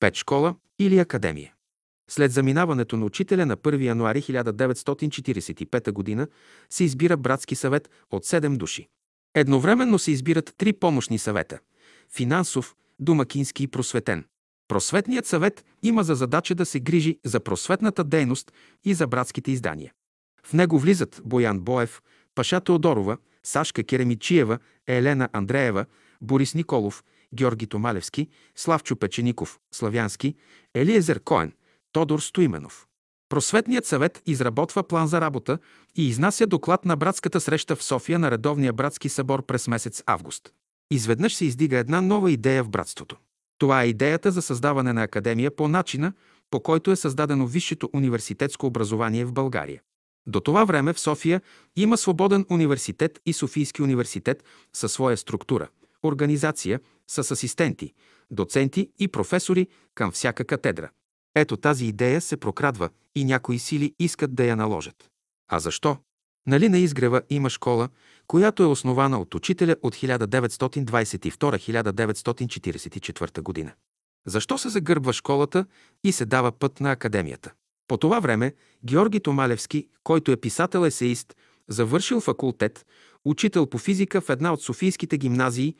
педшкола или академия. След заминаването на учителя на 1 януари 1945 г. се избира братски съвет от 7 души. Едновременно се избират три помощни съвета – финансов, домакински и просветен. Просветният съвет има за задача да се грижи за просветната дейност и за братските издания. В него влизат Боян Боев, Паша Теодорова, Сашка Керемичиева, Елена Андреева, Борис Николов, Георги Томалевски, Славчо Печеников, Славянски, Елиезер Коен, Тодор Стоименов. Просветният съвет изработва план за работа и изнася доклад на братската среща в София на редовния братски събор през месец август. Изведнъж се издига една нова идея в братството. Това е идеята за създаване на академия по начина, по който е създадено висшето университетско образование в България. До това време в София има свободен университет и Софийски университет със своя структура, организация, с асистенти, доценти и професори към всяка катедра. Ето тази идея се прокрадва и някои сили искат да я наложат. А защо? Нали на изгрева има школа, която е основана от учителя от 1922-1944 година. Защо се загърбва школата и се дава път на академията? По това време Георги Томалевски, който е писател-есеист, завършил факултет, учител по физика в една от Софийските гимназии,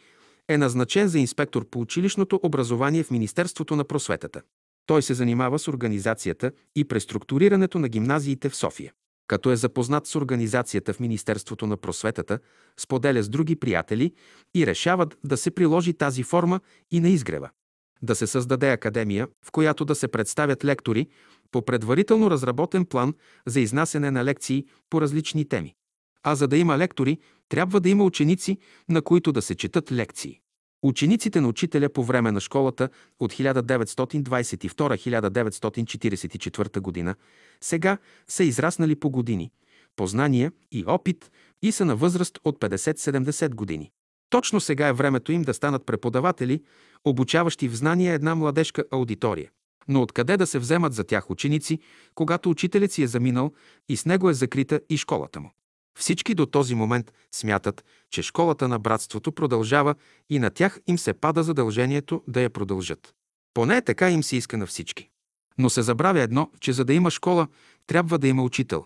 е назначен за инспектор по училищното образование в Министерството на просветата. Той се занимава с организацията и преструктурирането на гимназиите в София. Като е запознат с организацията в Министерството на просветата, споделя с други приятели и решават да се приложи тази форма и на изгрева. Да се създаде академия, в която да се представят лектори по предварително разработен план за изнасяне на лекции по различни теми. А за да има лектори, трябва да има ученици, на които да се четат лекции. Учениците на учителя по време на школата от 1922-1944 г. сега са израснали по години, познания и опит и са на възраст от 50-70 години. Точно сега е времето им да станат преподаватели, обучаващи в знания една младежка аудитория. Но откъде да се вземат за тях ученици, когато учителят си е заминал и с него е закрита и школата му? Всички до този момент смятат, че школата на братството продължава и на тях им се пада задължението да я продължат. Поне така им се иска на всички. Но се забравя едно, че за да има школа, трябва да има учител.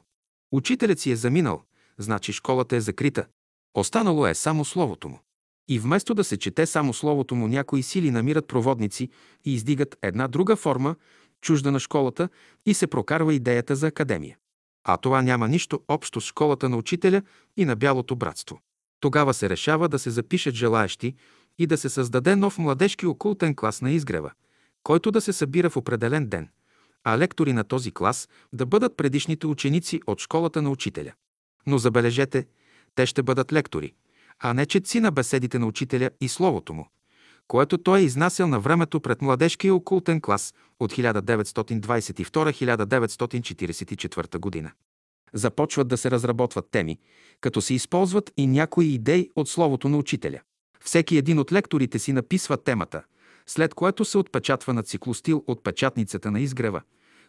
Учителят си е заминал, значи школата е закрита. Останало е само словото му. И вместо да се чете само словото му, някои сили намират проводници и издигат една друга форма, чужда на школата, и се прокарва идеята за академия. А това няма нищо общо с школата на учителя и на Бялото братство. Тогава се решава да се запишат желаещи и да се създаде нов младежки окултен клас на изгрева, който да се събира в определен ден, а лектори на този клас да бъдат предишните ученици от школата на учителя. Но забележете, те ще бъдат лектори, а не четци на беседите на учителя и словото му което той е изнасял на времето пред младежкия окултен клас от 1922-1944 година. Започват да се разработват теми, като се използват и някои идеи от словото на учителя. Всеки един от лекторите си написва темата, след което се отпечатва на циклостил от печатницата на изгрева,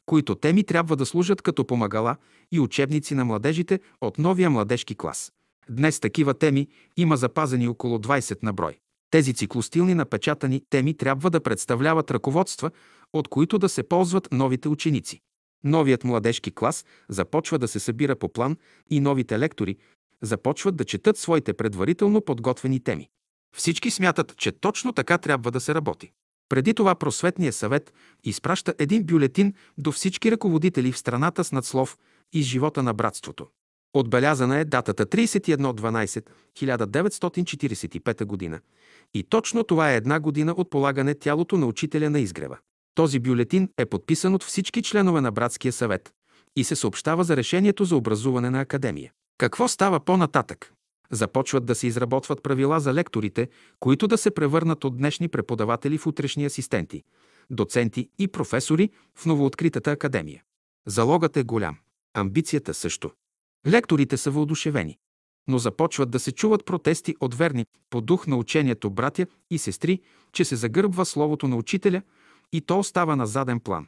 които теми трябва да служат като помагала и учебници на младежите от новия младежки клас. Днес такива теми има запазени около 20 на брой. Тези циклостилни напечатани теми трябва да представляват ръководства, от които да се ползват новите ученици. Новият младежки клас започва да се събира по план и новите лектори започват да четат своите предварително подготвени теми. Всички смятат, че точно така трябва да се работи. Преди това просветният съвет изпраща един бюлетин до всички ръководители в страната с надслов из живота на братството. Отбелязана е датата 31.12.1945 г. И точно това е една година от полагане тялото на учителя на изгрева. Този бюлетин е подписан от всички членове на Братския съвет и се съобщава за решението за образуване на академия. Какво става по-нататък? Започват да се изработват правила за лекторите, които да се превърнат от днешни преподаватели в утрешни асистенти, доценти и професори в новооткритата академия. Залогът е голям, амбицията също. Лекторите са въодушевени но започват да се чуват протести от верни по дух на учението братя и сестри, че се загърбва словото на учителя и то остава на заден план.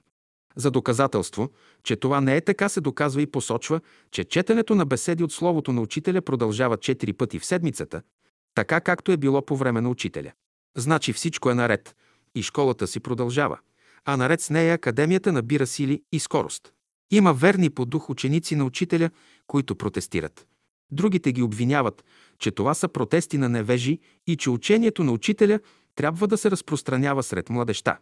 За доказателство, че това не е така, се доказва и посочва, че четенето на беседи от словото на учителя продължава четири пъти в седмицата, така както е било по време на учителя. Значи всичко е наред и школата си продължава, а наред с нея Академията набира сили и скорост. Има верни по дух ученици на учителя, които протестират. Другите ги обвиняват, че това са протести на невежи и че учението на учителя трябва да се разпространява сред младеща.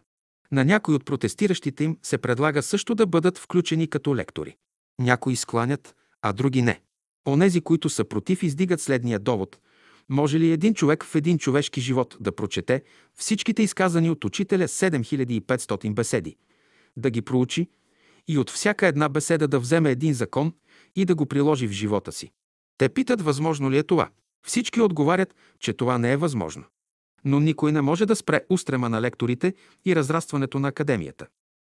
На някои от протестиращите им се предлага също да бъдат включени като лектори. Някои скланят, а други не. Онези, които са против, издигат следния довод. Може ли един човек в един човешки живот да прочете всичките изказани от учителя 7500 беседи, да ги проучи и от всяка една беседа да вземе един закон и да го приложи в живота си? Те питат, възможно ли е това. Всички отговарят, че това не е възможно. Но никой не може да спре устрема на лекторите и разрастването на академията.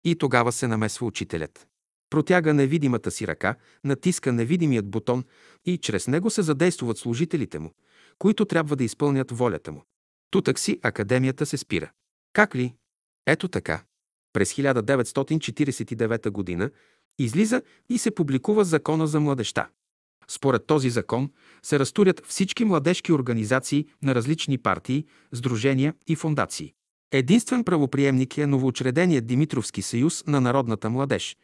И тогава се намесва учителят. Протяга невидимата си ръка, натиска невидимият бутон и чрез него се задействуват служителите му, които трябва да изпълнят волята му. Тутък си академията се спира. Как ли? Ето така. През 1949 г. излиза и се публикува Закона за младеща. Според този закон се разтурят всички младежки организации на различни партии, сдружения и фундации. Единствен правоприемник е новоучреденият Димитровски съюз на народната младеж,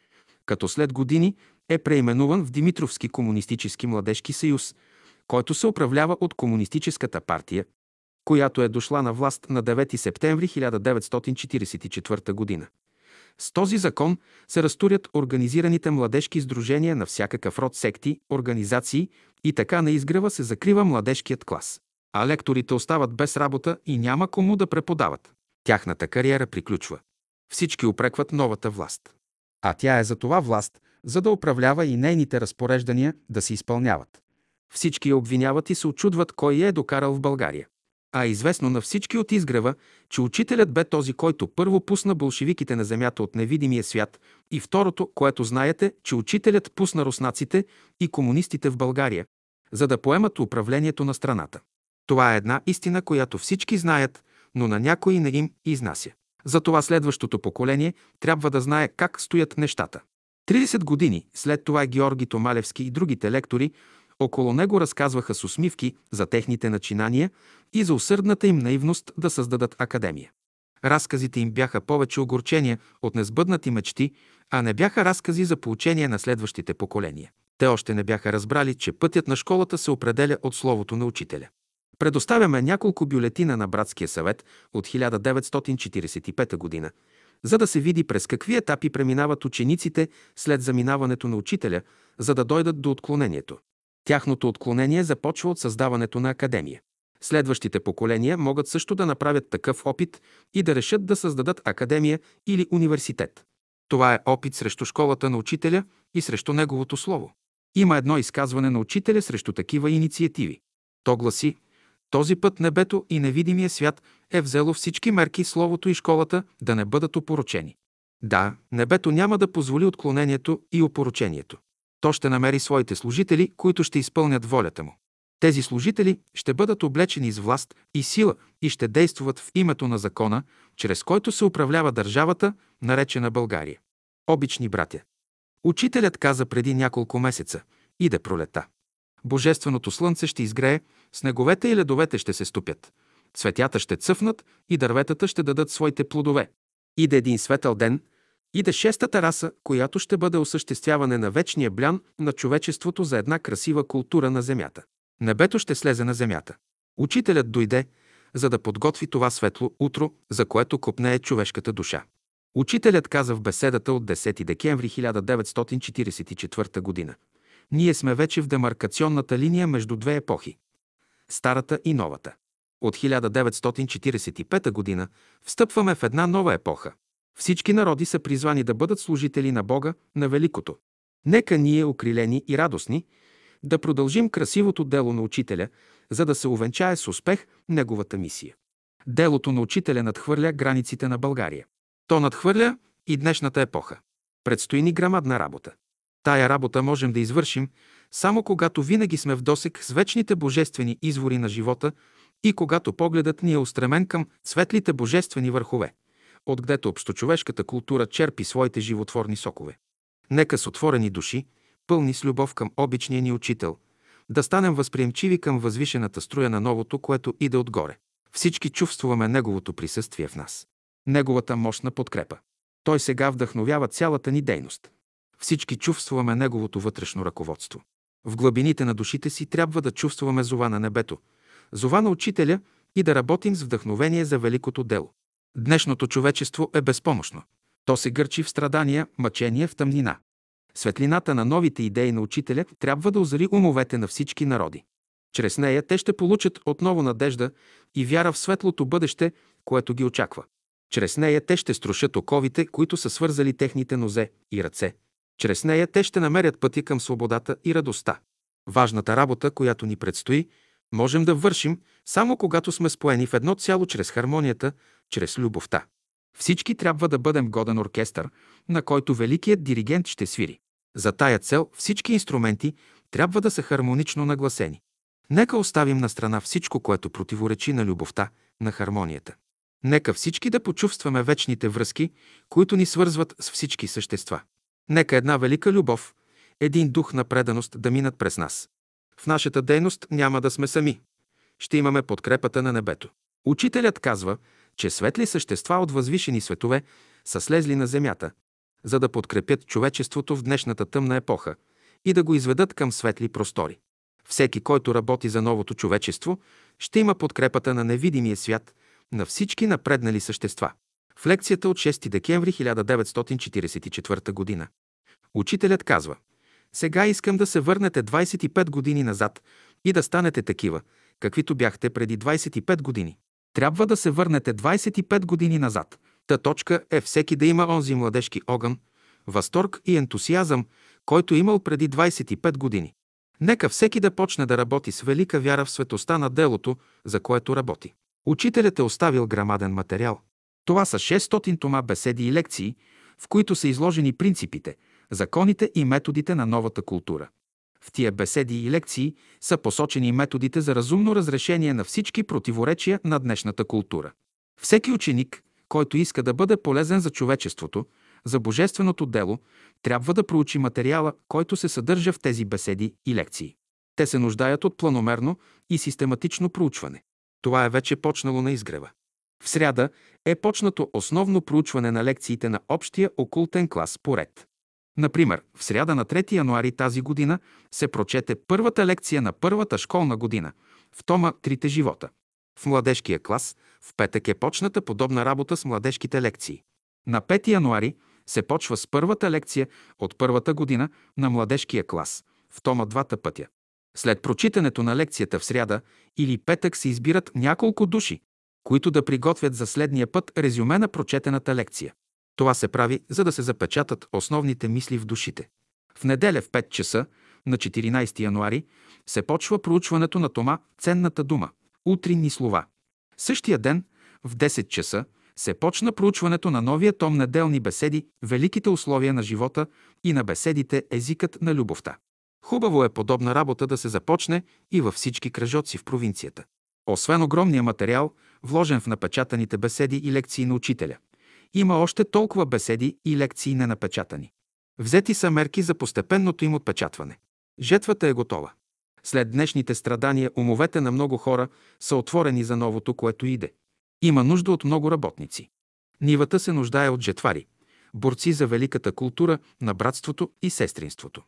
като след години е преименуван в Димитровски комунистически младежки съюз, който се управлява от Комунистическата партия, която е дошла на власт на 9 септември 1944 г. С този закон се разтурят организираните младежки сдружения на всякакъв род секти, организации и така на изгрева се закрива младежкият клас. А лекторите остават без работа и няма кому да преподават. Тяхната кариера приключва. Всички упрекват новата власт. А тя е за това власт, за да управлява и нейните разпореждания да се изпълняват. Всички я обвиняват и се очудват кой я е докарал в България. А известно на всички от изгрева, че учителят бе този, който първо пусна болшевиките на земята от невидимия свят и второто, което знаете, че учителят пусна руснаците и комунистите в България, за да поемат управлението на страната. Това е една истина, която всички знаят, но на някой не им изнася. Затова следващото поколение трябва да знае как стоят нещата. 30 години след това Георги Томалевски и другите лектори около него разказваха с усмивки за техните начинания и за усърдната им наивност да създадат академия. Разказите им бяха повече огорчения от несбъднати мечти, а не бяха разкази за поучение на следващите поколения. Те още не бяха разбрали, че пътят на школата се определя от словото на учителя. Предоставяме няколко бюлетина на Братския съвет от 1945 г., за да се види през какви етапи преминават учениците след заминаването на учителя, за да дойдат до отклонението. Тяхното отклонение започва от създаването на академия. Следващите поколения могат също да направят такъв опит и да решат да създадат академия или университет. Това е опит срещу школата на учителя и срещу неговото слово. Има едно изказване на учителя срещу такива инициативи. То гласи този път небето и невидимия свят е взело всички мерки Словото и школата да не бъдат опорочени. Да, небето няма да позволи отклонението и опорочението. То ще намери своите служители, които ще изпълнят волята му. Тези служители ще бъдат облечени с власт и сила и ще действат в името на закона, чрез който се управлява държавата, наречена България. Обични братя, учителят каза преди няколко месеца, иде пролета. Божественото слънце ще изгрее, снеговете и ледовете ще се стопят, цветята ще цъфнат и дърветата ще дадат своите плодове. Иде един светъл ден, иде шестата раса, която ще бъде осъществяване на вечния блян на човечеството за една красива култура на земята. Небето ще слезе на земята. Учителят дойде, за да подготви това светло утро, за което копнее човешката душа. Учителят каза в беседата от 10 декември 1944 г. Ние сме вече в демаркационната линия между две епохи – старата и новата. От 1945 г. встъпваме в една нова епоха. Всички народи са призвани да бъдат служители на Бога, на Великото. Нека ние, окрилени и радостни, да продължим красивото дело на учителя, за да се увенчае с успех неговата мисия. Делото на учителя надхвърля границите на България. То надхвърля и днешната епоха. Предстои ни грамадна работа. Тая работа можем да извършим само когато винаги сме в досек с вечните божествени извори на живота и когато погледът ни е устремен към светлите божествени върхове, отгдето общочовешката култура черпи своите животворни сокове. Нека с отворени души, пълни с любов към обичния ни учител, да станем възприемчиви към възвишената струя на новото, което иде отгоре. Всички чувствуваме Неговото присъствие в нас. Неговата мощна подкрепа. Той сега вдъхновява цялата ни дейност. Всички чувстваме Неговото вътрешно ръководство. В глъбините на душите си трябва да чувстваме зова на небето, зова на Учителя и да работим с вдъхновение за великото дело. Днешното човечество е безпомощно. То се гърчи в страдания, мъчение, в тъмнина. Светлината на новите идеи на Учителя трябва да озари умовете на всички народи. Чрез нея те ще получат отново надежда и вяра в светлото бъдеще, което ги очаква. Чрез нея те ще струшат оковите, които са свързали техните нозе и ръце. Чрез нея те ще намерят пътя към свободата и радостта. Важната работа, която ни предстои, можем да вършим само когато сме споени в едно цяло чрез хармонията, чрез любовта. Всички трябва да бъдем годен оркестър, на който великият диригент ще свири. За тая цел всички инструменти трябва да са хармонично нагласени. Нека оставим на страна всичко, което противоречи на любовта, на хармонията. Нека всички да почувстваме вечните връзки, които ни свързват с всички същества. Нека една велика любов, един дух на преданост да минат през нас. В нашата дейност няма да сме сами. Ще имаме подкрепата на небето. Учителят казва, че светли същества от възвишени светове са слезли на земята, за да подкрепят човечеството в днешната тъмна епоха и да го изведат към светли простори. Всеки, който работи за новото човечество, ще има подкрепата на невидимия свят, на всички напреднали същества. В лекцията от 6 декември 1944 г. учителят казва Сега искам да се върнете 25 години назад и да станете такива, каквито бяхте преди 25 години. Трябва да се върнете 25 години назад. Та точка е всеки да има онзи младежки огън, възторг и ентусиазъм, който е имал преди 25 години. Нека всеки да почне да работи с велика вяра в светоста на делото, за което работи. Учителят е оставил грамаден материал. Това са 600 тома беседи и лекции, в които са изложени принципите, законите и методите на новата култура. В тия беседи и лекции са посочени методите за разумно разрешение на всички противоречия на днешната култура. Всеки ученик, който иска да бъде полезен за човечеството, за божественото дело, трябва да проучи материала, който се съдържа в тези беседи и лекции. Те се нуждаят от планомерно и систематично проучване. Това е вече почнало на изгрева. В сряда е почнато основно проучване на лекциите на общия окултен клас по ред. Например, в сряда на 3 януари тази година се прочете първата лекция на първата школна година в тома Трите живота. В младежкия клас в петък е почната подобна работа с младежките лекции. На 5 януари се почва с първата лекция от първата година на младежкия клас в тома Двата пътя. След прочитането на лекцията в сряда или петък се избират няколко души, които да приготвят за следния път резюме на прочетената лекция. Това се прави, за да се запечатат основните мисли в душите. В неделя в 5 часа, на 14 януари, се почва проучването на тома «Ценната дума» – утринни слова. Същия ден, в 10 часа, се почна проучването на новия том неделни беседи «Великите условия на живота» и на беседите «Езикът на любовта». Хубаво е подобна работа да се започне и във всички кръжоци в провинцията. Освен огромния материал, вложен в напечатаните беседи и лекции на учителя, има още толкова беседи и лекции ненапечатани. Взети са мерки за постепенното им отпечатване. Жетвата е готова. След днешните страдания умовете на много хора са отворени за новото, което иде. Има нужда от много работници. Нивата се нуждае от жетвари, борци за великата култура на братството и сестринството.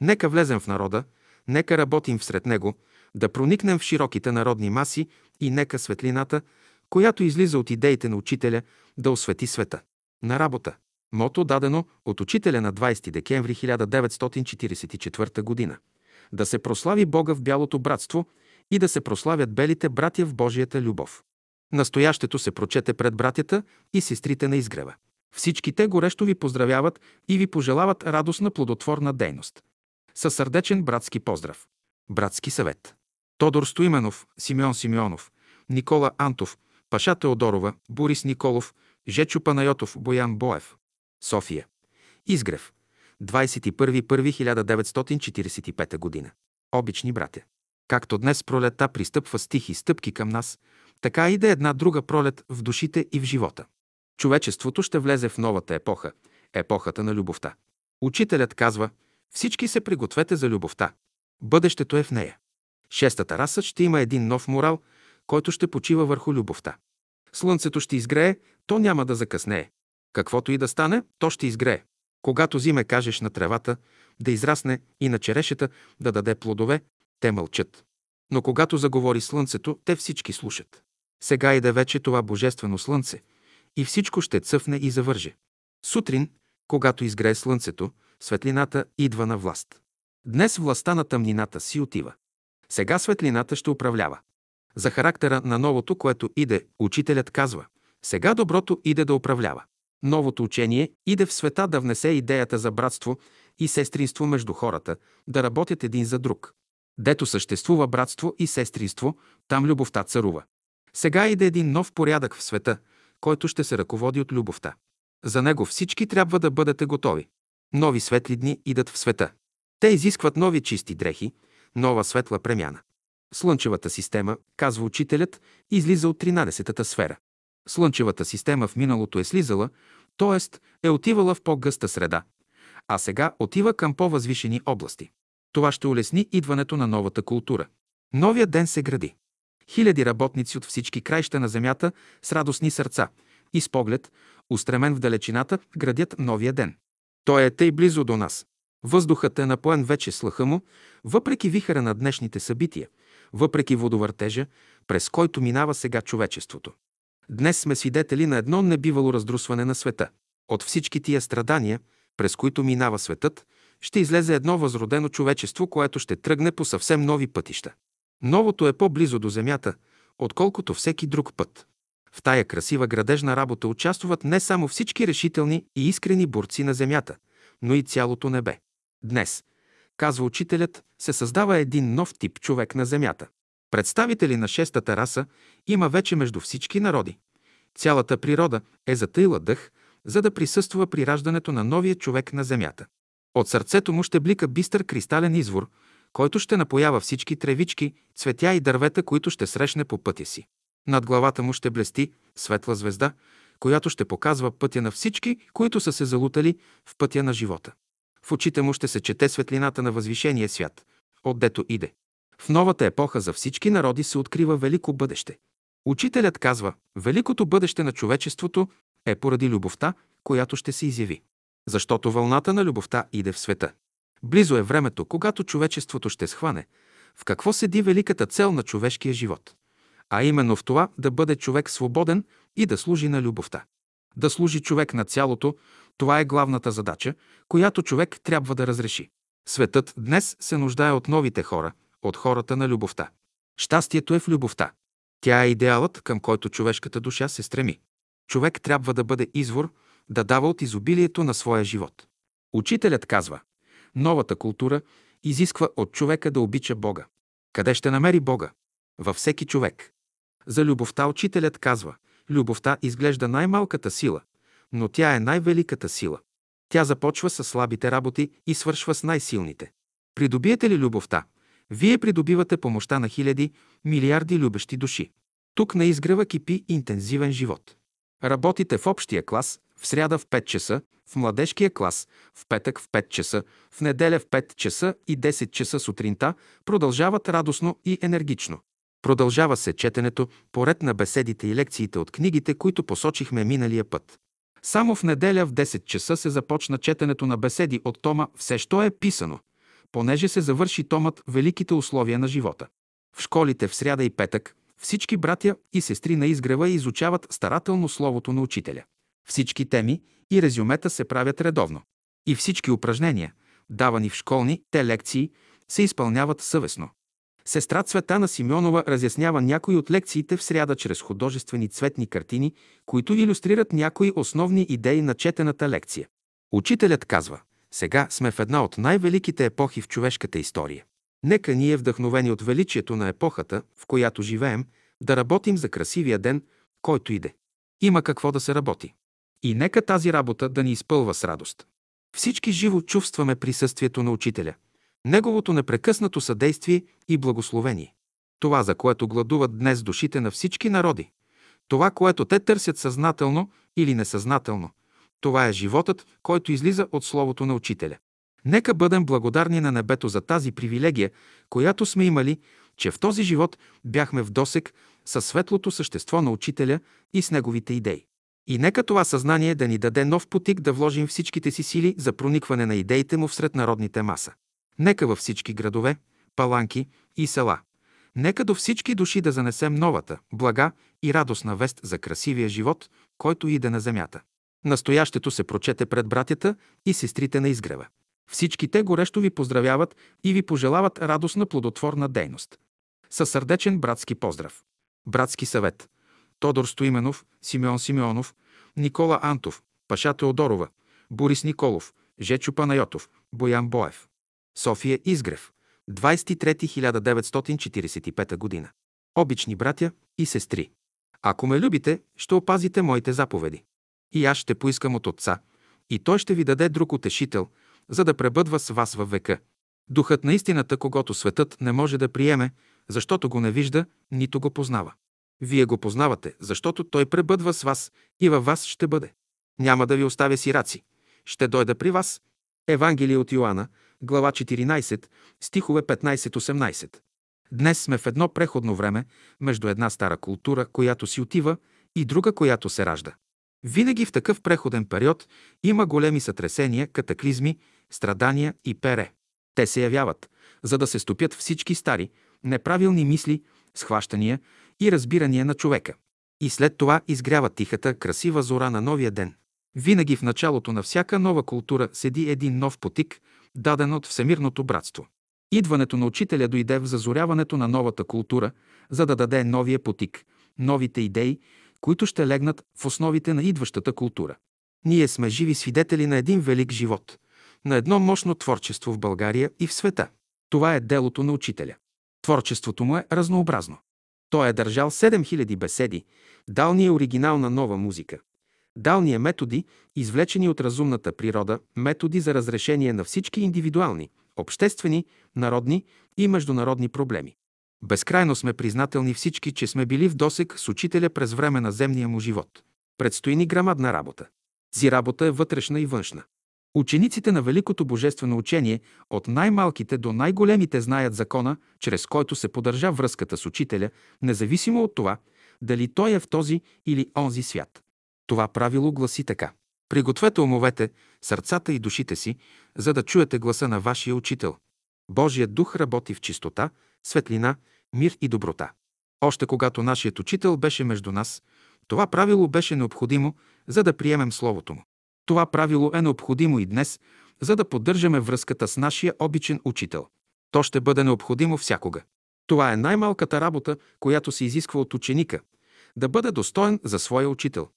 Нека влезем в народа, нека работим всред него, да проникнем в широките народни маси и нека светлината, която излиза от идеите на учителя, да освети света. На работа. Мото дадено от учителя на 20 декември 1944 г. Да се прослави Бога в бялото братство и да се прославят белите братя в Божията любов. Настоящето се прочете пред братята и сестрите на изгрева. Всички те горещо ви поздравяват и ви пожелават радостна плодотворна дейност. Със сърдечен братски поздрав. Братски съвет. Тодор Стоименов, Симеон Симеонов, Никола Антов, Паша Теодорова, Борис Николов, Жечо Панайотов, Боян Боев. София. Изгрев. 21.1.1945 година. Обични братя. Както днес пролета пристъпва с тихи стъпки към нас, така иде една друга пролет в душите и в живота. Човечеството ще влезе в новата епоха, епохата на любовта. Учителят казва, всички се пригответе за любовта. Бъдещето е в нея. Шестата раса ще има един нов морал, който ще почива върху любовта. Слънцето ще изгрее, то няма да закъснее. Каквото и да стане, то ще изгрее. Когато зиме кажеш на тревата да израсне и на черешета да даде плодове, те мълчат. Но когато заговори слънцето, те всички слушат. Сега иде вече това божествено слънце и всичко ще цъфне и завърже. Сутрин, когато изгрее слънцето, светлината идва на власт. Днес властта на тъмнината си отива. Сега светлината ще управлява. За характера на новото, което иде, учителят казва, сега доброто иде да управлява. Новото учение иде в света да внесе идеята за братство и сестринство между хората, да работят един за друг. Дето съществува братство и сестринство, там любовта царува. Сега иде един нов порядък в света, който ще се ръководи от любовта. За него всички трябва да бъдете готови. Нови светли дни идат в света. Те изискват нови чисти дрехи, нова светла премяна. Слънчевата система, казва учителят, излиза от 13-та сфера. Слънчевата система в миналото е слизала, т.е. е отивала в по-гъста среда, а сега отива към по-възвишени области. Това ще улесни идването на новата култура. Новия ден се гради. Хиляди работници от всички краища на земята с радостни сърца и с поглед, устремен в далечината, градят новия ден. Той е тъй близо до нас. Въздухът е напоен вече с лъха му, въпреки вихара на днешните събития, въпреки водовъртежа, през който минава сега човечеството. Днес сме свидетели на едно небивало раздрусване на света. От всички тия страдания, през които минава светът, ще излезе едно възродено човечество, което ще тръгне по съвсем нови пътища. Новото е по-близо до земята, отколкото всеки друг път. В тая красива градежна работа участват не само всички решителни и искрени борци на земята, но и цялото небе. Днес, казва учителят, се създава един нов тип човек на земята. Представители на шестата раса има вече между всички народи. Цялата природа е затъйла дъх, за да присъства при раждането на новия човек на земята. От сърцето му ще блика бистър кристален извор, който ще напоява всички тревички, цветя и дървета, които ще срещне по пътя си. Над главата му ще блести светла звезда, която ще показва пътя на всички, които са се залутали в пътя на живота. В очите му ще се чете светлината на възвишения свят, отдето иде. В новата епоха за всички народи се открива велико бъдеще. Учителят казва, великото бъдеще на човечеството е поради любовта, която ще се изяви. Защото вълната на любовта иде в света. Близо е времето, когато човечеството ще схване в какво седи великата цел на човешкия живот. А именно в това да бъде човек свободен и да служи на любовта. Да служи човек на цялото, това е главната задача, която човек трябва да разреши. Светът днес се нуждае от новите хора, от хората на любовта. Щастието е в любовта. Тя е идеалът, към който човешката душа се стреми. Човек трябва да бъде извор, да дава от изобилието на своя живот. Учителят казва, новата култура изисква от човека да обича Бога. Къде ще намери Бога? Във всеки човек. За любовта учителят казва, любовта изглежда най-малката сила, но тя е най-великата сила. Тя започва с слабите работи и свършва с най-силните. Придобиете ли любовта, вие придобивате помощта на хиляди, милиарди любещи души. Тук на изгрева кипи интензивен живот. Работите в общия клас, в сряда в 5 часа, в младежкия клас, в петък в 5 часа, в неделя в 5 часа и 10 часа сутринта продължават радостно и енергично. Продължава се четенето поред на беседите и лекциите от книгите, които посочихме миналия път. Само в неделя в 10 часа се започна четенето на беседи от тома «Все, що е писано», понеже се завърши томът «Великите условия на живота». В школите в сряда и петък всички братя и сестри на изгрева изучават старателно словото на учителя. Всички теми и резюмета се правят редовно. И всички упражнения, давани в школни те лекции, се изпълняват съвестно. Сестра Цветана Симеонова разяснява някои от лекциите в сряда чрез художествени цветни картини, които иллюстрират някои основни идеи на четената лекция. Учителят казва, сега сме в една от най-великите епохи в човешката история. Нека ние, вдъхновени от величието на епохата, в която живеем, да работим за красивия ден, който иде. Има какво да се работи. И нека тази работа да ни изпълва с радост. Всички живо чувстваме присъствието на учителя, неговото непрекъснато съдействие и благословение. Това, за което гладуват днес душите на всички народи, това, което те търсят съзнателно или несъзнателно, това е животът, който излиза от Словото на Учителя. Нека бъдем благодарни на небето за тази привилегия, която сме имали, че в този живот бяхме в досек със светлото същество на Учителя и с неговите идеи. И нека това съзнание да ни даде нов потик да вложим всичките си сили за проникване на идеите му всред народните маса. Нека във всички градове, паланки и села. Нека до всички души да занесем новата, блага и радостна вест за красивия живот, който иде на земята. Настоящето се прочете пред братята и сестрите на изгрева. Всички те горещо ви поздравяват и ви пожелават радостна плодотворна дейност. Със сърдечен братски поздрав. Братски съвет. Тодор Стоименов, Симеон Симеонов, Никола Антов, Паша Теодорова, Борис Николов, Жечо Панайотов, Боян Боев. София Изгрев. 23.1945 година. Обични братя и сестри. Ако ме любите, ще опазите моите заповеди. И аз ще поискам от Отца, и Той ще ви даде друг утешител, за да пребъдва с вас във века. Духът на истината, когато светът не може да приеме, защото го не вижда, нито го познава. Вие го познавате, защото Той пребъдва с вас и във вас ще бъде. Няма да ви оставя сираци. Ще дойда при вас. Евангелие от Йоанна, глава 14, стихове 15-18. Днес сме в едно преходно време между една стара култура, която си отива, и друга, която се ражда. Винаги в такъв преходен период има големи сътресения, катаклизми, страдания и пере. Те се явяват, за да се стопят всички стари, неправилни мисли, схващания и разбирания на човека. И след това изгрява тихата, красива зора на новия ден. Винаги в началото на всяка нова култура седи един нов потик, даден от Всемирното братство. Идването на учителя дойде в зазоряването на новата култура, за да даде новия потик, новите идеи, които ще легнат в основите на идващата култура. Ние сме живи свидетели на един велик живот, на едно мощно творчество в България и в света. Това е делото на учителя. Творчеството му е разнообразно. Той е държал 7000 беседи, дал ни е оригинална нова музика. Дал ни е методи, извлечени от разумната природа, методи за разрешение на всички индивидуални, обществени, народни и международни проблеми. Безкрайно сме признателни всички, че сме били в досек с учителя през време на земния му живот. Предстои ни грамадна работа. Зи работа е вътрешна и външна. Учениците на Великото Божествено учение от най-малките до най-големите знаят закона, чрез който се поддържа връзката с учителя, независимо от това, дали той е в този или онзи свят. Това правило гласи така. Пригответе умовете, сърцата и душите си, за да чуете гласа на вашия учител. Божият дух работи в чистота, светлина, мир и доброта. Още когато нашият учител беше между нас, това правило беше необходимо, за да приемем Словото му. Това правило е необходимо и днес, за да поддържаме връзката с нашия обичен учител. То ще бъде необходимо всякога. Това е най-малката работа, която се изисква от ученика – да бъде достоен за своя учител.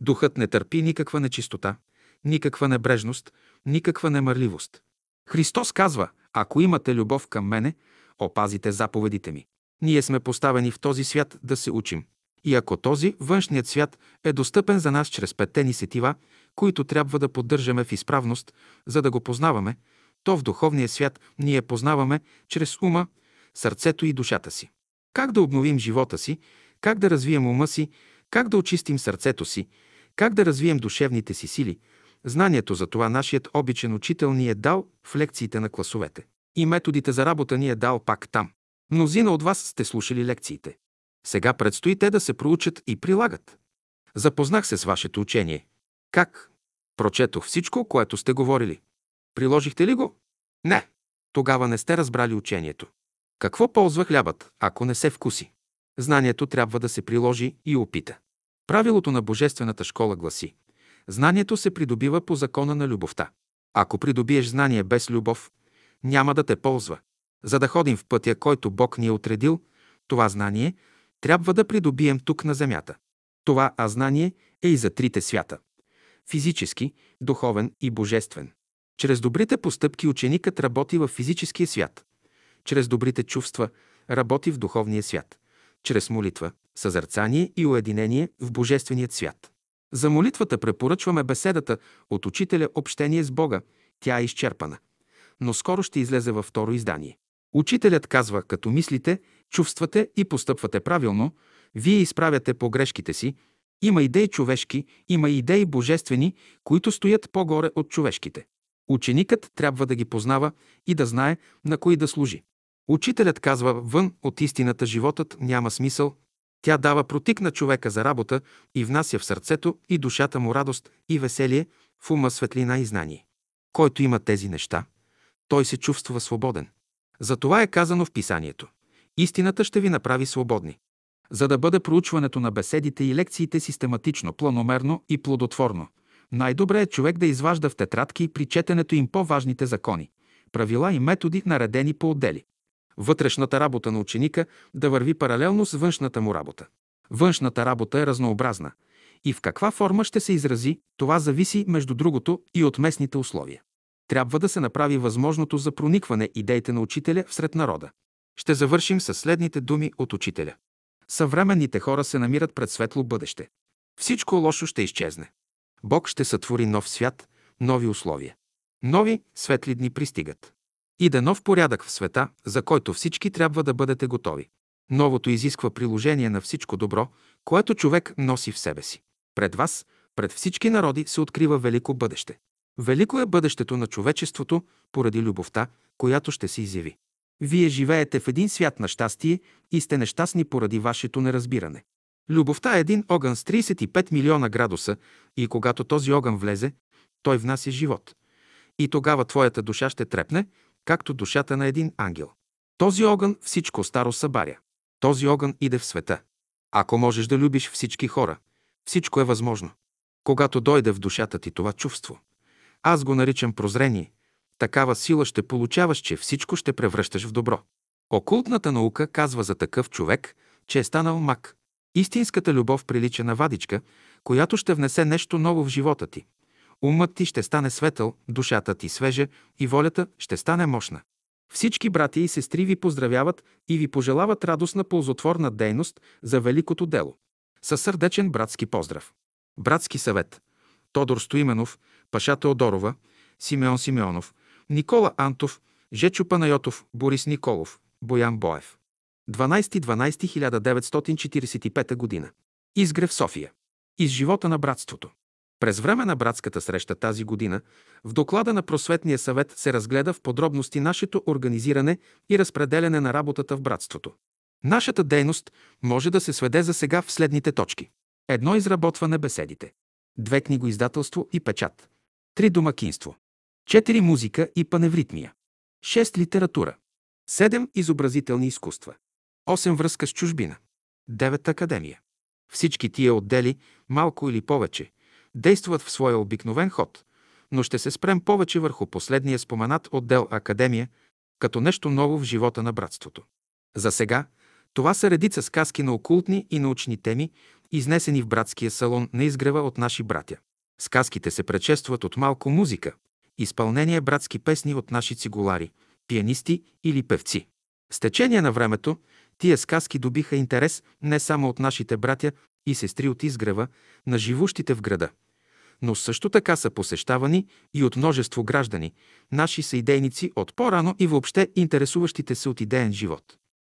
Духът не търпи никаква нечистота, никаква небрежност, никаква немърливост. Христос казва, ако имате любов към мене, опазите заповедите ми. Ние сме поставени в този свят да се учим. И ако този външният свят е достъпен за нас чрез петте сетива, които трябва да поддържаме в изправност, за да го познаваме, то в духовния свят ние познаваме чрез ума, сърцето и душата си. Как да обновим живота си, как да развием ума си, как да очистим сърцето си, как да развием душевните си сили, знанието за това нашият обичен учител ни е дал в лекциите на класовете. И методите за работа ни е дал пак там. Мнозина от вас сте слушали лекциите. Сега предстои те да се проучат и прилагат. Запознах се с вашето учение. Как? Прочетох всичко, което сте говорили. Приложихте ли го? Не. Тогава не сте разбрали учението. Какво ползва хлябът, ако не се вкуси? Знанието трябва да се приложи и опита. Правилото на Божествената школа гласи Знанието се придобива по закона на любовта. Ако придобиеш знание без любов, няма да те ползва. За да ходим в пътя, който Бог ни е отредил, това знание трябва да придобием тук на земята. Това а знание е и за трите свята – физически, духовен и божествен. Чрез добрите постъпки ученикът работи в физическия свят. Чрез добрите чувства работи в духовния свят. Чрез молитва, съзърцание и уединение в божественият свят. За молитвата препоръчваме беседата от учителя Общение с Бога. Тя е изчерпана. Но скоро ще излезе във второ издание. Учителят казва, като мислите, чувствате и постъпвате правилно, вие изправяте погрешките си, има идеи човешки, има идеи божествени, които стоят по-горе от човешките. Ученикът трябва да ги познава и да знае на кои да служи. Учителят казва, вън от истината животът няма смисъл, Тя дава протик на човека за работа и внася в сърцето и душата му радост и веселие, в ума светлина и знание. Който има тези неща, той се чувства свободен. Затова е казано в писанието. Истината ще ви направи свободни. За да бъде проучването на беседите и лекциите систематично, планомерно и плодотворно, най-добре е човек да изважда в тетрадки при четенето им по-важните закони, правила и методи, наредени по отдели. Вътрешната работа на ученика да върви паралелно с външната му работа. Външната работа е разнообразна и в каква форма ще се изрази, това зависи между другото и от местните условия. Трябва да се направи възможното за проникване идеите на учителя всред народа. Ще завършим с следните думи от учителя. Съвременните хора се намират пред светло бъдеще. Всичко лошо ще изчезне. Бог ще сътвори нов свят, нови условия. Нови, светли дни пристигат. Иде нов порядък в света, за който всички трябва да бъдете готови. Новото изисква приложение на всичко добро, което човек носи в себе си. Пред вас, пред всички народи се открива велико бъдеще. Велико е бъдещето на човечеството поради любовта, която ще се изяви. Вие живеете в един свят на щастие и сте нещастни поради вашето неразбиране. Любовта е един огън с 35 милиона градуса и когато този огън влезе, той внася живот. И тогава твоята душа ще трепне, както душата на един ангел. Този огън всичко старо събаря. Този огън иде в света. Ако можеш да любиш всички хора, всичко е възможно. Когато дойде в душата ти това чувство, аз го наричам прозрение, такава сила ще получаваш, че всичко ще превръщаш в добро. Окултната наука казва за такъв човек, че е станал мак. Истинската любов прилича на вадичка, която ще внесе нещо ново в живота ти. Умът ти ще стане светъл, душата ти свежа и волята ще стане мощна. Всички братя и сестри ви поздравяват и ви пожелават радостна ползотворна дейност за великото дело. Със сърдечен братски поздрав. Братски съвет. Тодор Стоименов, Паша Теодорова, Симеон Симеонов, Никола Антов, Жечо Панайотов, Борис Николов, Боян Боев. 12.12.1945 г. Изгрев София. Из живота на братството. През време на братската среща тази година в доклада на Просветния съвет се разгледа в подробности нашето организиране и разпределяне на работата в братството. Нашата дейност може да се сведе за сега в следните точки. Едно изработване беседите. Две книгоиздателство и печат. Три домакинство. Четири музика и паневритмия. Шест литература. Седем изобразителни изкуства. Осем връзка с чужбина. Девет академия. Всички тия отдели, малко или повече, действат в своя обикновен ход, но ще се спрем повече върху последния споменат отдел Академия, като нещо ново в живота на братството. За сега това са редица сказки на окултни и научни теми, изнесени в братския салон на изгрева от наши братя. Сказките се предшестват от малко музика, изпълнение братски песни от наши цигулари, пианисти или певци. С течение на времето тия сказки добиха интерес не само от нашите братя и сестри от изгрева, на живущите в града, но също така са посещавани и от множество граждани, наши съидейници от по-рано и въобще интересуващите се от идеен живот.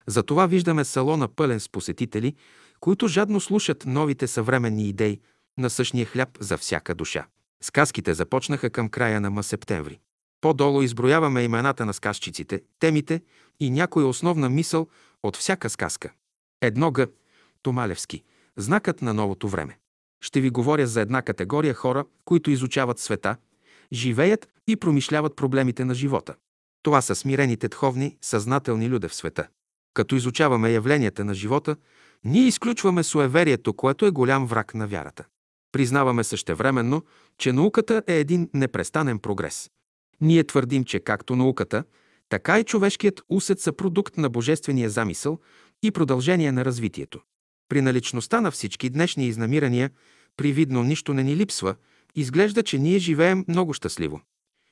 Затова виждаме салона пълен с посетители, които жадно слушат новите съвременни идеи на същия хляб за всяка душа. Сказките започнаха към края на ма септември. По-долу изброяваме имената на сказчиците, темите и някоя основна мисъл от всяка сказка. Едно Г. Томалевски. Знакът на новото време. Ще ви говоря за една категория хора, които изучават света, живеят и промишляват проблемите на живота. Това са смирените духовни, съзнателни люде в света. Като изучаваме явленията на живота, ние изключваме суеверието, което е голям враг на вярата. Признаваме същевременно, че науката е един непрестанен прогрес. Ние твърдим, че както науката, така и човешкият усет са продукт на божествения замисъл и продължение на развитието. При наличността на всички днешни изнамирания, привидно нищо не ни липсва, изглежда, че ние живеем много щастливо.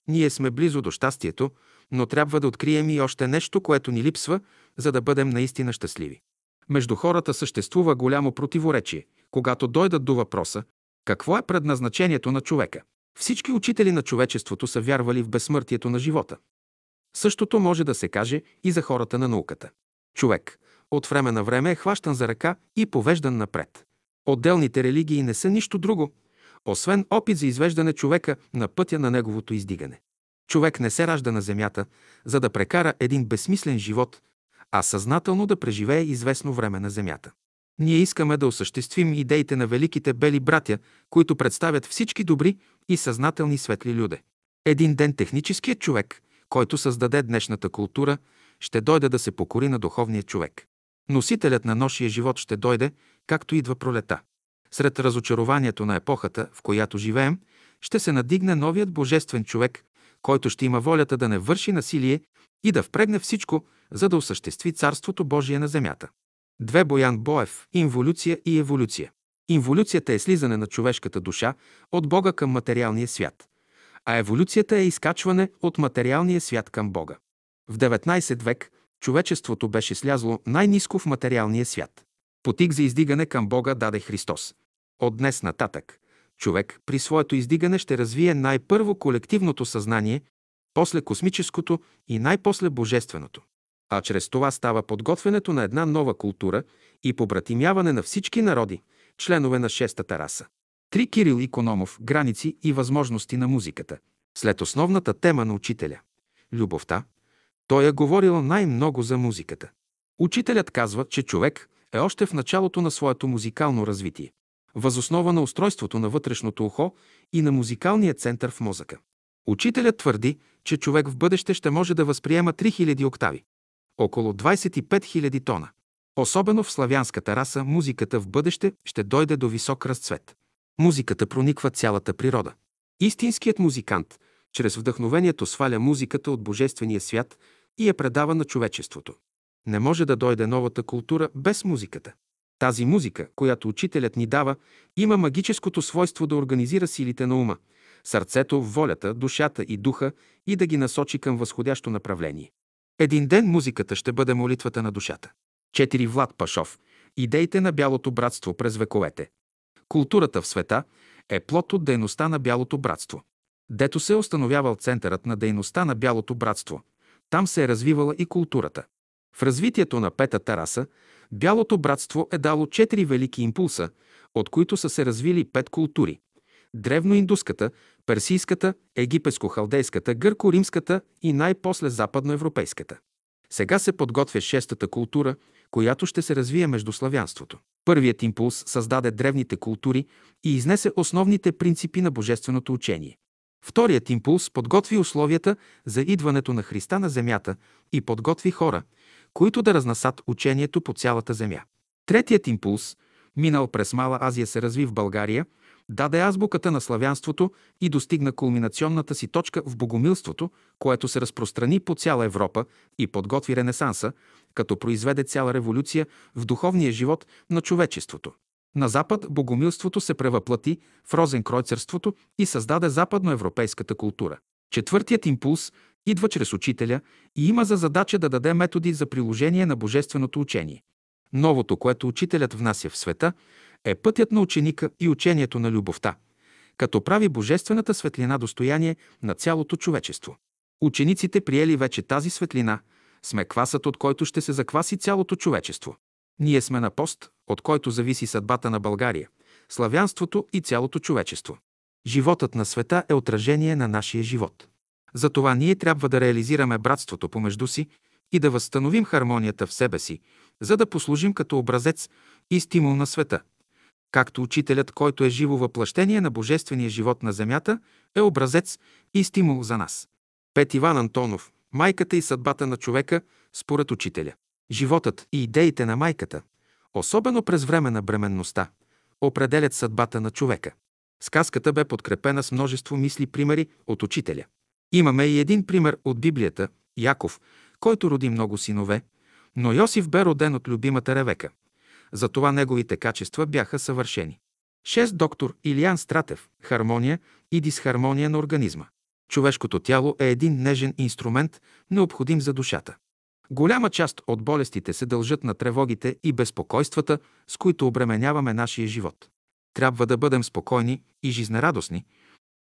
Ние сме близо до щастието, но трябва да открием и още нещо, което ни липсва, за да бъдем наистина щастливи. Между хората съществува голямо противоречие, когато дойдат до въпроса какво е предназначението на човека. Всички учители на човечеството са вярвали в безсмъртието на живота. Същото може да се каже и за хората на науката. Човек от време на време е хващан за ръка и повеждан напред. Отделните религии не са нищо друго, освен опит за извеждане човека на пътя на неговото издигане. Човек не се ражда на земята, за да прекара един безсмислен живот, а съзнателно да преживее известно време на земята. Ние искаме да осъществим идеите на великите бели братя, които представят всички добри и съзнателни светли люде. Един ден техническият човек, който създаде днешната култура, ще дойде да се покори на духовния човек. Носителят на ношия живот ще дойде, както идва пролета. Сред разочарованието на епохата, в която живеем, ще се надигне новият божествен човек, който ще има волята да не върши насилие и да впрегне всичко, за да осъществи Царството Божие на земята. Две Боян Боев – инволюция и еволюция. Инволюцията е слизане на човешката душа от Бога към материалния свят, а еволюцията е изкачване от материалния свят към Бога. В 19 век човечеството беше слязло най-низко в материалния свят. Потик за издигане към Бога даде Христос. От днес нататък човек при своето издигане ще развие най-първо колективното съзнание, после космическото и най-после божественото. А чрез това става подготвянето на една нова култура и побратимяване на всички народи, членове на шестата раса. Три Кирил Икономов – граници и възможности на музиката. След основната тема на учителя – любовта, той е говорил най-много за музиката. Учителят казва, че човек е още в началото на своето музикално развитие, възоснова на устройството на вътрешното ухо и на музикалния център в мозъка. Учителят твърди, че човек в бъдеще ще може да възприема 3000 октави, около 25 000 тона. Особено в славянската раса музиката в бъдеще ще дойде до висок разцвет. Музиката прониква цялата природа. Истинският музикант чрез вдъхновението сваля музиката от божествения свят и я предава на човечеството. Не може да дойде новата култура без музиката. Тази музика, която учителят ни дава, има магическото свойство да организира силите на ума, сърцето, волята, душата и духа и да ги насочи към възходящо направление. Един ден музиката ще бъде молитвата на душата. Четири Влад Пашов. Идеите на Бялото братство през вековете. Културата в света е плод от дейността на Бялото братство. Дето се е установявал центърът на дейността на Бялото братство, там се е развивала и културата. В развитието на петата раса, Бялото братство е дало четири велики импулса, от които са се развили пет култури – древноиндуската, персийската, египетско-халдейската, гърко-римската и най-после западноевропейската. Сега се подготвя шестата култура, която ще се развие между славянството. Първият импулс създаде древните култури и изнесе основните принципи на божественото учение. Вторият импулс подготви условията за идването на Христа на земята и подготви хора, които да разнасат учението по цялата земя. Третият импулс, минал през Мала Азия, се разви в България, даде азбуката на славянството и достигна кулминационната си точка в богомилството, което се разпространи по цяла Европа и подготви Ренесанса, като произведе цяла революция в духовния живот на човечеството. На Запад богомилството се превъплати в розенкройцерството и създаде западноевропейската култура. Четвъртият импулс идва чрез учителя и има за задача да даде методи за приложение на божественото учение. Новото, което учителят внася в света, е пътят на ученика и учението на любовта, като прави божествената светлина достояние на цялото човечество. Учениците приели вече тази светлина, сме квасът, от който ще се закваси цялото човечество. Ние сме на пост, от който зависи съдбата на България, славянството и цялото човечество. Животът на света е отражение на нашия живот. Затова ние трябва да реализираме братството помежду си и да възстановим хармонията в себе си, за да послужим като образец и стимул на света. Както учителят, който е живо въплъщение на божествения живот на земята, е образец и стимул за нас. Пет Иван Антонов. Майката и съдбата на човека според учителя. Животът и идеите на майката, особено през време на бременността, определят съдбата на човека. Сказката бе подкрепена с множество мисли примери от учителя. Имаме и един пример от Библията – Яков, който роди много синове, но Йосиф бе роден от любимата Ревека. Затова неговите качества бяха съвършени. Шест доктор Илиан Стратев – хармония и дисхармония на организма. Човешкото тяло е един нежен инструмент, необходим за душата. Голяма част от болестите се дължат на тревогите и безпокойствата, с които обременяваме нашия живот. Трябва да бъдем спокойни и жизнерадостни,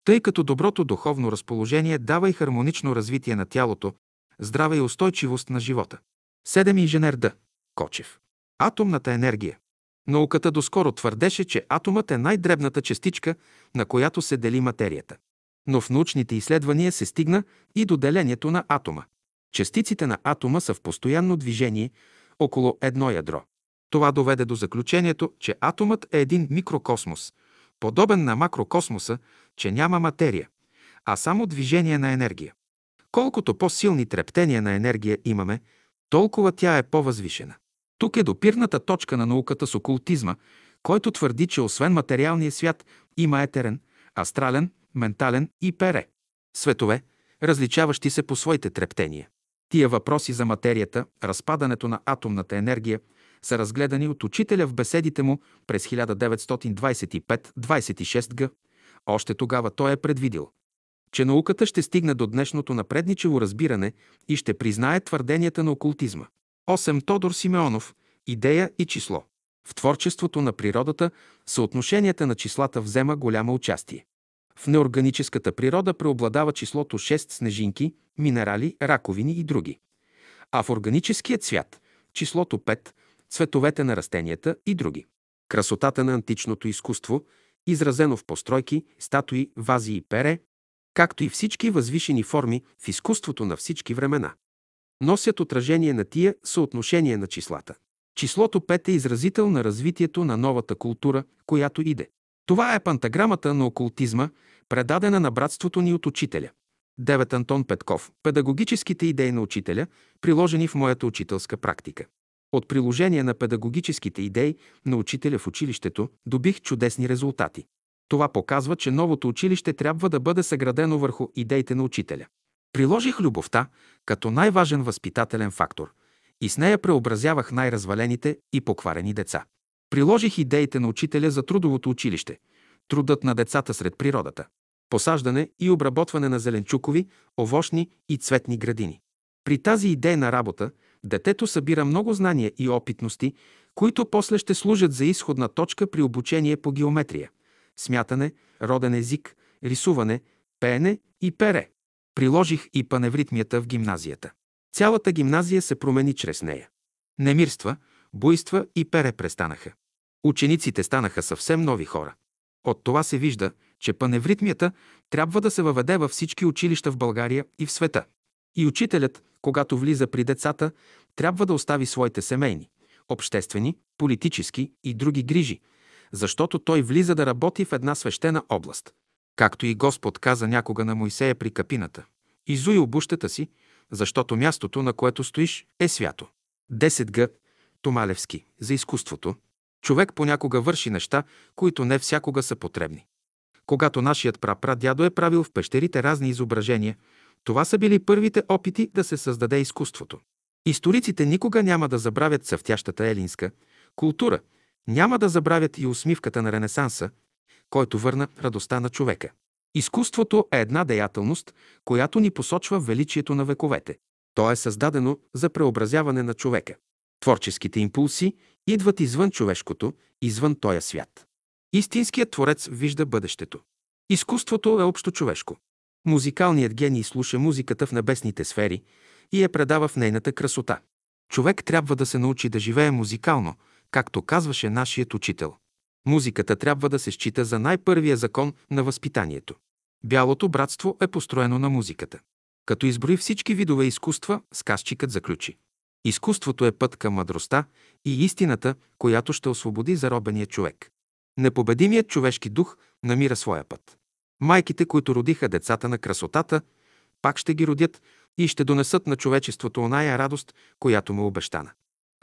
тъй като доброто духовно разположение дава и хармонично развитие на тялото, здраве и устойчивост на живота. Седем инженер Д. Кочев. Атомната енергия. Науката доскоро твърдеше, че атомът е най-дребната частичка, на която се дели материята. Но в научните изследвания се стигна и до делението на атома. Частиците на атома са в постоянно движение около едно ядро. Това доведе до заключението, че атомът е един микрокосмос, подобен на макрокосмоса, че няма материя, а само движение на енергия. Колкото по-силни трептения на енергия имаме, толкова тя е по-възвишена. Тук е допирната точка на науката с окултизма, който твърди, че освен материалния свят има етерен, астрален, ментален и пере. Светове, различаващи се по своите трептения. Тия въпроси за материята, разпадането на атомната енергия са разгледани от учителя в беседите му през 1925-26 г. Още тогава той е предвидил, че науката ще стигне до днешното напредничево разбиране и ще признае твърденията на окултизма. 8. Тодор Симеонов. Идея и число. В творчеството на природата съотношенията на числата взема голямо участие. В неорганическата природа преобладава числото 6 снежинки, минерали, раковини и други. А в органическият свят – числото 5, цветовете на растенията и други. Красотата на античното изкуство, изразено в постройки, статуи, вази и пере, както и всички възвишени форми в изкуството на всички времена. Носят отражение на тия съотношение на числата. Числото 5 е изразител на развитието на новата култура, която иде. Това е пантаграмата на окултизма, предадена на братството ни от учителя. 9. Антон Петков. Педагогическите идеи на учителя, приложени в моята учителска практика. От приложение на педагогическите идеи на учителя в училището добих чудесни резултати. Това показва, че новото училище трябва да бъде съградено върху идеите на учителя. Приложих любовта като най-важен възпитателен фактор и с нея преобразявах най-развалените и покварени деца. Приложих идеите на учителя за трудовото училище, трудът на децата сред природата, посаждане и обработване на зеленчукови, овощни и цветни градини. При тази идейна работа детето събира много знания и опитности, които после ще служат за изходна точка при обучение по геометрия, смятане, роден език, рисуване, пеене и пере. Приложих и паневритмията в гимназията. Цялата гимназия се промени чрез нея. Немирства, буйства и пере престанаха. Учениците станаха съвсем нови хора. От това се вижда, че паневритмията трябва да се въведе във всички училища в България и в света. И учителят, когато влиза при децата, трябва да остави своите семейни, обществени, политически и други грижи, защото той влиза да работи в една свещена област. Както и Господ каза някога на Моисея при капината. Изуй обущата си, защото мястото, на което стоиш, е свято. 10 г. Томалевски. За изкуството. Човек понякога върши неща, които не всякога са потребни. Когато нашият прапрадядо е правил в пещерите разни изображения, това са били първите опити да се създаде изкуството. Историците никога няма да забравят съвтящата елинска култура, няма да забравят и усмивката на Ренесанса, който върна радостта на човека. Изкуството е една деятелност, която ни посочва величието на вековете. То е създадено за преобразяване на човека. Творческите импулси идват извън човешкото, извън този свят. Истинският творец вижда бъдещето. Изкуството е общо човешко. Музикалният гений слуша музиката в небесните сфери и я предава в нейната красота. Човек трябва да се научи да живее музикално, както казваше нашият учител. Музиката трябва да се счита за най-първия закон на възпитанието. Бялото братство е построено на музиката. Като изброи всички видове изкуства, сказчикът заключи. Изкуството е път към мъдростта и истината, която ще освободи заробения човек. Непобедимият човешки дух намира своя път. Майките, които родиха децата на красотата, пак ще ги родят и ще донесат на човечеството оная радост, която му обещана.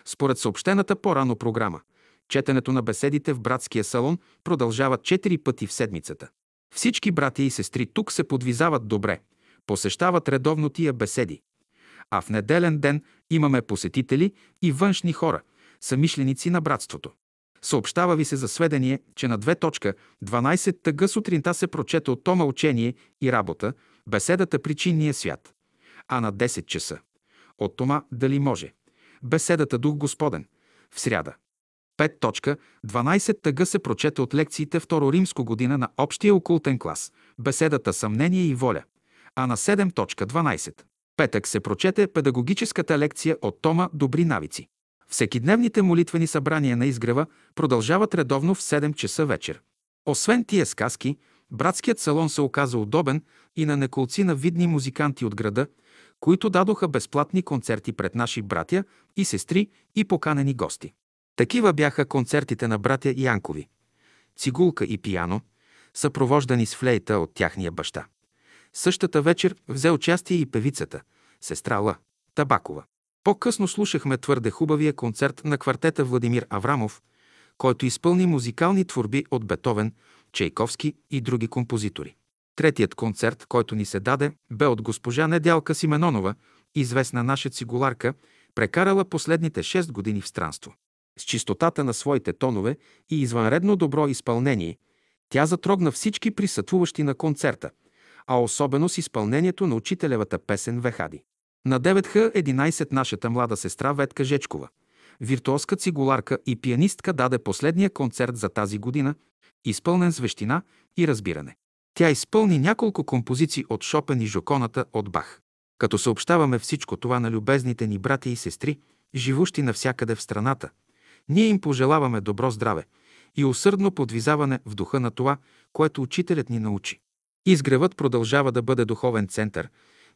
Според съобщената по-рано програма, четенето на беседите в братския салон продължава четири пъти в седмицата. Всички брати и сестри тук се подвизават добре, посещават редовно тия беседи. А в неделен ден имаме посетители и външни хора, самишленици на братството. Съобщава ви се за сведение, че на 2.12 тъга сутринта се прочете от Тома учение и работа, беседата Причинния свят. А на 10 часа от Тома Дали може. Беседата Дух Господен. В сряда. 5.12 тъга се прочете от лекциите Второ Римско година на общия окултен клас. Беседата Съмнение и воля. А на 7.12 петък се прочете педагогическата лекция от Тома Добри навици. Всекидневните молитвени събрания на изгрева продължават редовно в 7 часа вечер. Освен тия сказки, братският салон се оказа удобен и на неколци на видни музиканти от града, които дадоха безплатни концерти пред наши братя и сестри и поканени гости. Такива бяха концертите на братя Янкови. Цигулка и пияно, съпровождани с флейта от тяхния баща. Същата вечер взе участие и певицата, сестра Ла Табакова. По-късно слушахме твърде хубавия концерт на квартета Владимир Аврамов, който изпълни музикални творби от Бетовен, Чайковски и други композитори. Третият концерт, който ни се даде, бе от госпожа Недялка Сименонова, известна наша цигуларка, прекарала последните 6 години в странство. С чистотата на своите тонове и извънредно добро изпълнение, тя затрогна всички присъствуващи на концерта, а особено с изпълнението на учителевата песен Вехади. На 9Х-11 нашата млада сестра Ветка Жечкова, виртуозка цигуларка и пианистка даде последния концерт за тази година, изпълнен с вещина и разбиране. Тя изпълни няколко композиции от Шопен и Жоконата от Бах. Като съобщаваме всичко това на любезните ни братя и сестри, живущи навсякъде в страната, ние им пожелаваме добро здраве и усърдно подвизаване в духа на това, което учителят ни научи. Изгревът продължава да бъде духовен център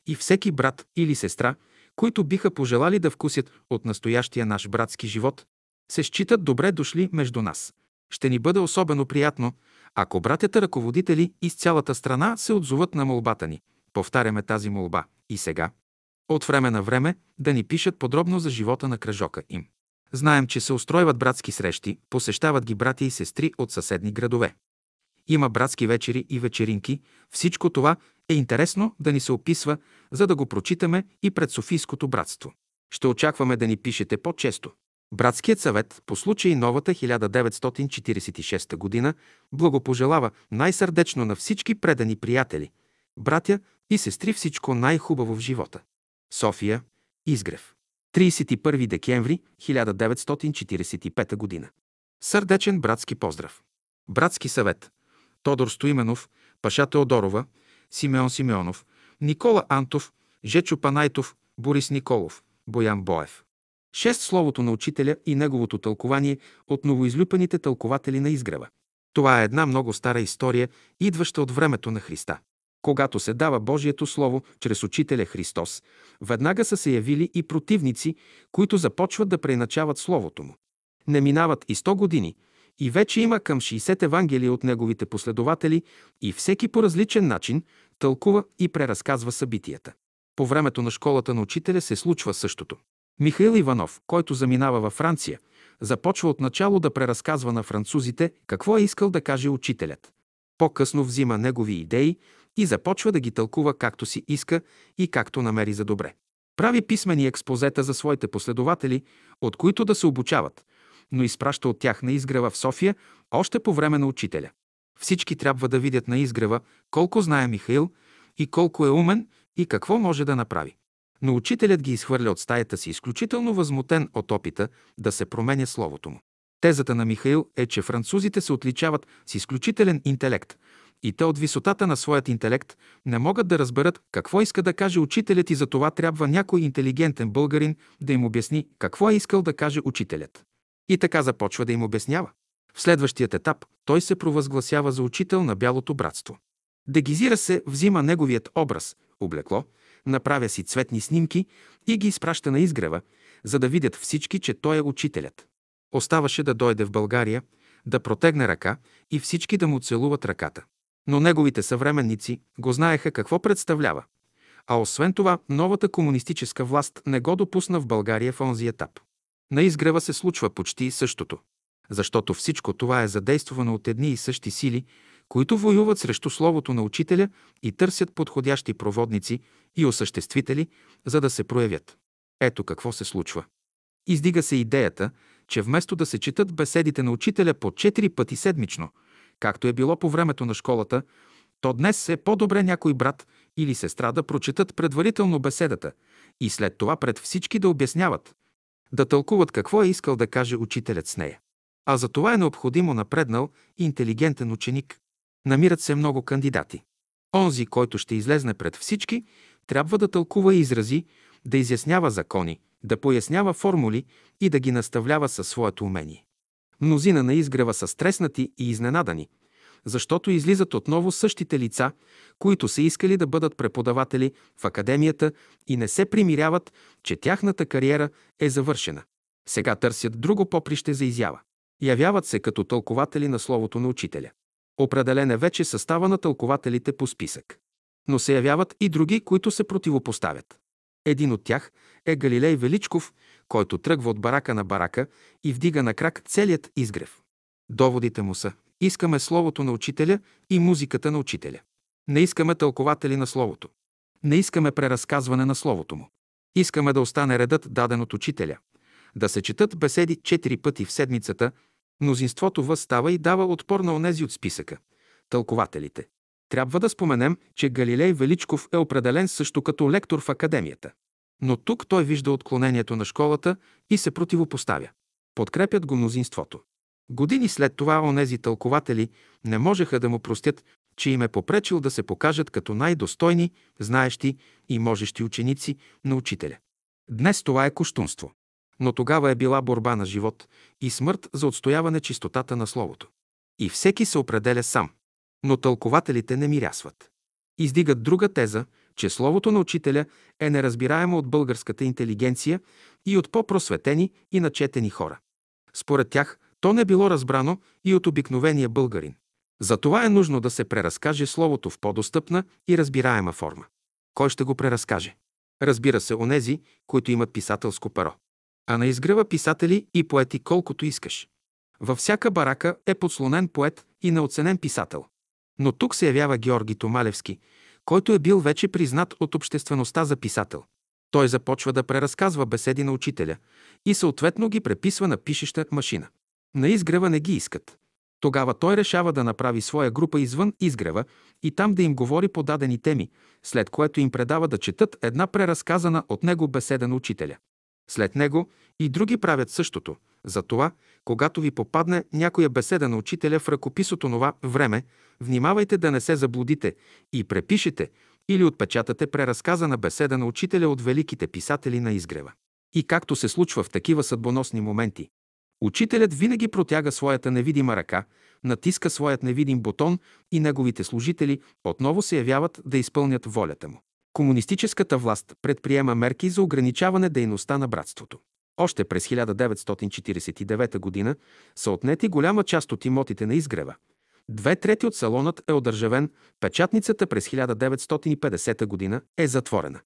и всеки брат или сестра, които биха пожелали да вкусят от настоящия наш братски живот, се считат добре дошли между нас. Ще ни бъде особено приятно, ако братята ръководители из цялата страна се отзоват на молбата ни. Повтаряме тази молба и сега. От време на време да ни пишат подробно за живота на кръжока им. Знаем, че се устройват братски срещи, посещават ги братя и сестри от съседни градове. Има братски вечери и вечеринки. Всичко това е интересно да ни се описва, за да го прочитаме и пред Софийското братство. Ще очакваме да ни пишете по-често. Братският съвет по случай новата 1946 година благопожелава най-сърдечно на всички предани приятели, братя и сестри всичко най-хубаво в живота. София, Изгрев. 31 декември 1945 година. Сърдечен братски поздрав. Братски съвет. Тодор Стоименов, Паша Теодорова, Симеон Симеонов, Никола Антов, Жечо Панайтов, Борис Николов, Боян Боев. Шест словото на учителя и неговото тълкование от новоизлюпените тълкователи на изгрева. Това е една много стара история, идваща от времето на Христа. Когато се дава Божието Слово чрез Учителя Христос, веднага са се явили и противници, които започват да преначават Словото му. Не минават и 100 години, и вече има към 60 Евангелия от неговите последователи и всеки по различен начин тълкува и преразказва събитията. По времето на школата на учителя се случва същото. Михаил Иванов, който заминава във Франция, започва от начало да преразказва на французите какво е искал да каже учителят. По-късно взима негови идеи и започва да ги тълкува както си иска и както намери за добре. Прави писмени експозета за своите последователи, от които да се обучават, но изпраща от тях на изгрева в София още по време на учителя. Всички трябва да видят на изгрева колко знае Михаил и колко е умен и какво може да направи. Но учителят ги изхвърля от стаята си, изключително възмутен от опита да се променя словото му. Тезата на Михаил е, че французите се отличават с изключителен интелект и те от висотата на своят интелект не могат да разберат какво иска да каже учителят и за това трябва някой интелигентен българин да им обясни какво е искал да каже учителят. И така започва да им обяснява. В следващият етап той се провъзгласява за учител на Бялото братство. Дегизира се, взима неговият образ, облекло, направя си цветни снимки и ги изпраща на изгрева, за да видят всички, че той е учителят. Оставаше да дойде в България, да протегне ръка и всички да му целуват ръката. Но неговите съвременници го знаеха какво представлява. А освен това, новата комунистическа власт не го допусна в България в онзи етап. На изгрева се случва почти същото. Защото всичко това е задействано от едни и същи сили, които воюват срещу Словото на Учителя и търсят подходящи проводници и осъществители, за да се проявят. Ето какво се случва. Издига се идеята, че вместо да се четат беседите на учителя по четири пъти седмично, както е било по времето на школата, то днес е по-добре някой брат или сестра да прочетат предварително беседата и след това пред всички да обясняват, да тълкуват какво е искал да каже учителят с нея. А за това е необходимо напреднал и интелигентен ученик. Намират се много кандидати. Онзи, който ще излезне пред всички, трябва да тълкува изрази, да изяснява закони, да пояснява формули и да ги наставлява със своето умение. Мнозина на изгрева са стреснати и изненадани, защото излизат отново същите лица, които са искали да бъдат преподаватели в академията и не се примиряват, че тяхната кариера е завършена. Сега търсят друго поприще за изява. Явяват се като тълкователи на Словото на Учителя. Определен е вече състава на тълкователите по списък. Но се явяват и други, които се противопоставят. Един от тях е Галилей Величков, който тръгва от барака на барака и вдига на крак целият изгрев. Доводите му са Искаме Словото на Учителя и музиката на Учителя. Не искаме тълкователи на Словото. Не искаме преразказване на Словото му. Искаме да остане редът даден от Учителя. Да се четат беседи четири пъти в седмицата, мнозинството възстава и дава отпор на онези от списъка – тълкователите. Трябва да споменем, че Галилей Величков е определен също като лектор в академията. Но тук той вижда отклонението на школата и се противопоставя. Подкрепят го мнозинството. Години след това онези тълкователи не можеха да му простят, че им е попречил да се покажат като най-достойни, знаещи и можещи ученици на учителя. Днес това е коштунство. Но тогава е била борба на живот и смърт за отстояване чистотата на Словото. И всеки се определя сам. Но тълкователите не мирясват. Издигат друга теза, че Словото на учителя е неразбираемо от българската интелигенция и от по-просветени и начетени хора. Според тях, то не било разбрано и от обикновения българин. Затова е нужно да се преразкаже Словото в по-достъпна и разбираема форма. Кой ще го преразкаже? Разбира се, онези, които имат писателско перо. А на изгръва писатели и поети колкото искаш. Във всяка барака е подслонен поет и неоценен писател. Но тук се явява Георги Томалевски, който е бил вече признат от обществеността за писател. Той започва да преразказва беседи на учителя и съответно ги преписва на пишеща машина. На изгрева не ги искат. Тогава той решава да направи своя група извън изгрева и там да им говори по дадени теми, след което им предава да четат една преразказана от него беседа на учителя. След него и други правят същото. Затова, когато ви попадне някоя беседа на учителя в ръкопис от онова време, внимавайте да не се заблудите и препишете или отпечатате преразказана беседа на учителя от великите писатели на изгрева. И както се случва в такива съдбоносни моменти, Учителят винаги протяга своята невидима ръка, натиска своят невидим бутон и неговите служители отново се явяват да изпълнят волята му. Комунистическата власт предприема мерки за ограничаване дейността на братството. Още през 1949 г. са отнети голяма част от имотите на изгрева. Две трети от салонът е одържавен, печатницата през 1950 г. е затворена.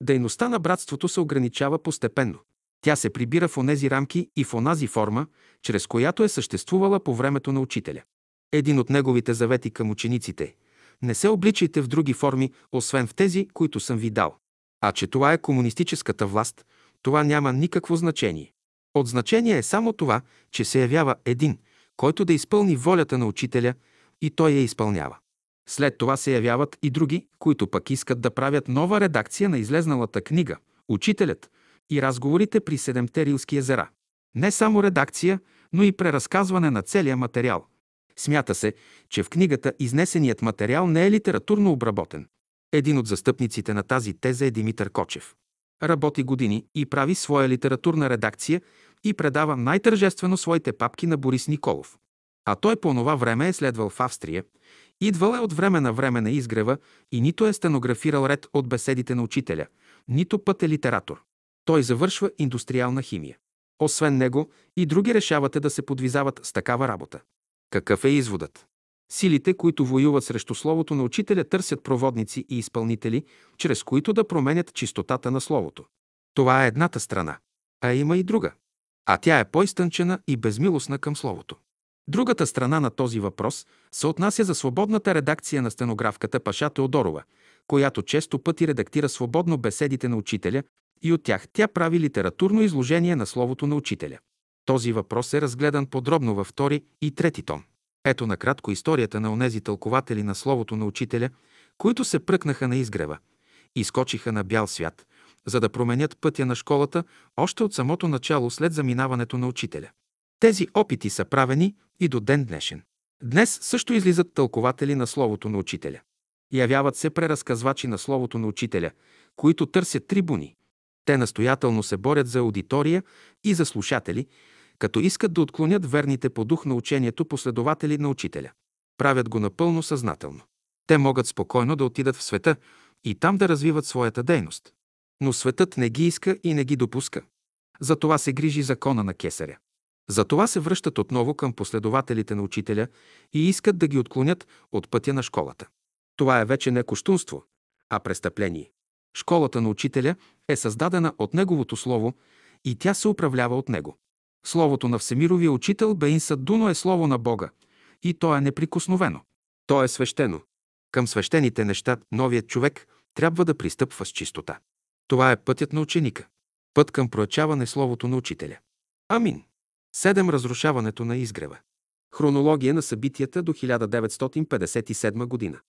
Дейността на братството се ограничава постепенно. Тя се прибира в онези рамки и в онази форма, чрез която е съществувала по времето на учителя. Един от неговите завети към учениците – не се обличайте в други форми, освен в тези, които съм ви дал. А че това е комунистическата власт, това няма никакво значение. От значение е само това, че се явява един, който да изпълни волята на учителя и той я изпълнява. След това се явяват и други, които пък искат да правят нова редакция на излезналата книга. Учителят, и разговорите при Седемте Рилски езера. Не само редакция, но и преразказване на целия материал. Смята се, че в книгата изнесеният материал не е литературно обработен. Един от застъпниците на тази теза е Димитър Кочев. Работи години и прави своя литературна редакция и предава най-тържествено своите папки на Борис Николов. А той по това време е следвал в Австрия, идвал е от време на време на изгрева и нито е стенографирал ред от беседите на учителя, нито път е литератор. Той завършва индустриална химия. Освен него, и други решавате да се подвизават с такава работа. Какъв е изводът? Силите, които воюват срещу Словото на Учителя, търсят проводници и изпълнители, чрез които да променят чистотата на Словото. Това е едната страна, а има и друга. А тя е по-изтънчена и безмилостна към Словото. Другата страна на този въпрос се отнася за свободната редакция на стенографката Паша Теодорова, която често пъти редактира свободно беседите на учителя и от тях тя прави литературно изложение на словото на учителя. Този въпрос е разгледан подробно във втори и трети том. Ето накратко историята на онези тълкователи на словото на учителя, които се пръкнаха на изгрева, изкочиха на бял свят, за да променят пътя на школата още от самото начало след заминаването на учителя. Тези опити са правени и до ден днешен. Днес също излизат тълкователи на Словото на Учителя. Явяват се преразказвачи на Словото на Учителя, които търсят трибуни, те настоятелно се борят за аудитория и за слушатели, като искат да отклонят верните по дух на учението последователи на учителя. Правят го напълно съзнателно. Те могат спокойно да отидат в света и там да развиват своята дейност. Но светът не ги иска и не ги допуска. За това се грижи закона на кесаря. За това се връщат отново към последователите на учителя и искат да ги отклонят от пътя на школата. Това е вече не кощунство, а престъпление. Школата на учителя е създадена от неговото слово и тя се управлява от него. Словото на Всемировия учител Беин Садуно е слово на Бога и то е неприкосновено. То е свещено. Към свещените неща новият човек трябва да пристъпва с чистота. Това е пътят на ученика. Път към проячаване словото на учителя. Амин. Седем Разрушаването на изгрева. Хронология на събитията до 1957 година.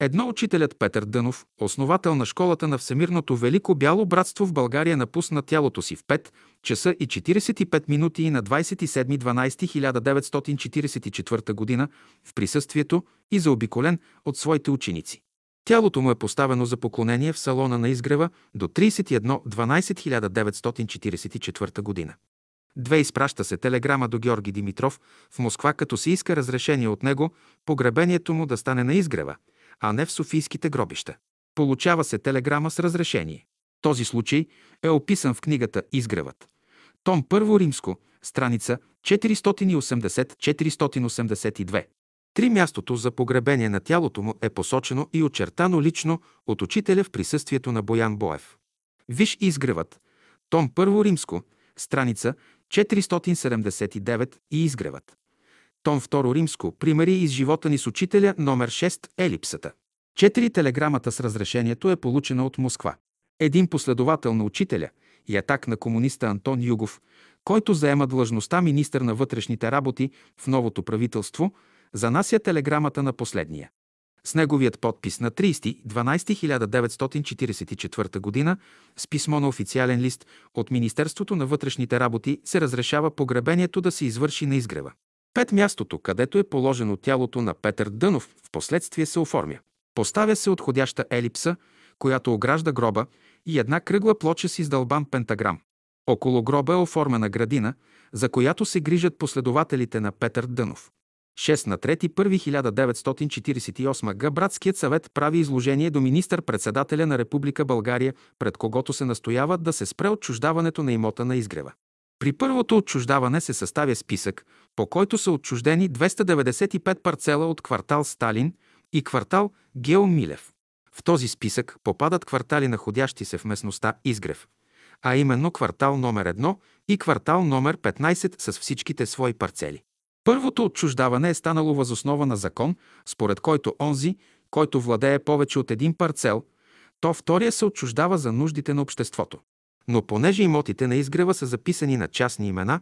Едно учителят Петър Дънов, основател на школата на Всемирното Велико Бяло братство в България, напусна тялото си в 5 часа и 45 минути и на 27.12.1944 г. в присъствието и заобиколен от своите ученици. Тялото му е поставено за поклонение в салона на изгрева до 31.12.1944 г. Две изпраща се телеграма до Георги Димитров в Москва, като се иска разрешение от него погребението му да стане на изгрева – а не в Софийските гробища. Получава се телеграма с разрешение. Този случай е описан в книгата Изгревът. Том първо римско, страница 480-482. Три мястото за погребение на тялото му е посочено и очертано лично от учителя в присъствието на Боян Боев. Виж изгревът. Том първо римско, страница 479 и изгревът. Том 2 римско. Примери из живота ни с учителя номер 6. Елипсата. Четири телеграмата с разрешението е получена от Москва. Един последовател на учителя и атак на комуниста Антон Югов, който заема длъжността министър на вътрешните работи в новото правителство, занася телеграмата на последния. С неговият подпис на 30.12.1944 г. с писмо на официален лист от Министерството на вътрешните работи се разрешава погребението да се извърши на изгрева. Пет мястото, където е положено тялото на Петър Дънов, в последствие се оформя. Поставя се отходяща елипса, която огражда гроба и една кръгла плоча с издълбан пентаграм. Около гроба е оформена градина, за която се грижат последователите на Петър Дънов. 6 на 3 1948 г. Братският съвет прави изложение до министър-председателя на Република България, пред когото се настоява да се спре отчуждаването на имота на изгрева. При първото отчуждаване се съставя списък, по който са отчуждени 295 парцела от квартал Сталин и квартал Гео Милев. В този списък попадат квартали, находящи се в местността Изгрев, а именно квартал номер 1 и квартал номер 15 с всичките свои парцели. Първото отчуждаване е станало възоснова на закон, според който онзи, който владее повече от един парцел, то втория се отчуждава за нуждите на обществото. Но понеже имотите на изгрева са записани на частни имена,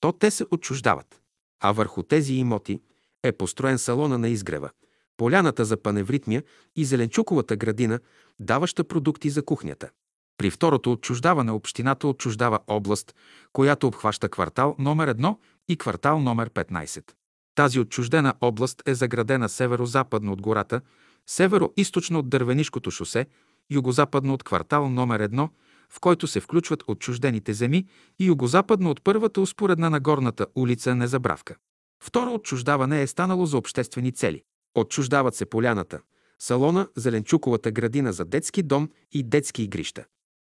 то те се отчуждават. А върху тези имоти е построен салона на изгрева, поляната за паневритмия и зеленчуковата градина, даваща продукти за кухнята. При второто отчуждаване общината отчуждава област, която обхваща квартал номер 1 и квартал номер 15. Тази отчуждена област е заградена северо-западно от гората, северо-источно от Дървенишкото шосе, югозападно от квартал номер 1 в който се включват отчуждените земи и югозападно от първата успоредна на горната улица Незабравка. Второ отчуждаване е станало за обществени цели. Отчуждават се поляната, салона, зеленчуковата градина за детски дом и детски игрища.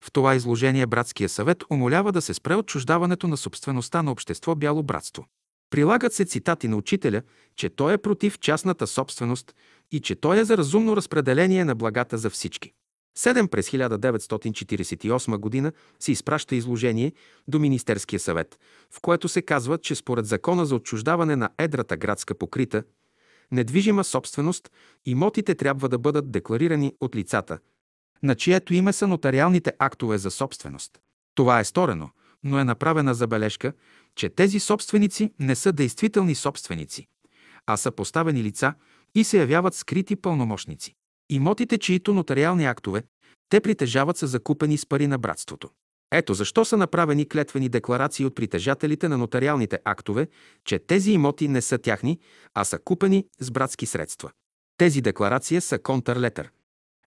В това изложение Братския съвет умолява да се спре отчуждаването на собствеността на общество Бяло братство. Прилагат се цитати на учителя, че той е против частната собственост и че той е за разумно разпределение на благата за всички. 7 през 1948 г. се изпраща изложение до Министерския съвет, в което се казва, че според закона за отчуждаване на едрата градска покрита, недвижима собственост, имотите трябва да бъдат декларирани от лицата, на чието име са нотариалните актове за собственост. Това е сторено, но е направена забележка, че тези собственици не са действителни собственици, а са поставени лица и се явяват скрити пълномощници. Имотите, чието нотариални актове те притежават са закупени с пари на братството. Ето защо са направени клетвени декларации от притежателите на нотариалните актове, че тези имоти не са тяхни, а са купени с братски средства. Тези декларации са контърлетър.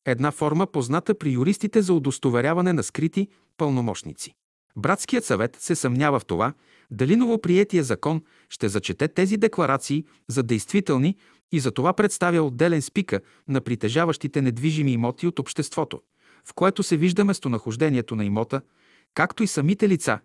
Една форма позната при юристите за удостоверяване на скрити пълномощници. Братският съвет се съмнява в това, дали новоприетия закон ще зачете тези декларации за действителни и за това представя отделен спика на притежаващите недвижими имоти от обществото, в което се вижда местонахождението на имота, както и самите лица,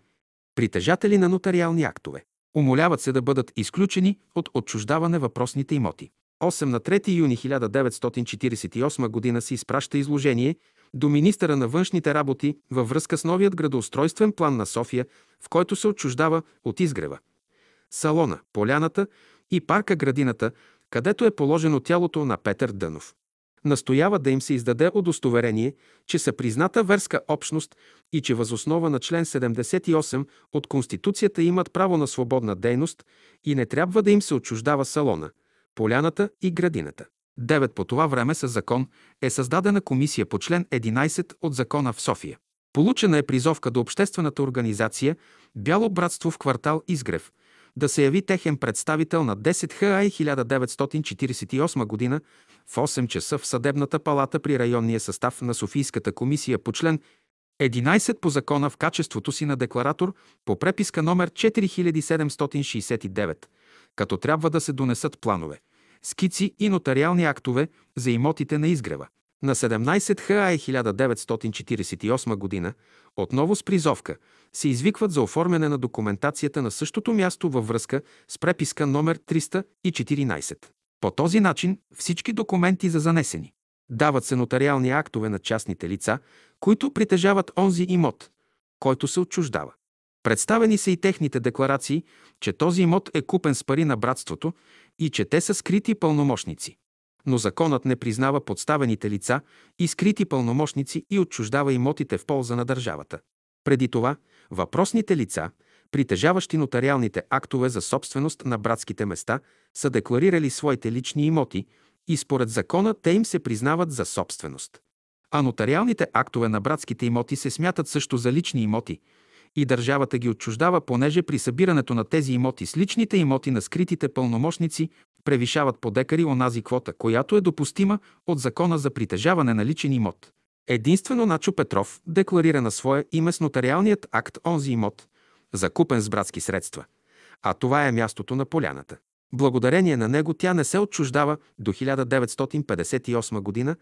Притежатели на нотариални актове. Умоляват се да бъдат изключени от отчуждаване въпросните имоти. 8 на 3 юни 1948 г. се изпраща изложение до министъра на външните работи във връзка с новият градоустройствен план на София, в който се отчуждава от изгрева. Салона, поляната и парка градината, където е положено тялото на Петър Дънов. Настоява да им се издаде удостоверение, че са призната верска общност и че възоснова на член 78 от Конституцията имат право на свободна дейност и не трябва да им се отчуждава салона, поляната и градината. Девет по това време със закон е създадена комисия по член 11 от закона в София. Получена е призовка до обществената организация Бяло братство в квартал Изгрев да се яви техен представител на 10 ХАИ 1948 г. в 8 часа в съдебната палата при районния състав на Софийската комисия по член 11 по закона в качеството си на декларатор по преписка номер 4769, като трябва да се донесат планове, скици и нотариални актове за имотите на изгрева. На 17 ХАЕ 1948 г. отново с призовка се извикват за оформяне на документацията на същото място във връзка с преписка номер 314. По този начин всички документи за занесени. Дават се нотариални актове на частните лица, които притежават онзи имот, който се отчуждава. Представени са и техните декларации, че този имот е купен с пари на братството и че те са скрити пълномощници. Но законът не признава подставените лица и скрити пълномощници и отчуждава имотите в полза на държавата. Преди това, въпросните лица, притежаващи нотариалните актове за собственост на братските места, са декларирали своите лични имоти и според закона те им се признават за собственост. А нотариалните актове на братските имоти се смятат също за лични имоти и държавата ги отчуждава, понеже при събирането на тези имоти с личните имоти на скритите пълномощници превишават по декари онази квота, която е допустима от закона за притежаване на личен имот. Единствено Начо Петров декларира на своя име с нотариалният акт онзи имот, закупен с братски средства. А това е мястото на поляната. Благодарение на него тя не се отчуждава до 1958 година,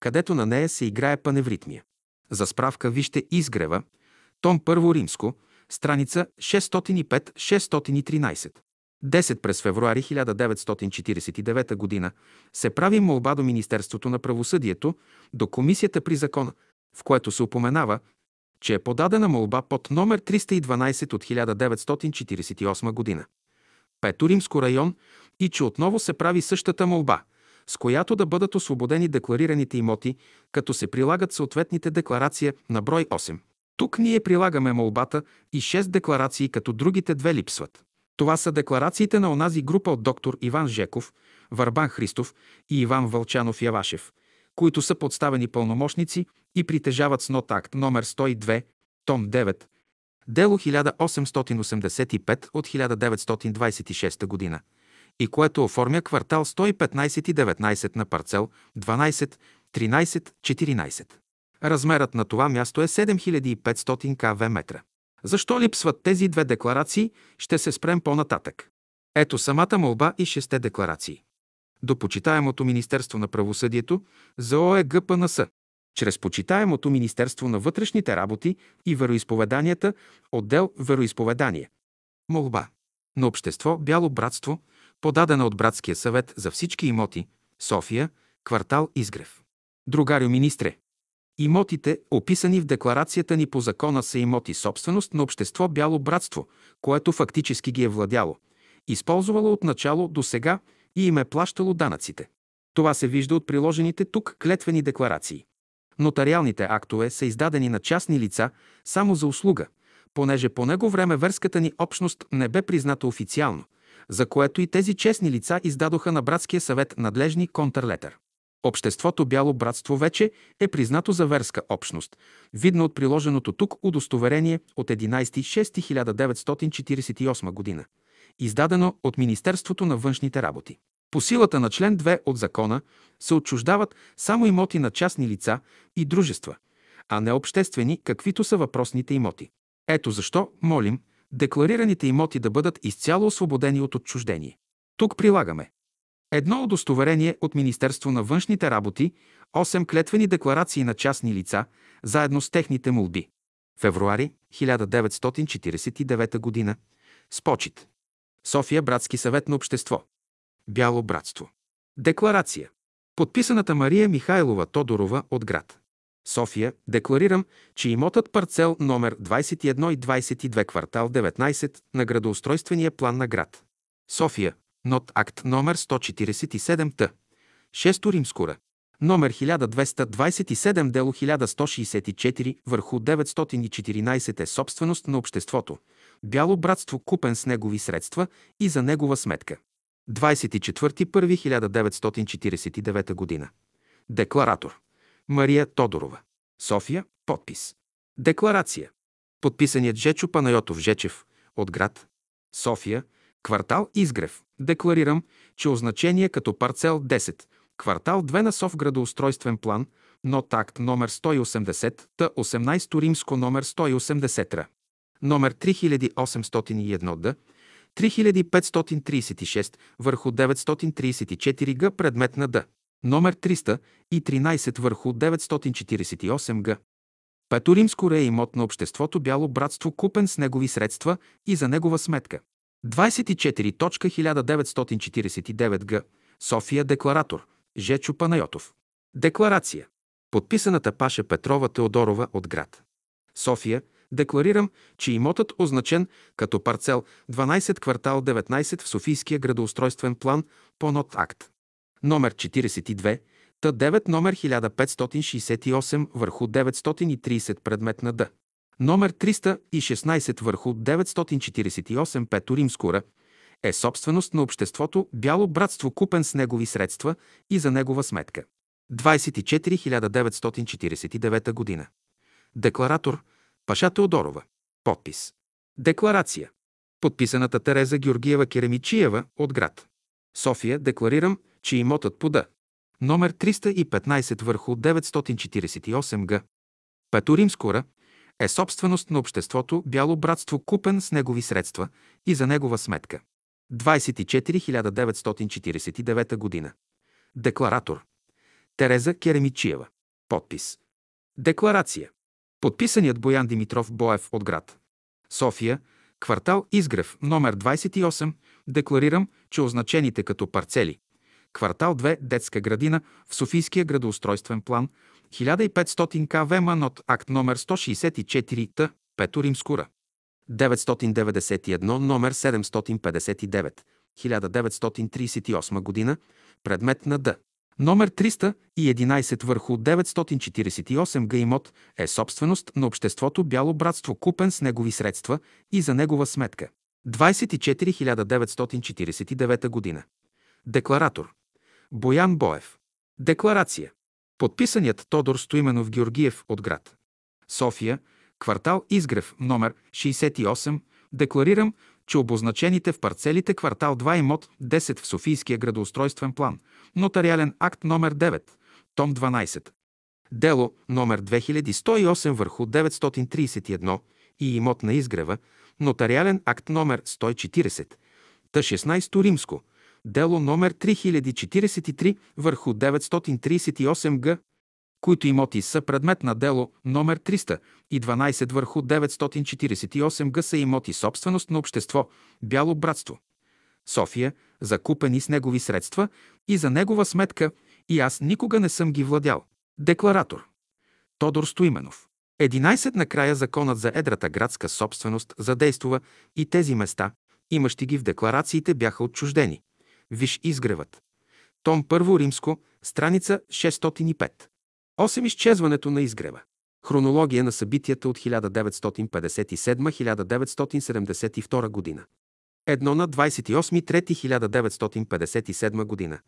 където на нея се играе паневритмия. За справка вижте Изгрева, том първо римско, страница 605-613. 10 през февруари 1949 г. се прави молба до Министерството на правосъдието, до Комисията при закона, в което се упоменава, че е подадена молба под номер 312 от 1948 година. Пето Римско район и че отново се прави същата молба, с която да бъдат освободени декларираните имоти, като се прилагат съответните декларация на брой 8. Тук ние прилагаме молбата и 6 декларации, като другите две липсват. Това са декларациите на онази група от доктор Иван Жеков, Върбан Христов и Иван Вълчанов Явашев, които са подставени пълномощници и притежават с нот акт номер 102, том 9, дело 1885 от 1926 година, и което оформя квартал 115 и 19 на парцел 12, 13, 14. Размерът на това място е 7500 кв метра. Защо липсват тези две декларации, ще се спрем по-нататък. Ето самата молба и шесте декларации. До почитаемото Министерство на правосъдието за ОЕГПНС. Чрез почитаемото Министерство на вътрешните работи и вероисповеданията, отдел Вероисповедание. Молба. На общество Бяло братство, подадена от Братския съвет за всички имоти, София, квартал Изгрев. Другарио министре, Имотите, описани в декларацията ни по закона, са имоти собственост на общество Бяло братство, което фактически ги е владяло, използвало от начало до сега и им е плащало данъците. Това се вижда от приложените тук клетвени декларации. Нотариалните актове са издадени на частни лица само за услуга, понеже по него време верската ни общност не бе призната официално, за което и тези честни лица издадоха на Братския съвет надлежни контрлетър. Обществото Бяло братство вече е признато за верска общност, видно от приложеното тук удостоверение от 11.6.1948 година, издадено от Министерството на външните работи. По силата на член 2 от закона се отчуждават само имоти на частни лица и дружества, а не обществени, каквито са въпросните имоти. Ето защо молим декларираните имоти да бъдат изцяло освободени от отчуждение. Тук прилагаме Едно удостоверение от Министерство на външните работи, 8 клетвени декларации на частни лица, заедно с техните молби. Февруари 1949 г. С почет. София Братски съвет на общество. Бяло братство. Декларация. Подписаната Мария Михайлова Тодорова от град. София, декларирам, че имотът парцел номер 21 и 22 квартал 19 на градоустройствения план на град. София, нот акт номер 147 т. 6 Римскора. Номер 1227 дело 1164 върху 914 е собственост на обществото. Бяло братство купен с негови средства и за негова сметка. 24.1.1949 г. Декларатор. Мария Тодорова. София. Подпис. Декларация. Подписаният Жечо Панайотов Жечев от град София, квартал Изгрев. Декларирам, че означение като парцел 10, квартал 2 на Сов градоустройствен план, но такт номер 180, т 18 римско номер 180 р. Номер 3801 д, 3536 върху 934 г предмет на Д. Номер 313 върху 948 г. Пето римско ре имот на обществото Бяло братство купен с негови средства и за негова сметка. 24.1949 г. София декларатор. Жечо Панайотов. Декларация. Подписаната Паша Петрова Теодорова от град. София Декларирам, че имотът означен като парцел 12 квартал 19 в Софийския градоустройствен план по нот акт. Номер 42, Т 9 номер 1568 върху 930 предмет на Д. Номер 316 върху 948 Пето Римскора е собственост на обществото Бяло братство купен с негови средства и за негова сметка. 24 година. Декларатор Паша Теодорова. Подпис. Декларация. Подписаната Тереза Георгиева Керемичиева от град. София декларирам, че имотът пода. Номер 315 върху 948 г. Пето Римскора е собственост на обществото Бяло братство купен с негови средства и за негова сметка. 24 година. Декларатор. Тереза Керемичиева. Подпис. Декларация. Подписаният Боян Димитров Боев от град. София, квартал Изгрев, номер 28, декларирам, че означените като парцели. Квартал 2, детска градина, в Софийския градоустройствен план, 1500 КВ Манот, акт номер 164 Т, Пето Римскура. 991 номер 759, 1938 година, предмет на Д. Номер 311 върху 948 г е собственост на обществото Бяло братство купен с негови средства и за негова сметка. 24 година. Декларатор. Боян Боев. Декларация. Подписаният Тодор Стоименов Георгиев от град. София, квартал Изгрев, номер 68, декларирам, че обозначените в парцелите квартал 2 имот 10 в Софийския градоустройствен план, нотариален акт номер 9, том 12, дело номер 2108 върху 931 и имот на изгрева, нотариален акт номер 140, та 16 римско, дело номер 3043 върху 938 г които имоти са предмет на дело номер 312 върху 948 г са имоти собственост на общество Бяло братство. София, закупени с негови средства и за негова сметка и аз никога не съм ги владял. Декларатор. Тодор Стоименов. 11 накрая законът за едрата градска собственост задействува и тези места, имащи ги в декларациите, бяха отчуждени. Виж изгревът. Том 1 римско, страница 605. 8. Изчезването на изгрева. Хронология на събитията от 1957-1972 година. Едно на 28.3.1957 година.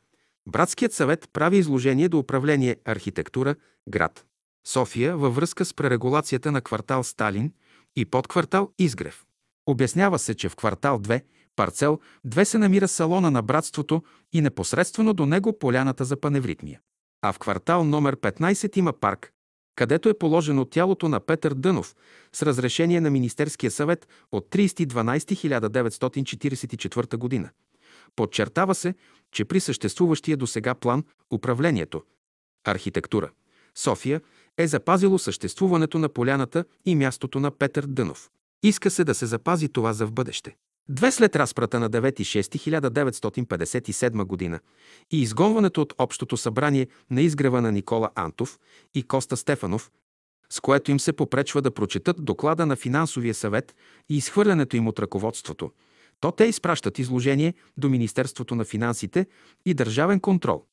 Братският съвет прави изложение до управление архитектура, град. София във връзка с пререгулацията на квартал Сталин и подквартал Изгрев. Обяснява се, че в квартал 2, парцел 2 се намира салона на братството и непосредствено до него поляната за паневритмия а в квартал номер 15 има парк, където е положено тялото на Петър Дънов с разрешение на Министерския съвет от 30.12.1944 г. Подчертава се, че при съществуващия до сега план управлението Архитектура София е запазило съществуването на поляната и мястото на Петър Дънов. Иска се да се запази това за в бъдеще. Две след разпрата на 9.6.1957 г. и изгонването от Общото събрание на изгрева на Никола Антов и Коста Стефанов, с което им се попречва да прочетат доклада на финансовия съвет и изхвърлянето им от ръководството, то те изпращат изложение до Министерството на финансите и държавен контрол,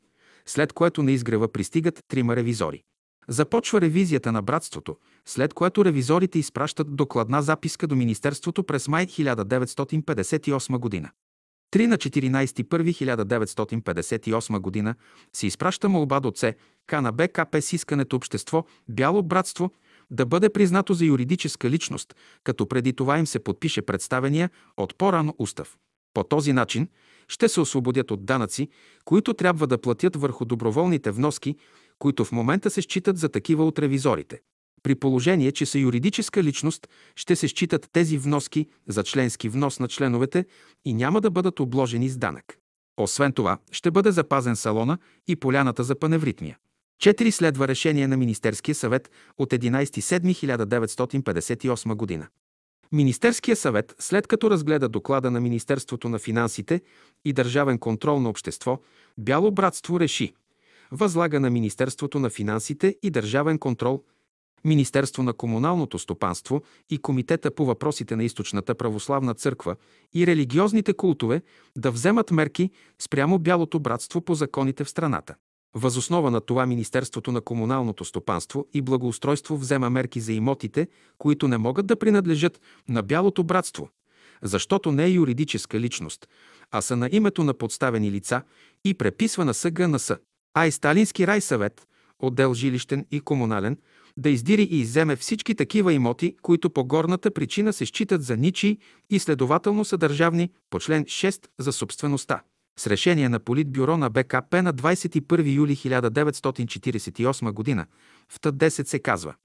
след което на изгрева пристигат трима ревизори. Започва ревизията на братството, след което ревизорите изпращат докладна записка до Министерството през май 1958 година. 3 на 14.1.1958 година се изпраща молба до ЦК на БКП с искането общество Бяло братство да бъде признато за юридическа личност, като преди това им се подпише представения от по-рано устав. По този начин ще се освободят от данъци, които трябва да платят върху доброволните вноски, които в момента се считат за такива от ревизорите. При положение, че са юридическа личност, ще се считат тези вноски за членски внос на членовете и няма да бъдат обложени с данък. Освен това, ще бъде запазен салона и поляната за паневритмия. 4 следва решение на Министерския съвет от 11.7.1958 година. Министерския съвет, след като разгледа доклада на Министерството на финансите и Държавен контрол на общество, Бяло братство реши възлага на Министерството на финансите и Държавен контрол, Министерство на комуналното стопанство и Комитета по въпросите на източната православна църква и религиозните култове да вземат мерки спрямо Бялото братство по законите в страната. Възоснова на това Министерството на комуналното стопанство и благоустройство взема мерки за имотите, които не могат да принадлежат на Бялото братство, защото не е юридическа личност, а са на името на подставени лица и преписва на СГНС. А и Сталински райсъвет, отдел жилищен и комунален, да издири и изземе всички такива имоти, които по горната причина се считат за ничии и следователно са държавни по член 6 за собствеността. С решение на Политбюро на БКП на 21 юли 1948 г. в Т-10 се казва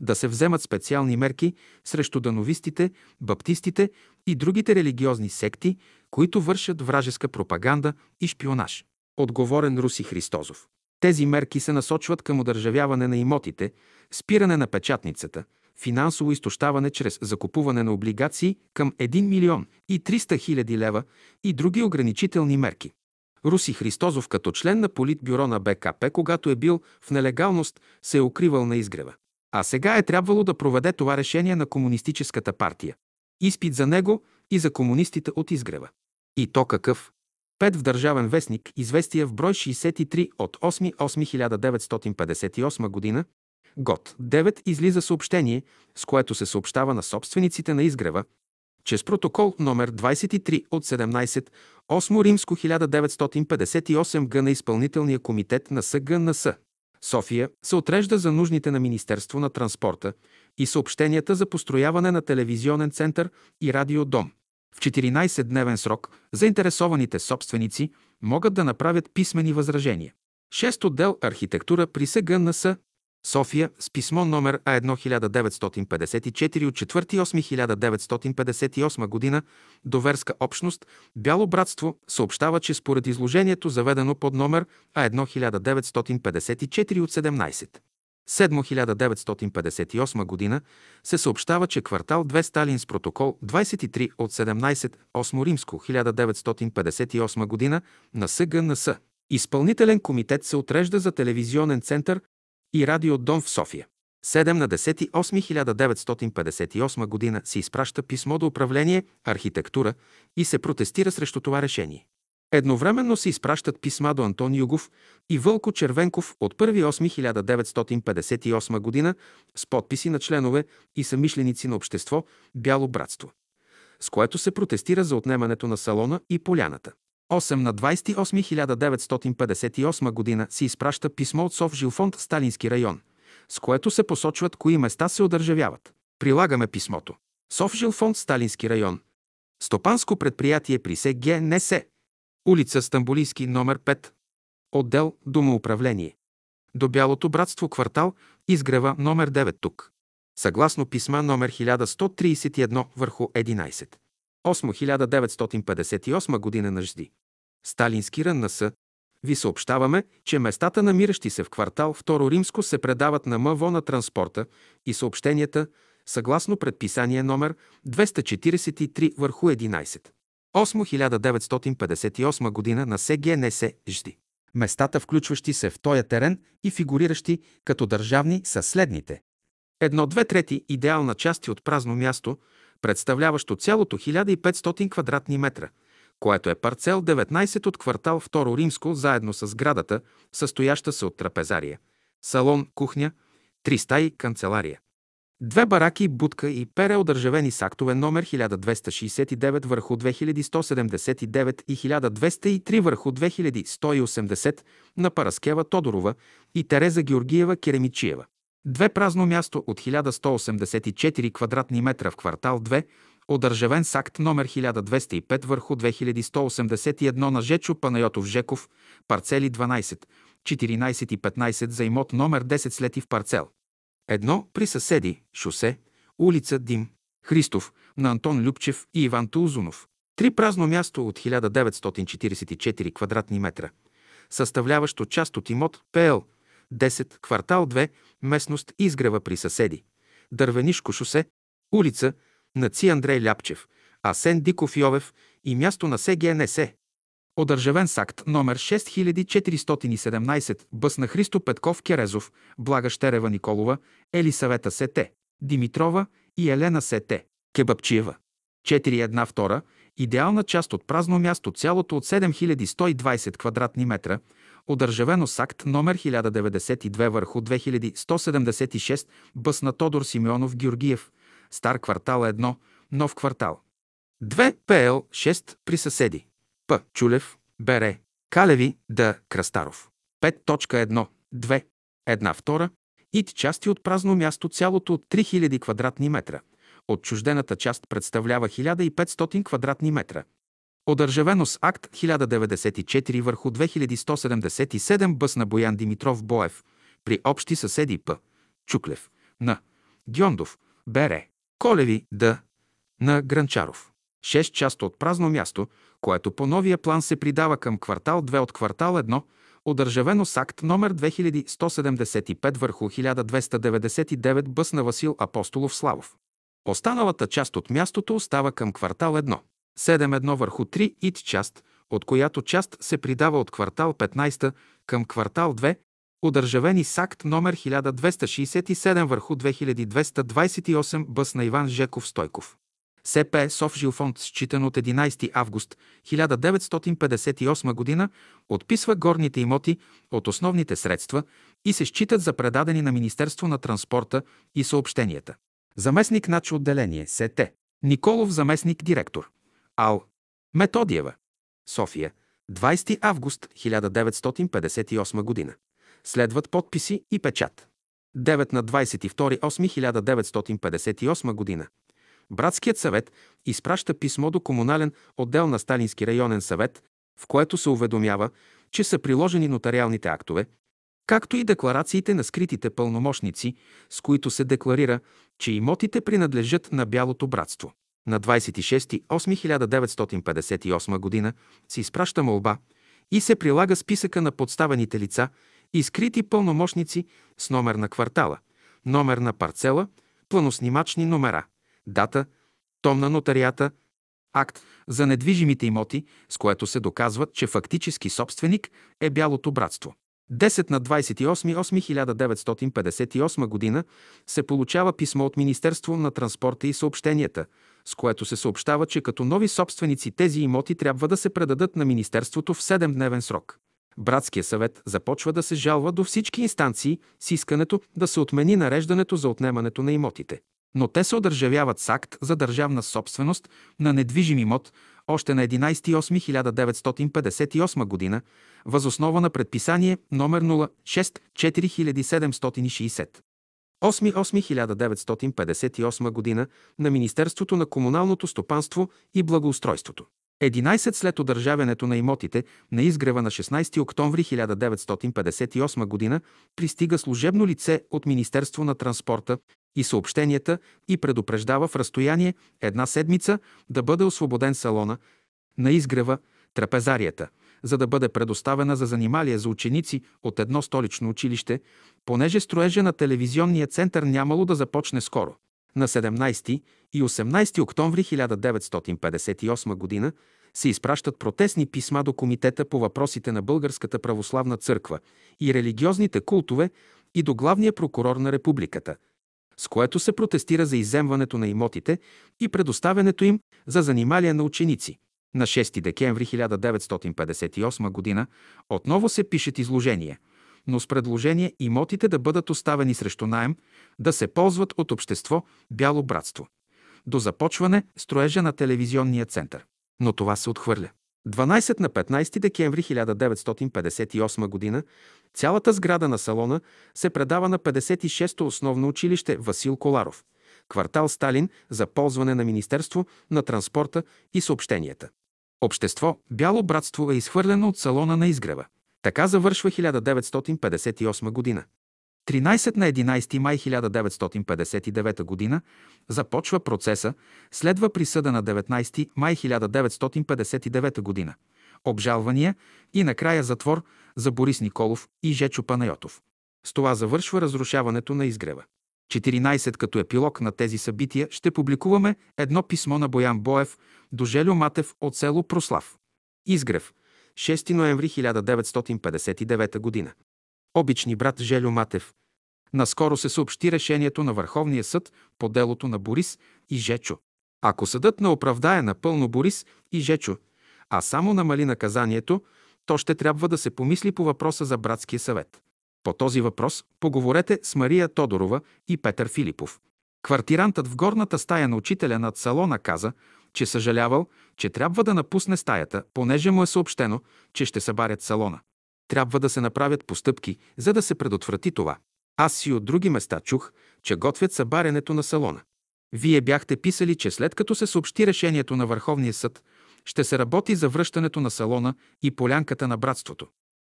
да се вземат специални мерки срещу дановистите, баптистите и другите религиозни секти, които вършат вражеска пропаганда и шпионаж. Отговорен Руси Христозов. Тези мерки се насочват към удържавяване на имотите, спиране на печатницата, финансово изтощаване чрез закупуване на облигации към 1 милион и 300 хиляди лева и други ограничителни мерки. Руси Христозов като член на политбюро на БКП, когато е бил в нелегалност, се е укривал на изгрева. А сега е трябвало да проведе това решение на Комунистическата партия. Изпит за него и за комунистите от изгрева. И то какъв? Пет в Държавен вестник, известия в брой 63 от 8.8.1958 година, ГОД 9 излиза съобщение, с което се съобщава на собствениците на изгрева, че с протокол номер 23 от 17 8 Римско 1958 г на изпълнителния комитет на СГНС София се отрежда за нужните на Министерство на транспорта и съобщенията за построяване на телевизионен център и радиодом. В 14-дневен срок заинтересованите собственици могат да направят писмени възражения. 6 отдел архитектура при СГНС София с писмо номер А1954 от 4.8.1958 година до Верска общност Бяло братство съобщава, че според изложението заведено под номер А1954 от 17. 7 година се съобщава, че квартал 2 Сталин с протокол 23 от 17 8 Римско 1958 година на СГНС Изпълнителен комитет се отрежда за телевизионен център и радиодом в София. 7 на 10.8.1958 година се изпраща писмо до управление архитектура и се протестира срещу това решение. Едновременно се изпращат писма до Антон Югов и Вълко Червенков от 1.8.1958 година с подписи на членове и самишленици на общество Бяло братство, с което се протестира за отнемането на салона и поляната. 8 на 28.1958 година се изпраща писмо от Сов Жилфонд Сталински район, с което се посочват кои места се одържавяват. Прилагаме писмото. Сов Жилфонд Сталински район. Стопанско предприятие при СГНС. Улица Стамбулийски, номер 5. Отдел Домоуправление. До Бялото братство квартал Изгрева номер 9 тук. Съгласно писма номер 1131 върху 11. 8 1958 година на Жди. Сталински РНС, ви съобщаваме, че местата, намиращи се в квартал 2 Римско, се предават на МВО на транспорта и съобщенията съгласно предписание номер 243 върху 11. 8 1958 година на СГНС жди. Местата, включващи се в този терен и фигуриращи като държавни, са следните. Едно, две трети идеална части от празно място, представляващо цялото 1500 квадратни метра, което е парцел 19 от квартал 2 Римско, заедно с градата, състояща се от трапезария, салон, кухня, три стаи, канцелария. Две бараки, будка и пере одържавени с актове номер 1269 върху 2179 и 1203 върху 2180 на Параскева Тодорова и Тереза Георгиева Керемичиева. Две празно място от 1184 квадратни метра в квартал 2, одържавен с акт номер 1205 върху 2181 на Жечо Панайотов Жеков, парцели 12, 14 и 15 за имот номер 10 слети в парцел. Едно при съседи, шосе, улица Дим, Христов, на Антон Любчев и Иван Тулзунов. Три празно място от 1944 квадратни метра, съставляващо част от имот ПЛ 10, квартал 2, местност Изгрева при съседи. Дървенишко шосе, улица Наци Андрей Ляпчев, Асен Диков Йовев и място на СГНС. Одържавен с акт номер 6417 Бъс на Христо Петков Керезов, Блага Щерева Николова, Елисавета Сете, Димитрова и Елена Сете, Кебапчиева. 4 втора, идеална част от празно място, цялото от 7120 квадратни метра, одържавено с номер 1092 върху 2176 Бъс на Тодор Симеонов Георгиев, Стар квартал 1, Нов квартал. 2 ПЛ 6 при съседи. П. Чулев, Бере, Калеви, Д. Крастаров. 5.1. 2. Една втора. Ит части от празно място цялото от 3000 квадратни метра. Отчуждената част представлява 1500 квадратни метра. Одържавено с акт 1094 върху 2177 бъс на Боян Димитров Боев при общи съседи П. Чуклев, на Гьондов, Бере, Колеви, Д. на Гранчаров. 6 част от празно място, което по новия план се придава към квартал 2 от квартал 1, одържавено с акт номер 2175 върху 1299 бъс на Васил Апостолов Славов. Останалата част от мястото остава към квартал 1. 7-1 върху 3 ит част, от която част се придава от квартал 15 към квартал 2, удържавени с акт номер 1267 върху 2228 бъс на Иван Жеков Стойков. СП Софжилфонд, считан от 11 август 1958 г., отписва горните имоти от основните средства и се считат за предадени на Министерство на транспорта и съобщенията. Заместник нач отделение СТ. Николов заместник директор. Ал. Методиева. София. 20 август 1958 г. Следват подписи и печат. 9 на 22.8.1958 г. Братският съвет изпраща писмо до комунален отдел на Сталински районен съвет, в което се уведомява, че са приложени нотариалните актове, както и декларациите на скритите пълномощници, с които се декларира, че имотите принадлежат на Бялото братство. На 26.8.1958 г. се изпраща молба и се прилага списъка на подставените лица и скрити пълномощници с номер на квартала, номер на парцела, планоснимачни номера, дата, том на нотарията, акт за недвижимите имоти, с което се доказва, че фактически собственик е Бялото братство. 10 на 28.8.1958 г. се получава писмо от Министерство на транспорта и съобщенията, с което се съобщава, че като нови собственици тези имоти трябва да се предадат на Министерството в 7-дневен срок. Братския съвет започва да се жалва до всички инстанции с искането да се отмени нареждането за отнемането на имотите. Но те се одържавяват с акт за държавна собственост на недвижим имот още на 11.8.1958 г. възоснова на предписание номер 06 4760. 8.8.1958 г. на Министерството на комуналното стопанство и благоустройството. 11 след одържавянето на имотите на изгрева на 16 октомври 1958 г. пристига служебно лице от Министерство на транспорта и съобщенията и предупреждава в разстояние една седмица да бъде освободен салона на изгрева, трапезарията, за да бъде предоставена за занималия за ученици от едно столично училище, понеже строежа на телевизионния център нямало да започне скоро. На 17 и 18 октомври 1958 г. се изпращат протестни писма до Комитета по въпросите на Българската православна църква и религиозните култове и до главния прокурор на републиката, с което се протестира за иземването на имотите и предоставянето им за занималия на ученици. На 6 декември 1958 г. отново се пишат изложения, но с предложение имотите да бъдат оставени срещу найем, да се ползват от общество Бяло братство. До започване строежа на телевизионния център. Но това се отхвърля. 12 на 15 декември 1958 г. цялата сграда на салона се предава на 56-то основно училище Васил Коларов, квартал Сталин за ползване на Министерство на транспорта и съобщенията. Общество Бяло братство е изхвърлено от салона на изгрева. Така завършва 1958 година. 13 на 11 май 1959 г. започва процеса, следва присъда на 19 май 1959 г. Обжалвания и накрая затвор за Борис Николов и Жечо Панайотов. С това завършва разрушаването на изгрева. 14 като епилог на тези събития ще публикуваме едно писмо на Боян Боев до Желю Матев от село Прослав. Изгрев. 6 ноември 1959 г. Обични брат Желю Матев. Наскоро се съобщи решението на Върховния съд по делото на Борис и Жечо. Ако съдът не оправдае напълно Борис и Жечо, а само намали наказанието, то ще трябва да се помисли по въпроса за братския съвет. По този въпрос поговорете с Мария Тодорова и Петър Филипов. Квартирантът в горната стая на учителя над салона каза, че съжалявал, че трябва да напусне стаята, понеже му е съобщено, че ще събарят салона. Трябва да се направят постъпки, за да се предотврати това. Аз и от други места чух, че готвят събарянето на салона. Вие бяхте писали, че след като се съобщи решението на Върховния съд, ще се работи за връщането на салона и полянката на братството.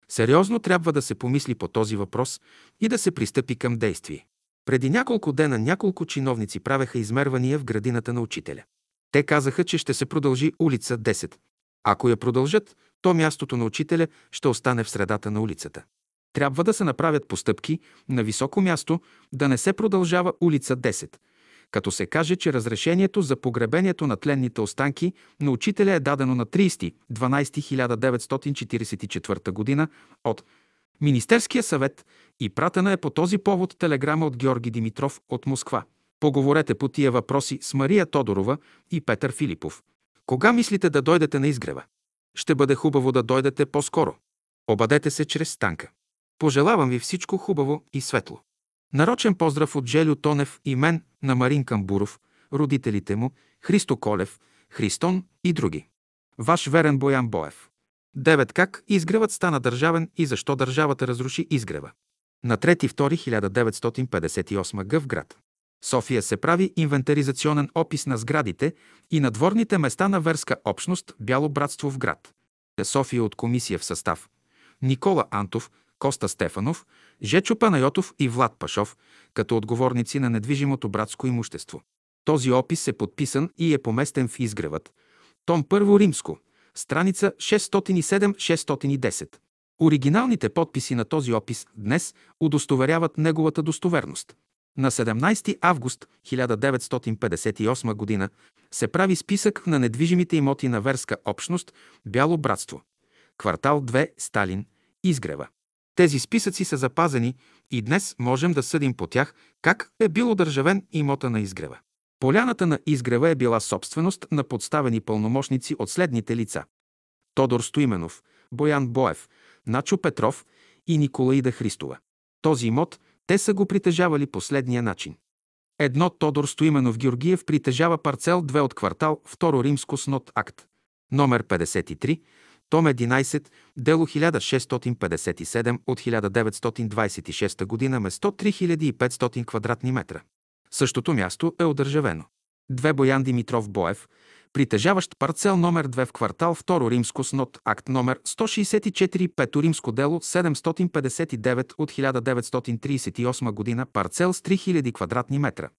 Сериозно трябва да се помисли по този въпрос и да се пристъпи към действие. Преди няколко дена няколко чиновници правеха измервания в градината на учителя. Те казаха, че ще се продължи улица 10. Ако я продължат, то мястото на учителя ще остане в средата на улицата. Трябва да се направят постъпки на високо място да не се продължава улица 10, като се каже, че разрешението за погребението на тленните останки на учителя е дадено на 30.12.1944 г. от Министерския съвет и пратена е по този повод телеграма от Георги Димитров от Москва. Поговорете по тия въпроси с Мария Тодорова и Петър Филипов. Кога мислите да дойдете на изгрева? Ще бъде хубаво да дойдете по-скоро. Обадете се чрез станка. Пожелавам ви всичко хубаво и светло. Нарочен поздрав от Желю Тонев и мен на Марин Камбуров, родителите му, Христо Колев, Христон и други. Ваш верен Боян Боев. 9. Как изгревът стана държавен и защо държавата разруши изгрева? На 3.2.1958 г. в град. София се прави инвентаризационен опис на сградите и надворните места на верска общност Бяло братство в град. София от комисия в състав Никола Антов, Коста Стефанов, Жечо Панайотов и Влад Пашов, като отговорници на недвижимото братско имущество. Този опис е подписан и е поместен в изгревът. Том първо римско, страница 607-610. Оригиналните подписи на този опис днес удостоверяват неговата достоверност. На 17 август 1958 г. се прави списък на недвижимите имоти на верска общност Бяло братство. Квартал 2 Сталин, Изгрева. Тези списъци са запазени и днес можем да съдим по тях как е бил одържавен имота на изгрева. Поляната на изгрева е била собственост на подставени пълномощници от следните лица. Тодор Стоименов, Боян Боев, Начо Петров и Николаида Христова. Този имот те са го притежавали последния начин. Едно Тодор Стоименов Георгиев притежава парцел 2 от квартал 2 Римско с нот акт. Номер 53, том 11, дело 1657 от 1926 г. место 3500 квадратни метра. Същото място е одържавено. Две Боян Димитров Боев, притежаващ парцел номер 2 в квартал 2 Римско с нот акт номер 164 5 Римско дело 759 от 1938 г. парцел с 3000 квадратни метра.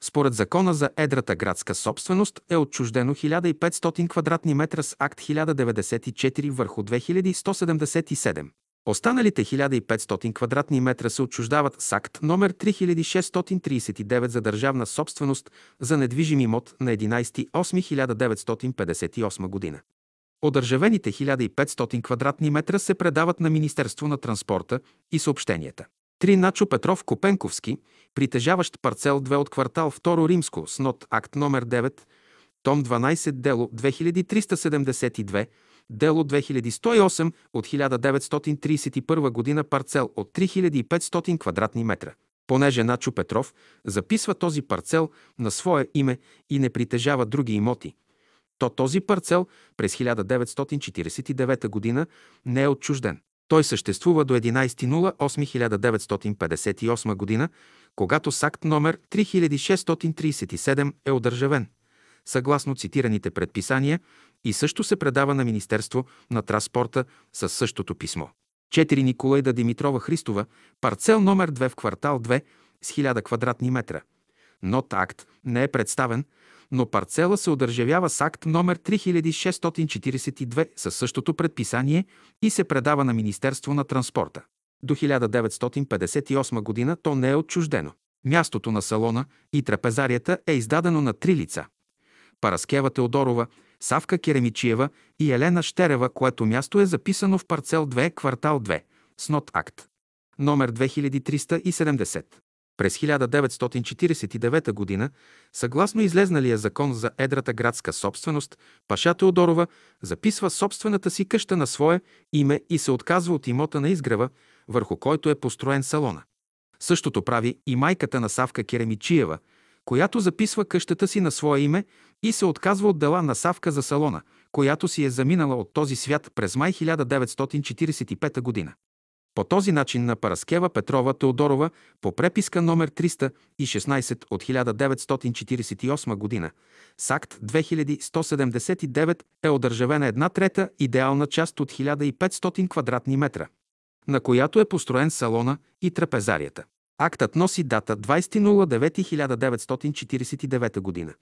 Според закона за едрата градска собственост е отчуждено 1500 квадратни метра с акт 1094 върху 2177. Останалите 1500 квадратни метра се отчуждават с акт номер 3639 за държавна собственост за недвижим имот на 11.8.1958 година. Одържавените 1500 квадратни метра се предават на Министерство на транспорта и съобщенията. Три Начо Петров Копенковски, притежаващ парцел 2 от квартал 2 Римско с нот акт номер 9, том 12, дело 2372, дело 2108 от 1931 година парцел от 3500 квадратни метра. Понеже Начо Петров записва този парцел на свое име и не притежава други имоти, то този парцел през 1949 година не е отчужден. Той съществува до 11.08.1958 година, когато с акт номер 3637 е одържавен, съгласно цитираните предписания и също се предава на Министерство на транспорта със същото писмо. 4 Николайда Димитрова Христова, парцел номер 2 в квартал 2 с 1000 квадратни метра. Нот акт не е представен, но парцела се одържавява с акт номер 3642 със същото предписание и се предава на Министерство на транспорта. До 1958 година то не е отчуждено. Мястото на салона и трапезарията е издадено на три лица. Параскева Теодорова, Савка Керемичиева и Елена Щерева, което място е записано в парцел 2, квартал 2, с нот акт. Номер 2370. През 1949 г., съгласно излезналия закон за едрата градска собственост, Паша Теодорова записва собствената си къща на свое име и се отказва от имота на изгрева, върху който е построен салона. Същото прави и майката на Савка Керемичиева, която записва къщата си на свое име и се отказва от дела на Савка за салона, която си е заминала от този свят през май 1945 година. По този начин на Параскева Петрова Теодорова по преписка номер 316 от 1948 година с акт 2179 е одържавена една трета идеална част от 1500 квадратни метра, на която е построен салона и трапезарията. Актът носи дата 20.09.1949 година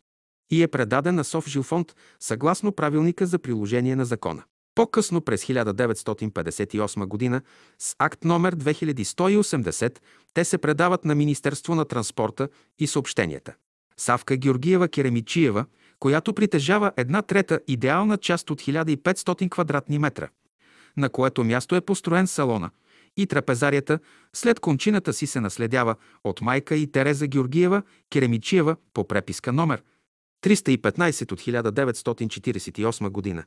и е предаден на Жилфонд съгласно правилника за приложение на закона. По-късно през 1958 г. с акт номер 2180 те се предават на Министерство на транспорта и съобщенията. Савка Георгиева Керемичиева, която притежава една трета идеална част от 1500 квадратни метра, на което място е построен салона и трапезарията, след кончината си се наследява от майка и Тереза Георгиева Керемичиева по преписка номер 315 от 1948 година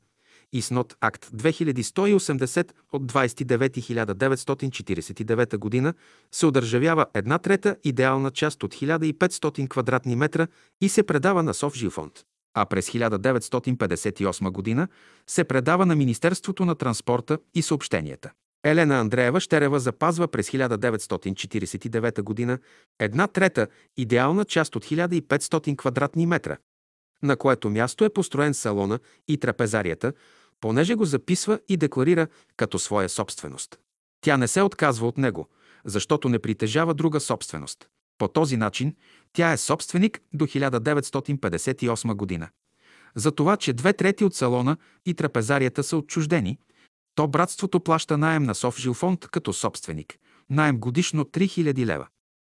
и с нот акт 2180 от 29.1949 г. се одържавява една трета идеална част от 1500 квадратни метра и се предава на Совжилфонд. А през 1958 г. се предава на Министерството на транспорта и съобщенията. Елена Андреева Щерева запазва през 1949 г. една трета идеална част от 1500 квадратни метра, на което място е построен салона и трапезарията, понеже го записва и декларира като своя собственост. Тя не се отказва от него, защото не притежава друга собственост. По този начин тя е собственик до 1958 година. За това, че две трети от салона и трапезарията са отчуждени, то братството плаща найем на Совжилфонд като собственик. Найем годишно 3000 лева.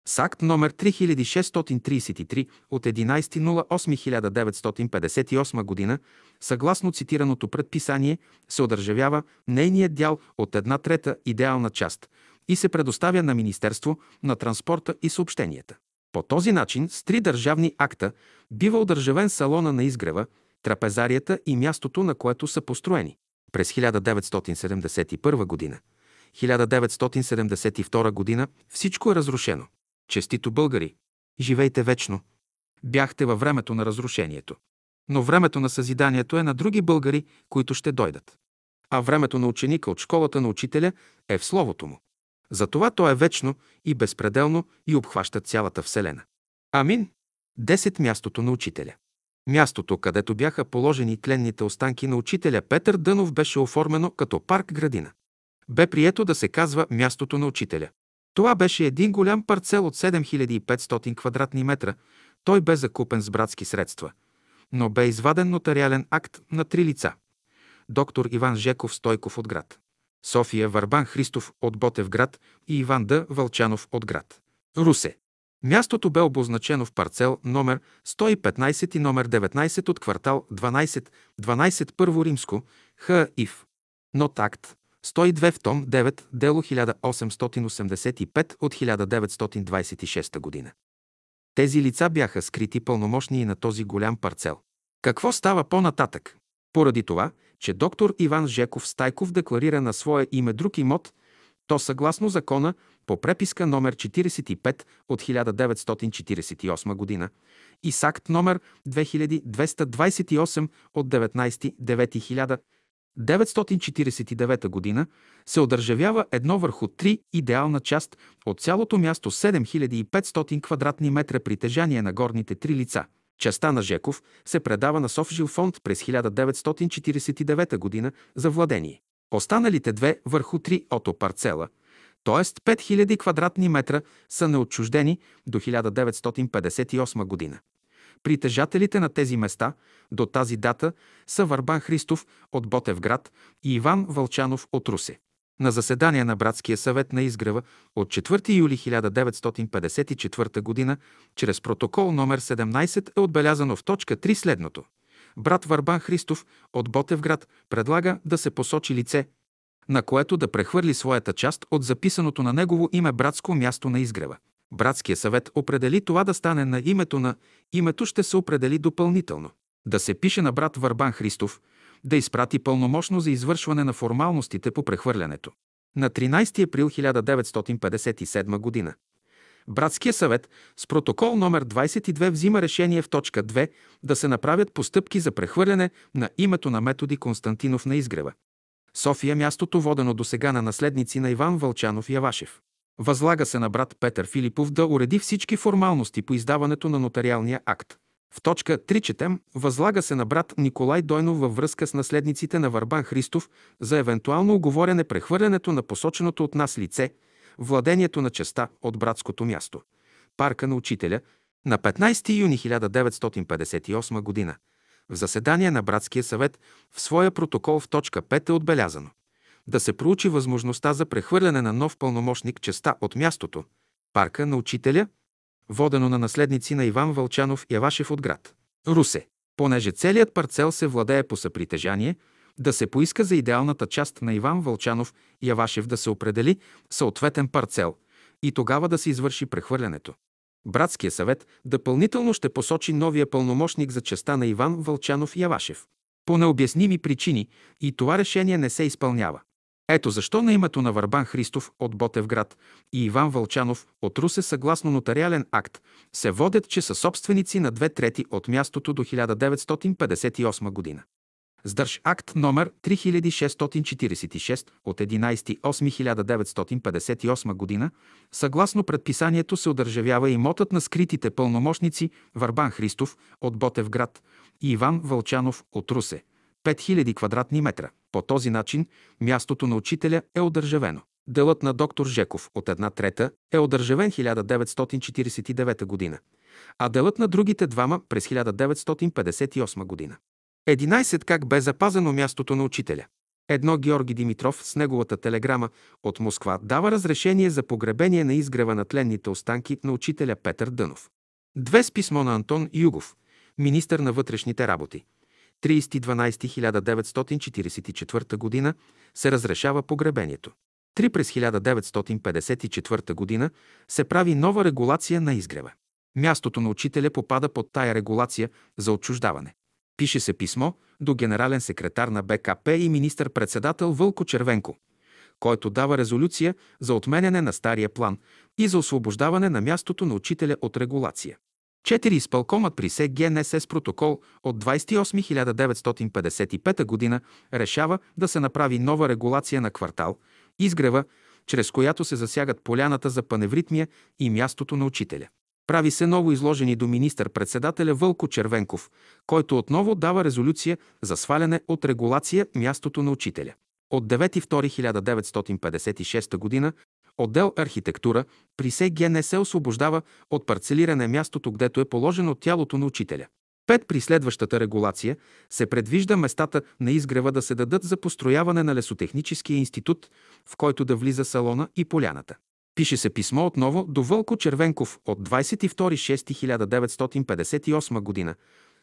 С акт номер 3633 от 11.08.1958 г. съгласно цитираното предписание се одържавява нейният дял от една трета идеална част и се предоставя на Министерство на транспорта и съобщенията. По този начин с три държавни акта бива одържавен салона на изгрева, трапезарията и мястото, на което са построени. През 1971 година 1972 година всичко е разрушено. Честито българи! Живейте вечно! Бяхте във времето на разрушението. Но времето на съзиданието е на други българи, които ще дойдат. А времето на ученика от школата на учителя е в Словото му. Затова то е вечно и безпределно и обхваща цялата Вселена. Амин. Десет мястото на учителя. Мястото, където бяха положени тленните останки на учителя Петър Дънов беше оформено като парк градина. Бе прието да се казва мястото на учителя. Това беше един голям парцел от 7500 квадратни метра, Той бе закупен с братски средства, но бе изваден нотариален акт на три лица. Доктор Иван Жеков Стойков от град. София Варбан Христов от Ботев град и Иван Д. Вълчанов от град. Русе. Мястото бе обозначено в парцел номер 115 и номер 19 от квартал 12, 12 първо римско, Х. Ив. Нот акт 102 в том 9, дело 1885 от 1926 година. Тези лица бяха скрити пълномощни и на този голям парцел. Какво става по-нататък? Поради това, че доктор Иван Жеков Стайков декларира на свое име друг имот, то съгласно закона по преписка номер 45 от 1948 година и с акт номер 2228 от 19.9.1949 година се одържавява едно върху три идеална част от цялото място 7500 квадратни метра притежание на горните три лица. Частта на Жеков се предава на Софжил фонд през 1949 година за владение. Останалите две върху три ото парцела – т.е. 5000 квадратни метра са неотчуждени до 1958 година. Притежателите на тези места до тази дата са Варбан Христов от Ботевград и Иван Вълчанов от Русе. На заседание на Братския съвет на Изгрева от 4 юли 1954 г. чрез протокол номер 17 е отбелязано в точка 3 следното. Брат Варбан Христов от Ботевград предлага да се посочи лице, на което да прехвърли своята част от записаното на негово име братско място на изгрева. Братския съвет определи това да стане на името на името ще се определи допълнително. Да се пише на брат Варбан Христов, да изпрати пълномощно за извършване на формалностите по прехвърлянето. На 13 април 1957 г. Братския съвет с протокол номер 22 взима решение в точка 2 да се направят постъпки за прехвърляне на името на методи Константинов на изгрева. София мястото водено до сега на наследници на Иван Вълчанов Явашев. Възлага се на брат Петър Филипов да уреди всички формалности по издаването на нотариалния акт. В точка 3 четем Възлага се на брат Николай Дойнов във връзка с наследниците на Варбан Христов за евентуално оговорене прехвърлянето на посоченото от нас лице, владението на частта от братското място. Парка на учителя на 15 юни 1958 година. В заседание на Братския съвет в своя протокол в точка 5 е отбелязано да се проучи възможността за прехвърляне на нов пълномощник частта от мястото, парка на учителя, водено на наследници на Иван Вълчанов Явашев от град. Русе. Понеже целият парцел се владее по съпритежание, да се поиска за идеалната част на Иван Вълчанов Явашев да се определи съответен парцел и тогава да се извърши прехвърлянето. Братския съвет допълнително ще посочи новия пълномощник за частта на Иван Вълчанов Явашев. По необясними причини и това решение не се изпълнява. Ето защо на името на Варбан Христов от Ботевград и Иван Вълчанов от Русе съгласно нотариален акт се водят, че са собственици на две трети от мястото до 1958 година. Сдърж акт номер 3646 от 11.8.1958 година, съгласно предписанието се удържавява имотът на скритите пълномощници Варбан Христов от Ботевград и Иван Вълчанов от Русе – 5000 квадратни метра. По този начин мястото на учителя е одържавено. Делът на доктор Жеков от една трета е одържавен 1949 година, а делът на другите двама през 1958 година. 11. Как бе запазено мястото на учителя? Едно Георги Димитров с неговата телеграма от Москва дава разрешение за погребение на изгрева на тленните останки на учителя Петър Дънов. Две с писмо на Антон Югов, министър на вътрешните работи. 30.12.1944 г. се разрешава погребението. Три през 1954 г. се прави нова регулация на изгрева. Мястото на учителя попада под тая регулация за отчуждаване. Пише се писмо до генерален секретар на БКП и министър-председател Вълко Червенко, който дава резолюция за отменяне на стария план и за освобождаване на мястото на учителя от регулация. 4. Изпълкомът при СГНСС протокол от 28.1955 г. решава да се направи нова регулация на квартал, изгрева, чрез която се засягат поляната за паневритмия и мястото на учителя. Прави се ново изложени до министър-председателя Вълко Червенков, който отново дава резолюция за сваляне от регулация мястото на учителя. От 9.2.1956 г. Отдел архитектура при СГ не се освобождава от парцелиране мястото, гдето е положено тялото на учителя. Пет при следващата регулация се предвижда местата на изгрева да се дадат за построяване на лесотехническия институт, в който да влиза салона и поляната. Пише се писмо отново до Вълко Червенков от 22.6.1958 г.,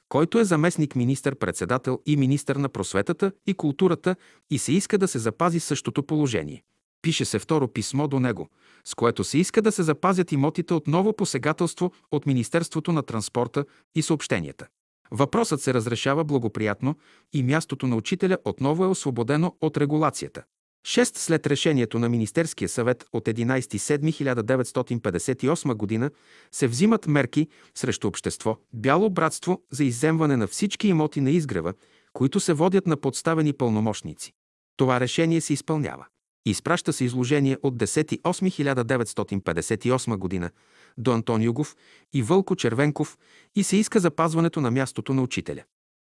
който е заместник министър-председател и министър на просветата и културата и се иска да се запази същото положение. Пише се второ писмо до него, с което се иска да се запазят имотите от ново посегателство от Министерството на транспорта и съобщенията. Въпросът се разрешава благоприятно и мястото на учителя отново е освободено от регулацията. 6. След решението на Министерския съвет от 11.7.1958 г. се взимат мерки срещу общество Бяло братство за изземване на всички имоти на изгрева, които се водят на подставени пълномощници. Това решение се изпълнява. Изпраща се изложение от 10.8.1958 г. до Антон Югов и Вълко Червенков и се иска запазването на мястото на учителя.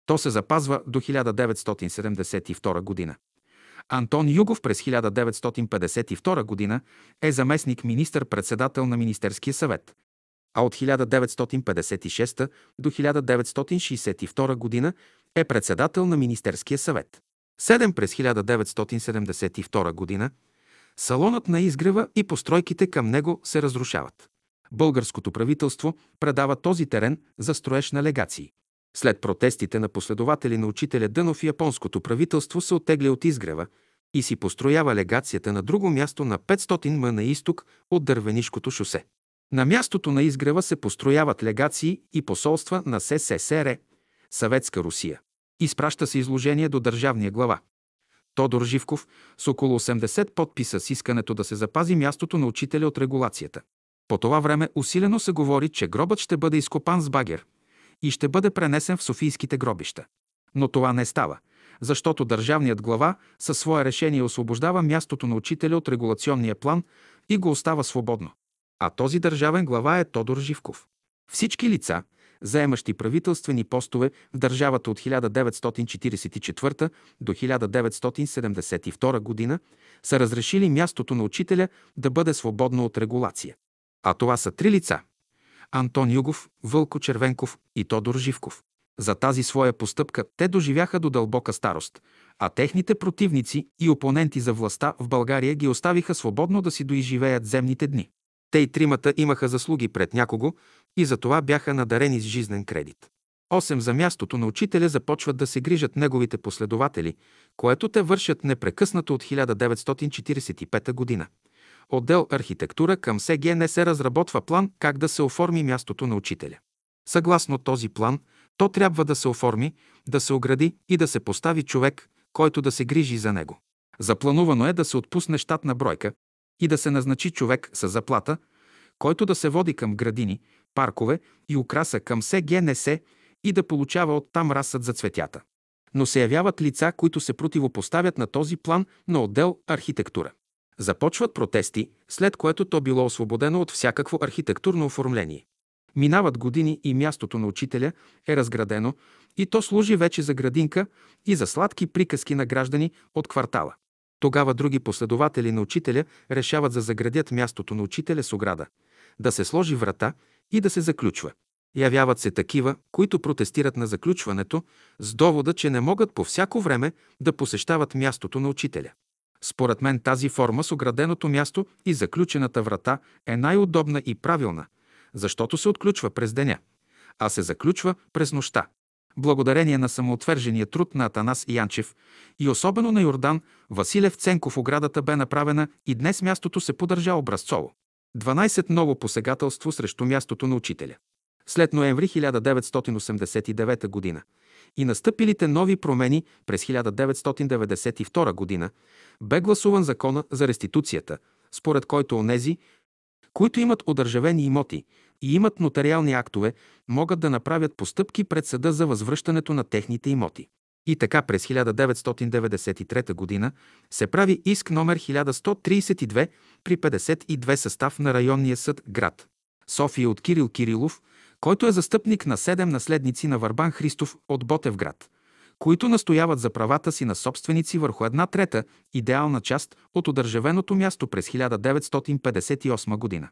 То се запазва до 1972 г. Антон Югов през 1952 г. е заместник министър-председател на Министерския съвет, а от 1956 до 1962 г. е председател на Министерския съвет. 7 през 1972 г. салонът на изгрева и постройките към него се разрушават. Българското правителство предава този терен за строеж на легации. След протестите на последователи на учителя Дънов японското правителство се оттегля от изгрева и си построява легацията на друго място на 500 м на изток от Дървенишкото шосе. На мястото на изгрева се построяват легации и посолства на СССР, Съветска Русия. Изпраща се изложение до държавния глава. Тодор Живков с около 80 подписа с искането да се запази мястото на учителя от регулацията. По това време усилено се говори, че гробът ще бъде изкопан с багер и ще бъде пренесен в Софийските гробища. Но това не става, защото държавният глава със свое решение освобождава мястото на учителя от регулационния план и го остава свободно. А този държавен глава е Тодор Живков. Всички лица, заемащи правителствени постове в държавата от 1944 до 1972 година, са разрешили мястото на учителя да бъде свободно от регулация. А това са три лица – Антон Югов, Вълко Червенков и Тодор Живков. За тази своя постъпка те доживяха до дълбока старост, а техните противници и опоненти за властта в България ги оставиха свободно да си доизживеят земните дни. Те и тримата имаха заслуги пред някого и за това бяха надарени с жизнен кредит. Осем за мястото на учителя започват да се грижат неговите последователи, което те вършат непрекъснато от 1945 година. Отдел архитектура към СГ не се разработва план как да се оформи мястото на учителя. Съгласно този план, то трябва да се оформи, да се огради и да се постави човек, който да се грижи за него. Запланувано е да се отпусне щатна бройка и да се назначи човек с заплата, който да се води към градини, паркове и украса към СГНС и да получава оттам разсъд за цветята. Но се явяват лица, които се противопоставят на този план на отдел архитектура. Започват протести, след което то било освободено от всякакво архитектурно оформление. Минават години и мястото на учителя е разградено и то служи вече за градинка и за сладки приказки на граждани от квартала. Тогава други последователи на учителя решават да заградят мястото на учителя с ограда, да се сложи врата и да се заключва. Явяват се такива, които протестират на заключването с довода, че не могат по всяко време да посещават мястото на учителя. Според мен тази форма с ограденото място и заключената врата е най-удобна и правилна, защото се отключва през деня, а се заключва през нощта. Благодарение на самоотвержения труд на Атанас Янчев и особено на Йордан Василев Ценков оградата бе направена и днес мястото се поддържа образцово. 12 ново посегателство срещу мястото на учителя. След ноември 1989 г. и настъпилите нови промени през 1992 г. бе гласуван закона за реституцията, според който онези, които имат одържавени имоти и имат нотариални актове, могат да направят постъпки пред съда за възвръщането на техните имоти. И така през 1993 г. се прави иск номер 1132 при 52 състав на районния съд град. София от Кирил Кирилов, който е застъпник на седем наследници на Варбан Христов от Ботевград, които настояват за правата си на собственици върху една трета идеална част от одържавеното място през 1958 година.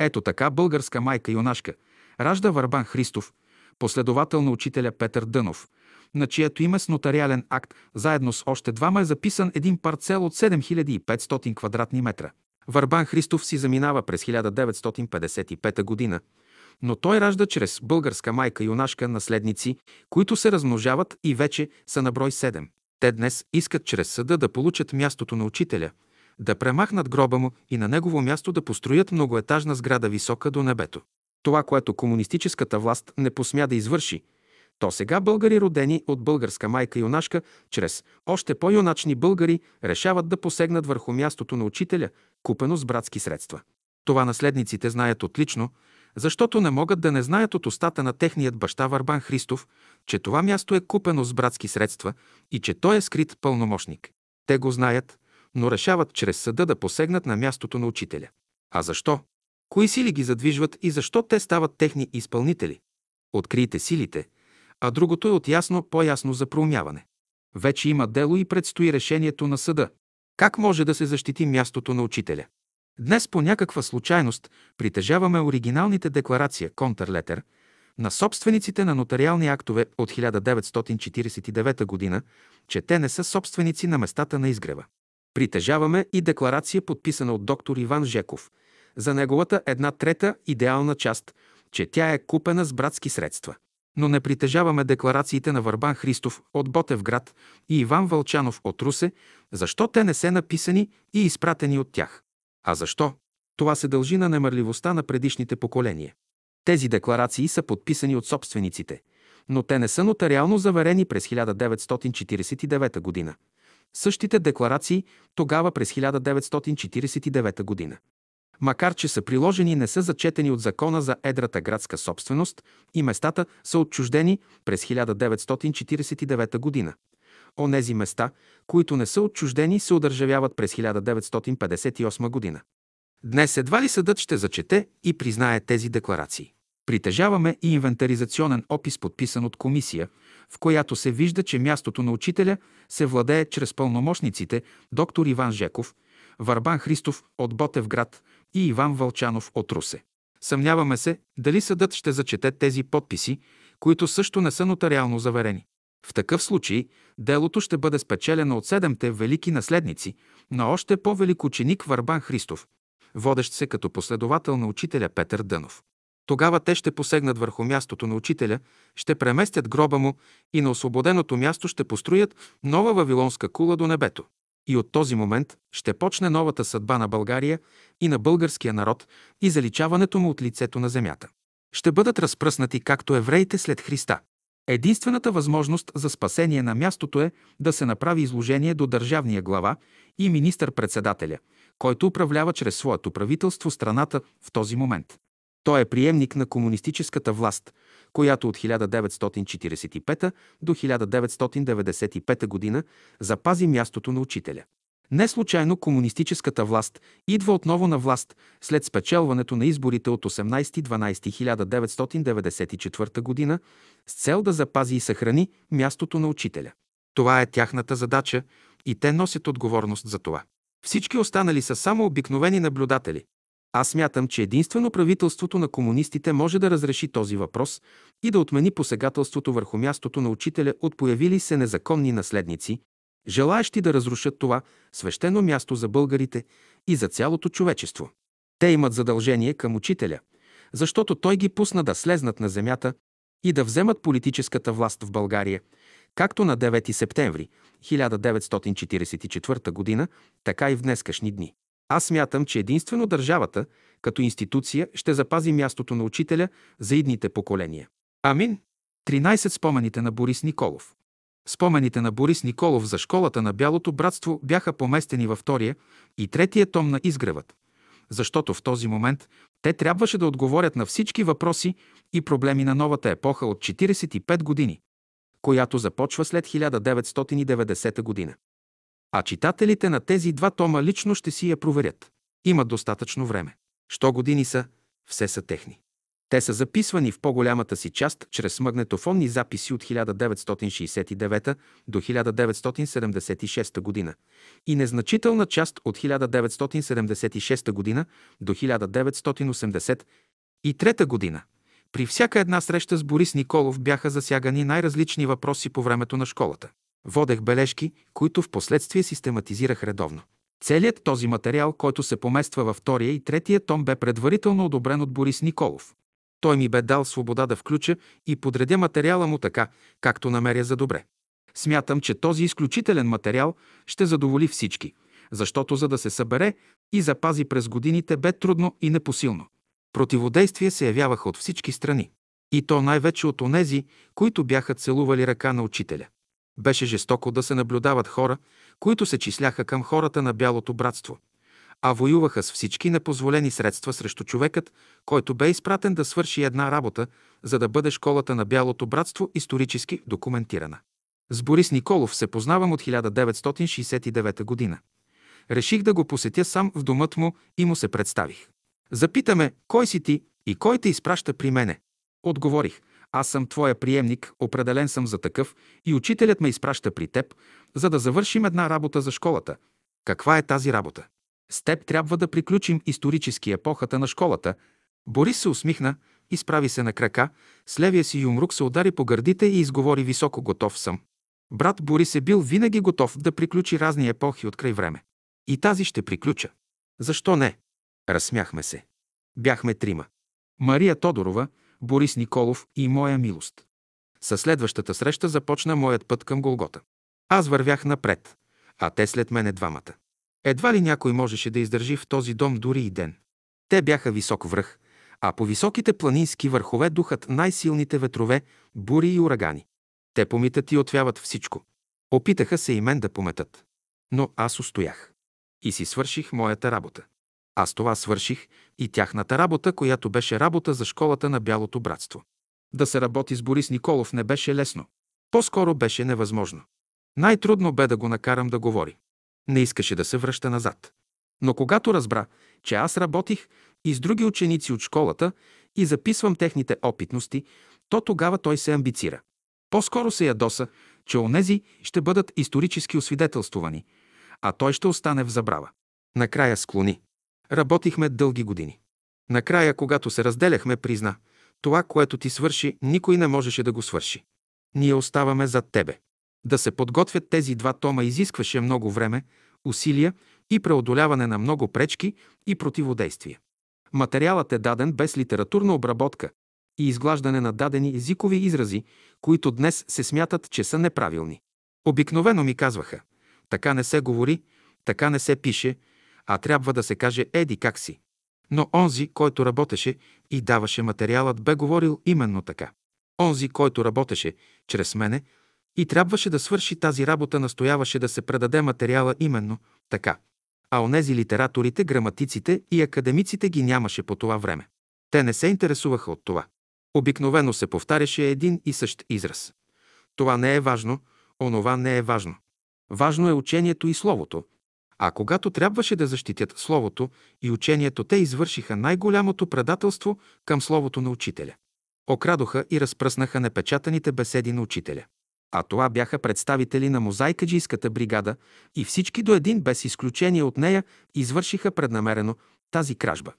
Ето така българска майка юнашка ражда Върбан Христов, последовател на учителя Петър Дънов, на чието име с нотариален акт заедно с още двама е записан един парцел от 7500 квадратни метра. Върбан Христов си заминава през 1955 година, но той ражда чрез българска майка юнашка наследници, които се размножават и вече са на брой 7. Те днес искат чрез съда да получат мястото на учителя, да премахнат гроба му и на негово място да построят многоетажна сграда висока до небето. Това, което комунистическата власт не посмя да извърши, то сега българи, родени от българска майка юнашка, чрез още по-юначни българи, решават да посегнат върху мястото на учителя, купено с братски средства. Това наследниците знаят отлично, защото не могат да не знаят от устата на техният баща Варбан Христов, че това място е купено с братски средства и че той е скрит пълномощник. Те го знаят, но решават чрез съда да посегнат на мястото на учителя. А защо? Кои сили ги задвижват и защо те стават техни изпълнители? Открийте силите, а другото е от ясно по-ясно за проумяване. Вече има дело и предстои решението на съда. Как може да се защити мястото на учителя? Днес по някаква случайност притежаваме оригиналните декларация контрлетер на собствениците на нотариални актове от 1949 г., че те не са собственици на местата на изгрева. Притежаваме и декларация, подписана от доктор Иван Жеков, за неговата една трета идеална част, че тя е купена с братски средства. Но не притежаваме декларациите на Върбан Христов от Ботевград и Иван Вълчанов от Русе, защо те не се написани и изпратени от тях. А защо? Това се дължи на немърливостта на предишните поколения. Тези декларации са подписани от собствениците, но те не са нотариално заверени през 1949 година. Същите декларации тогава през 1949 година. Макар, че са приложени, не са зачетени от закона за едрата градска собственост и местата са отчуждени през 1949 година. Онези места, които не са отчуждени, се удържавяват през 1958 година. Днес едва ли съдът ще зачете и признае тези декларации. Притежаваме и инвентаризационен опис, подписан от комисия, в която се вижда, че мястото на учителя се владее чрез пълномощниците доктор Иван Жеков, Варбан Христов от Ботевград и Иван Вълчанов от Русе. Съмняваме се дали съдът ще зачете тези подписи, които също не са нотариално заверени. В такъв случай делото ще бъде спечелено от седемте велики наследници на още по-велик ученик Варбан Христов, водещ се като последовател на учителя Петър Дънов. Тогава те ще посегнат върху мястото на учителя, ще преместят гроба му и на освободеното място ще построят нова вавилонска кула до небето. И от този момент ще почне новата съдба на България и на българския народ и заличаването му от лицето на земята. Ще бъдат разпръснати както евреите след Христа. Единствената възможност за спасение на мястото е да се направи изложение до държавния глава и министър-председателя, който управлява чрез своето правителство страната в този момент. Той е приемник на комунистическата власт, която от 1945 до 1995 година запази мястото на учителя. Не случайно комунистическата власт идва отново на власт след спечелването на изборите от 18.12.1994 година с цел да запази и съхрани мястото на учителя. Това е тяхната задача и те носят отговорност за това. Всички останали са само обикновени наблюдатели. Аз смятам, че единствено правителството на комунистите може да разреши този въпрос и да отмени посегателството върху мястото на учителя от появили се незаконни наследници, желаящи да разрушат това свещено място за българите и за цялото човечество. Те имат задължение към учителя, защото той ги пусна да слезнат на земята и да вземат политическата власт в България, както на 9 септември 1944 г., така и в днескашни дни. Аз смятам, че единствено държавата, като институция, ще запази мястото на учителя за идните поколения. Амин. 13 спомените на Борис Николов. Спомените на Борис Николов за школата на Бялото братство бяха поместени във втория и третия том на изгревът, защото в този момент те трябваше да отговорят на всички въпроси и проблеми на новата епоха от 45 години, която започва след 1990 година. А читателите на тези два тома лично ще си я проверят. Имат достатъчно време. Що години са, все са техни. Те са записвани в по-голямата си част чрез магнетофонни записи от 1969 до 1976 година и незначителна част от 1976 година до 1983 година. При всяка една среща с Борис Николов бяха засягани най-различни въпроси по времето на школата. Водех бележки, които в последствие систематизирах редовно. Целият този материал, който се помества във втория и третия том, бе предварително одобрен от Борис Николов. Той ми бе дал свобода да включа и подредя материала му така, както намеря за добре. Смятам, че този изключителен материал ще задоволи всички, защото за да се събере и запази през годините бе трудно и непосилно. Противодействие се явяваха от всички страни. И то най-вече от онези, които бяха целували ръка на учителя. Беше жестоко да се наблюдават хора, които се числяха към хората на Бялото братство, а воюваха с всички непозволени средства срещу човекът, който бе изпратен да свърши една работа, за да бъде школата на Бялото братство исторически документирана. С Борис Николов се познавам от 1969 година. Реших да го посетя сам в домът му и му се представих. Запитаме, кой си ти и кой те изпраща при мене? Отговорих, аз съм твоя приемник, определен съм за такъв и учителят ме изпраща при теб, за да завършим една работа за школата. Каква е тази работа? С теб трябва да приключим исторически епохата на школата. Борис се усмихна, изправи се на крака, с левия си юмрук се удари по гърдите и изговори високо готов съм. Брат Борис е бил винаги готов да приключи разни епохи от край време. И тази ще приключа. Защо не? Разсмяхме се. Бяхме трима. Мария Тодорова, Борис Николов и моя милост. Със следващата среща започна моят път към Голгота. Аз вървях напред, а те след мене двамата. Едва ли някой можеше да издържи в този дом дори и ден. Те бяха висок връх, а по високите планински върхове духат най-силните ветрове, бури и урагани. Те помитат и отвяват всичко. Опитаха се и мен да пометат. Но аз устоях. И си свърших моята работа. Аз това свърших и тяхната работа, която беше работа за школата на Бялото братство. Да се работи с Борис Николов не беше лесно. По-скоро беше невъзможно. Най-трудно бе да го накарам да говори. Не искаше да се връща назад. Но когато разбра, че аз работих и с други ученици от школата и записвам техните опитности, то тогава той се амбицира. По-скоро се ядоса, че онези ще бъдат исторически освидетелствувани, а той ще остане в забрава. Накрая склони. Работихме дълги години. Накрая, когато се разделяхме, призна, това, което ти свърши, никой не можеше да го свърши. Ние оставаме зад тебе. Да се подготвят тези два тома изискваше много време, усилия и преодоляване на много пречки и противодействия. Материалът е даден без литературна обработка и изглаждане на дадени езикови изрази, които днес се смятат, че са неправилни. Обикновено ми казваха, така не се говори, така не се пише, а трябва да се каже еди как си. Но онзи, който работеше и даваше материалът, бе говорил именно така. Онзи, който работеше чрез мене и трябваше да свърши тази работа, настояваше да се предаде материала именно така. А онези литераторите, граматиците и академиците ги нямаше по това време. Те не се интересуваха от това. Обикновено се повтаряше един и същ израз. Това не е важно, онова не е важно. Важно е учението и словото, а когато трябваше да защитят Словото и учението, те извършиха най-голямото предателство към Словото на учителя. Окрадоха и разпръснаха непечатаните беседи на учителя. А това бяха представители на мозайкаджийската бригада и всички до един без изключение от нея извършиха преднамерено тази кражба.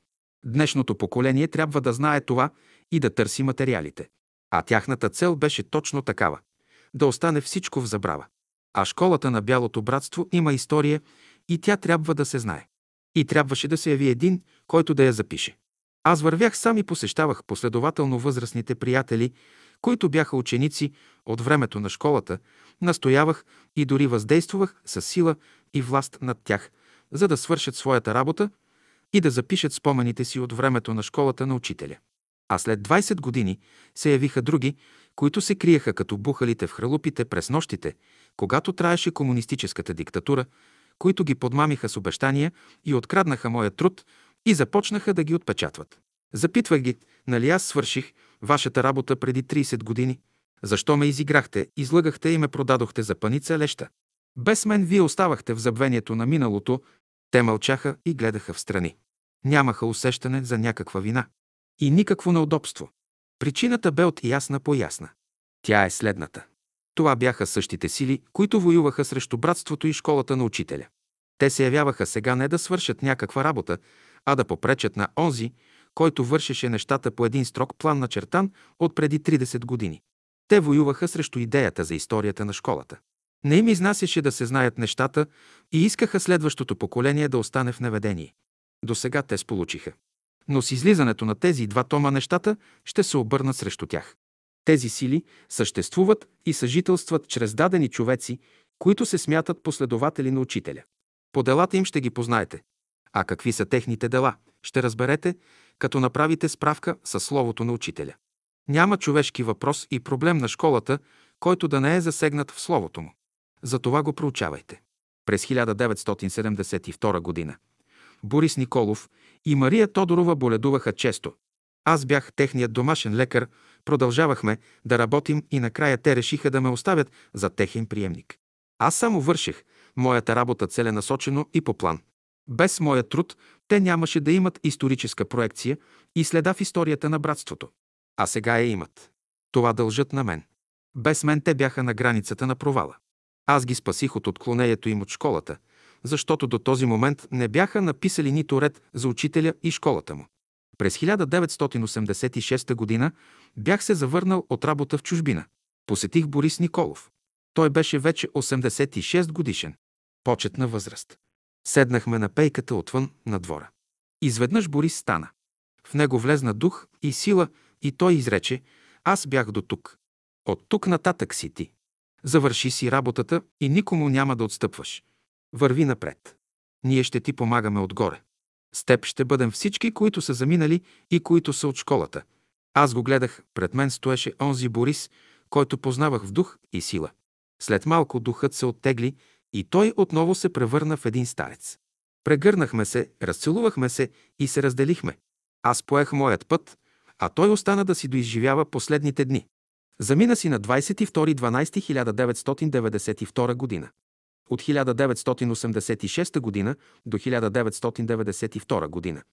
Днешното поколение трябва да знае това и да търси материалите. А тяхната цел беше точно такава – да остане всичко в забрава. А школата на Бялото братство има история и тя трябва да се знае. И трябваше да се яви един, който да я запише. Аз вървях сам и посещавах последователно възрастните приятели, които бяха ученици от времето на школата, настоявах и дори въздействах с сила и власт над тях, за да свършат своята работа и да запишат спомените си от времето на школата на учителя. А след 20 години се явиха други, които се криеха като бухалите в хралупите през нощите, когато траеше комунистическата диктатура, които ги подмамиха с обещания и откраднаха моя труд и започнаха да ги отпечатват. Запитвах ги, нали аз свърших вашата работа преди 30 години? Защо ме изиграхте, излъгахте и ме продадохте за паница леща? Без мен вие оставахте в забвението на миналото. Те мълчаха и гледаха в страни. Нямаха усещане за някаква вина. и никакво неудобство. Причината бе от ясна по ясна. Тя е следната. Това бяха същите сили, които воюваха срещу братството и школата на учителя. Те се явяваха сега не да свършат някаква работа, а да попречат на онзи, който вършеше нещата по един строг план на чертан от преди 30 години. Те воюваха срещу идеята за историята на школата. Не им изнасяше да се знаят нещата и искаха следващото поколение да остане в неведение. До сега те сполучиха. Но с излизането на тези два тома нещата ще се обърнат срещу тях. Тези сили съществуват и съжителстват чрез дадени човеци, които се смятат последователи на учителя. По делата им ще ги познаете. А какви са техните дела, ще разберете, като направите справка със словото на учителя. Няма човешки въпрос и проблем на школата, който да не е засегнат в словото му. Затова го проучавайте. През 1972 година Борис Николов и Мария Тодорова боледуваха често. Аз бях техният домашен лекар, продължавахме да работим и накрая те решиха да ме оставят за техен приемник. Аз само върших моята работа целенасочено и по план. Без моя труд те нямаше да имат историческа проекция и следа в историята на братството. А сега я имат. Това дължат на мен. Без мен те бяха на границата на провала. Аз ги спасих от отклонението им от школата, защото до този момент не бяха написали нито ред за учителя и школата му. През 1986 г. бях се завърнал от работа в чужбина. Посетих Борис Николов. Той беше вече 86 годишен. Почетна възраст. Седнахме на пейката отвън на двора. Изведнъж Борис стана. В него влезна дух и сила и той изрече «Аз бях до тук. От тук нататък си ти. Завърши си работата и никому няма да отстъпваш. Върви напред. Ние ще ти помагаме отгоре. С теб ще бъдем всички, които са заминали и които са от школата. Аз го гледах, пред мен стоеше онзи Борис, който познавах в дух и сила. След малко духът се оттегли и той отново се превърна в един старец. Прегърнахме се, разцелувахме се и се разделихме. Аз поех моят път, а той остана да си доизживява последните дни. Замина си на 22.12.1992 година. От 1986 година до 1992 година.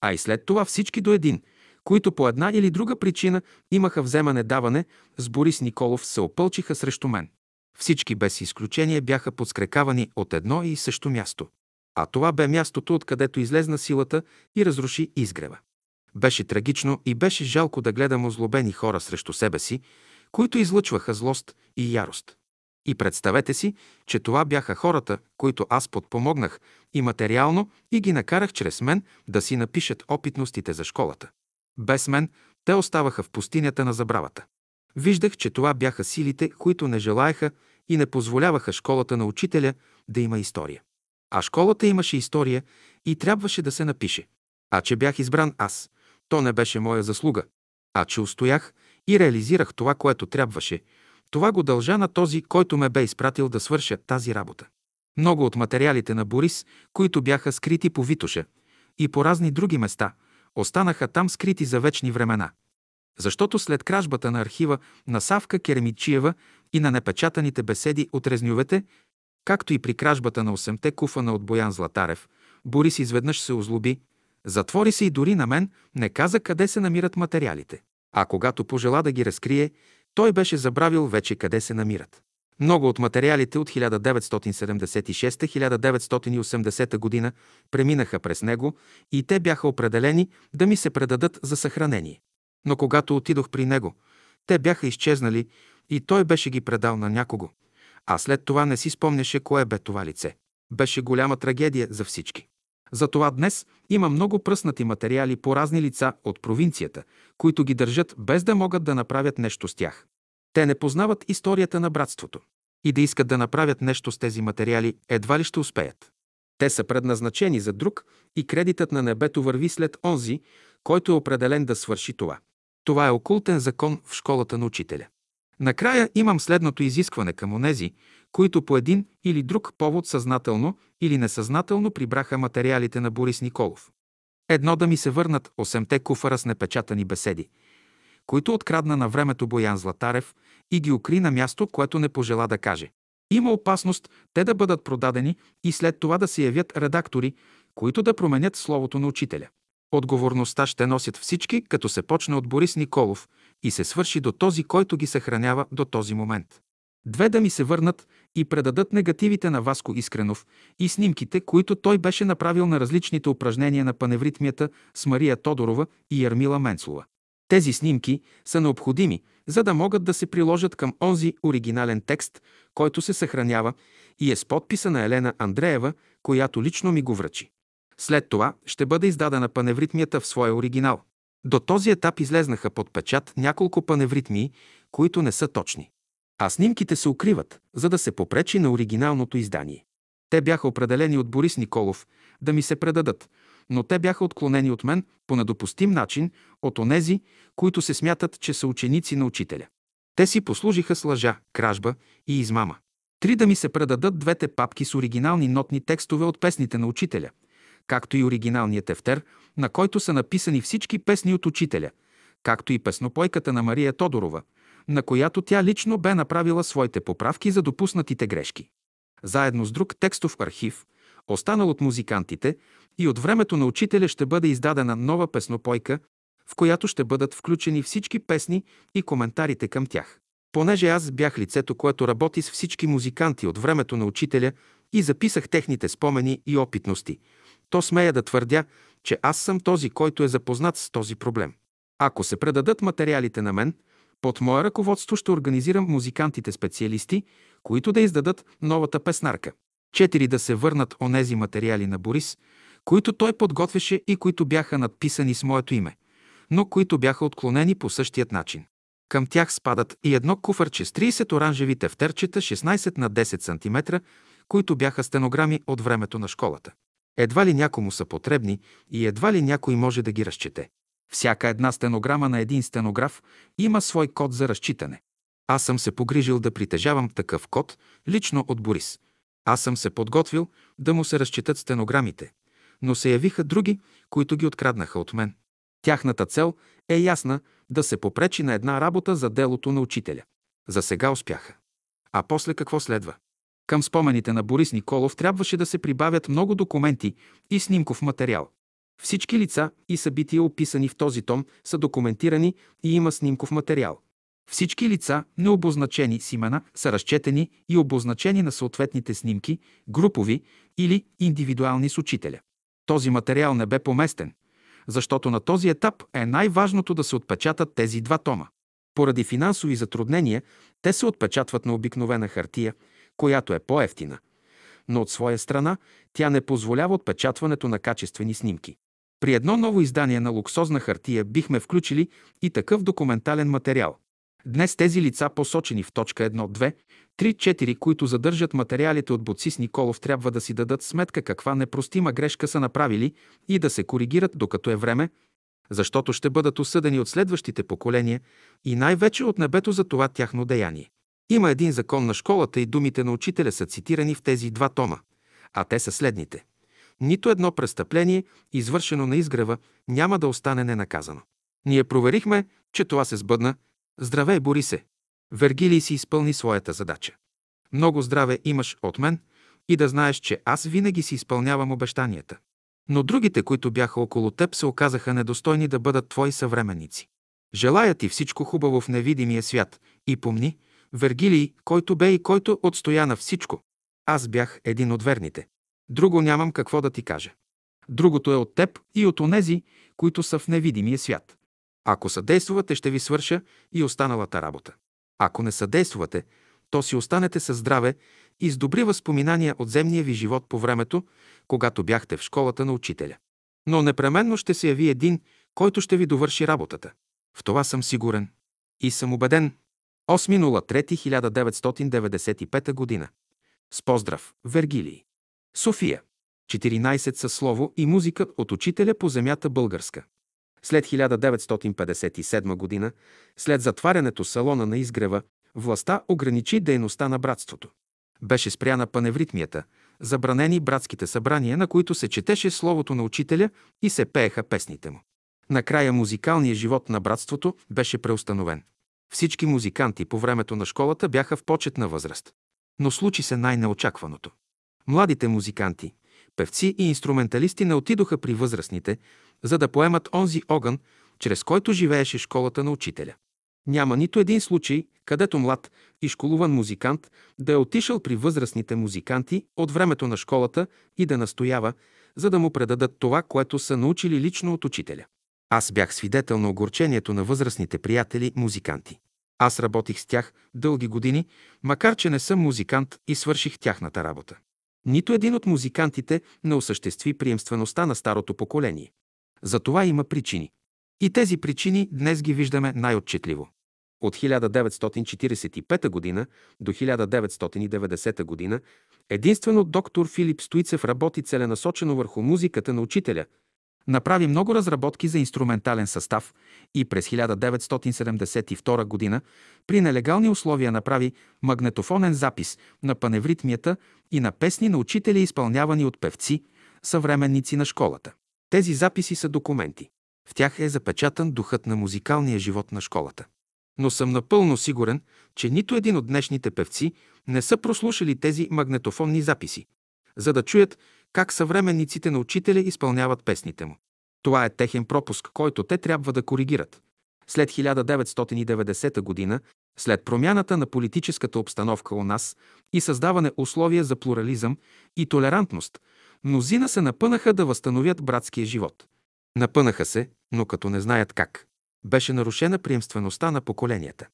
А и след това всички до един, които по една или друга причина имаха вземане-даване, с Борис Николов се опълчиха срещу мен. Всички без изключение бяха подскрекавани от едно и също място. А това бе мястото, откъдето излезна силата и разруши изгрева. Беше трагично и беше жалко да гледам озлобени хора срещу себе си, които излъчваха злост и ярост. И представете си, че това бяха хората, които аз подпомогнах и материално и ги накарах чрез мен да си напишат опитностите за школата. Без мен те оставаха в пустинята на забравата. Виждах, че това бяха силите, които не желаяха и не позволяваха школата на учителя да има история. А школата имаше история и трябваше да се напише. А че бях избран аз, то не беше моя заслуга. А че устоях и реализирах това, което трябваше, това го дължа на този, който ме бе изпратил да свърша тази работа. Много от материалите на Борис, които бяха скрити по Витоша и по разни други места, останаха там скрити за вечни времена. Защото след кражбата на архива на Савка Керемичиева и на непечатаните беседи от резнювете, както и при кражбата на 8-те куфана от Боян Златарев, Борис изведнъж се озлоби, затвори се и дори на мен не каза къде се намират материалите. А когато пожела да ги разкрие, той беше забравил вече къде се намират. Много от материалите от 1976-1980 година преминаха през него и те бяха определени да ми се предадат за съхранение. Но когато отидох при него, те бяха изчезнали и той беше ги предал на някого. А след това не си спомняше кое бе това лице. Беше голяма трагедия за всички. Затова днес има много пръснати материали по разни лица от провинцията, които ги държат без да могат да направят нещо с тях. Те не познават историята на братството. И да искат да направят нещо с тези материали, едва ли ще успеят. Те са предназначени за друг и кредитът на небето върви след онзи, който е определен да свърши това. Това е окултен закон в школата на учителя. Накрая имам следното изискване към онези, които по един или друг повод съзнателно или несъзнателно прибраха материалите на Борис Николов. Едно да ми се върнат 8-те куфара с непечатани беседи, които открадна на времето Боян Златарев и ги укри на място, което не пожела да каже. Има опасност те да бъдат продадени и след това да се явят редактори, които да променят словото на учителя. Отговорността ще носят всички, като се почне от Борис Николов и се свърши до този, който ги съхранява до този момент. Две да ми се върнат и предадат негативите на Васко Искренов и снимките, които той беше направил на различните упражнения на паневритмията с Мария Тодорова и Ярмила Менцлова. Тези снимки са необходими, за да могат да се приложат към онзи оригинален текст, който се съхранява и е с подписа на Елена Андреева, която лично ми го връчи. След това ще бъде издадена паневритмията в своя оригинал. До този етап излезнаха под печат няколко паневритмии, които не са точни. А снимките се укриват, за да се попречи на оригиналното издание. Те бяха определени от Борис Николов да ми се предадат, но те бяха отклонени от мен по недопустим начин от онези, които се смятат, че са ученици на учителя. Те си послужиха с лъжа, кражба и измама. Три да ми се предадат двете папки с оригинални нотни текстове от песните на учителя, както и оригиналният тефтер, на който са написани всички песни от учителя, както и песнопойката на Мария Тодорова, на която тя лично бе направила своите поправки за допуснатите грешки. Заедно с друг текстов архив, останал от музикантите, и от времето на учителя ще бъде издадена нова песнопойка, в която ще бъдат включени всички песни и коментарите към тях. Понеже аз бях лицето, което работи с всички музиканти от времето на учителя и записах техните спомени и опитности, то смея да твърдя, че аз съм този, който е запознат с този проблем. Ако се предадат материалите на мен, под мое ръководство ще организирам музикантите специалисти, които да издадат новата песнарка. Четири да се върнат онези материали на Борис, които той подготвяше и които бяха надписани с моето име, но които бяха отклонени по същият начин. Към тях спадат и едно куфърче с 30 оранжеви тефтерчета 16 на 10 см, които бяха стенограми от времето на школата. Едва ли някому са потребни и едва ли някой може да ги разчете. Всяка една стенограма на един стенограф има свой код за разчитане. Аз съм се погрижил да притежавам такъв код лично от Борис. Аз съм се подготвил да му се разчитат стенограмите, но се явиха други, които ги откраднаха от мен. Тяхната цел е ясна да се попречи на една работа за делото на учителя. За сега успяха. А после какво следва? Към спомените на Борис Николов трябваше да се прибавят много документи и снимков материал. Всички лица и събития, описани в този том, са документирани и има снимков материал. Всички лица, необозначени с имена, са разчетени и обозначени на съответните снимки, групови или индивидуални с учителя. Този материал не бе поместен, защото на този етап е най-важното да се отпечатат тези два тома. Поради финансови затруднения, те се отпечатват на обикновена хартия, която е по-ефтина, но от своя страна тя не позволява отпечатването на качествени снимки. При едно ново издание на луксозна хартия бихме включили и такъв документален материал. Днес тези лица, посочени в точка 1, 2, 3, 4, които задържат материалите от Боцис Николов, трябва да си дадат сметка каква непростима грешка са направили и да се коригират докато е време, защото ще бъдат осъдени от следващите поколения и най-вече от небето за това тяхно деяние. Има един закон на школата и думите на учителя са цитирани в тези два тома, а те са следните. Нито едно престъпление, извършено на изгрева, няма да остане ненаказано. Ние проверихме, че това се сбъдна. Здравей, Борисе! Вергилий си изпълни своята задача. Много здраве имаш от мен и да знаеш, че аз винаги си изпълнявам обещанията. Но другите, които бяха около теб, се оказаха недостойни да бъдат твои съвременници. Желая ти всичко хубаво в невидимия свят и помни, Вергилий, който бе и който отстоя на всичко. Аз бях един от верните. Друго нямам какво да ти кажа. Другото е от теб и от онези, които са в невидимия свят. Ако съдействувате, ще ви свърша и останалата работа. Ако не съдействувате, то си останете със здраве и с добри възпоминания от земния ви живот по времето, когато бяхте в школата на учителя. Но непременно ще се яви един, който ще ви довърши работата. В това съм сигурен. И съм убеден. 8.03.1995 г. С поздрав, Вергилий. София. 14 със слово и музика от учителя по земята българска. След 1957 г., след затварянето салона на изгрева, властта ограничи дейността на братството. Беше спряна паневритмията, забранени братските събрания, на които се четеше словото на учителя и се пееха песните му. Накрая музикалният живот на братството беше преустановен. Всички музиканти по времето на школата бяха в почетна възраст. Но случи се най-неочакваното. Младите музиканти, певци и инструменталисти не отидоха при възрастните за да поемат онзи огън, чрез който живееше школата на учителя. Няма нито един случай, където млад и школуван музикант да е отишъл при възрастните музиканти от времето на школата и да настоява, за да му предадат това, което са научили лично от учителя. Аз бях свидетел на огорчението на възрастните приятели музиканти. Аз работих с тях дълги години, макар че не съм музикант и свърших тяхната работа. Нито един от музикантите не осъществи приемствеността на старото поколение. За това има причини. И тези причини днес ги виждаме най-отчетливо. От 1945 г. до 1990 г. единствено доктор Филип Стоицев работи целенасочено върху музиката на учителя, направи много разработки за инструментален състав и през 1972 г. при нелегални условия направи магнетофонен запис на паневритмията и на песни на учители, изпълнявани от певци, съвременници на школата. Тези записи са документи. В тях е запечатан духът на музикалния живот на школата. Но съм напълно сигурен, че нито един от днешните певци не са прослушали тези магнетофонни записи, за да чуят как съвременниците на учителя изпълняват песните му. Това е техен пропуск, който те трябва да коригират. След 1990 г., след промяната на политическата обстановка у нас и създаване условия за плурализъм и толерантност, мнозина се напънаха да възстановят братския живот. Напънаха се, но като не знаят как. Беше нарушена приемствеността на поколенията.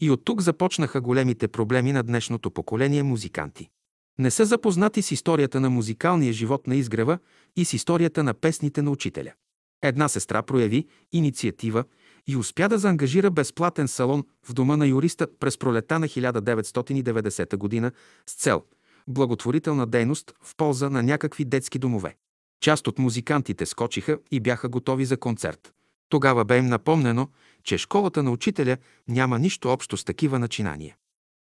И от тук започнаха големите проблеми на днешното поколение музиканти. Не са запознати с историята на музикалния живот на изгрева и с историята на песните на учителя. Една сестра прояви инициатива и успя да заангажира безплатен салон в дома на юриста през пролета на 1990 г. с цел благотворителна дейност в полза на някакви детски домове. Част от музикантите скочиха и бяха готови за концерт. Тогава бе им напомнено, че школата на учителя няма нищо общо с такива начинания.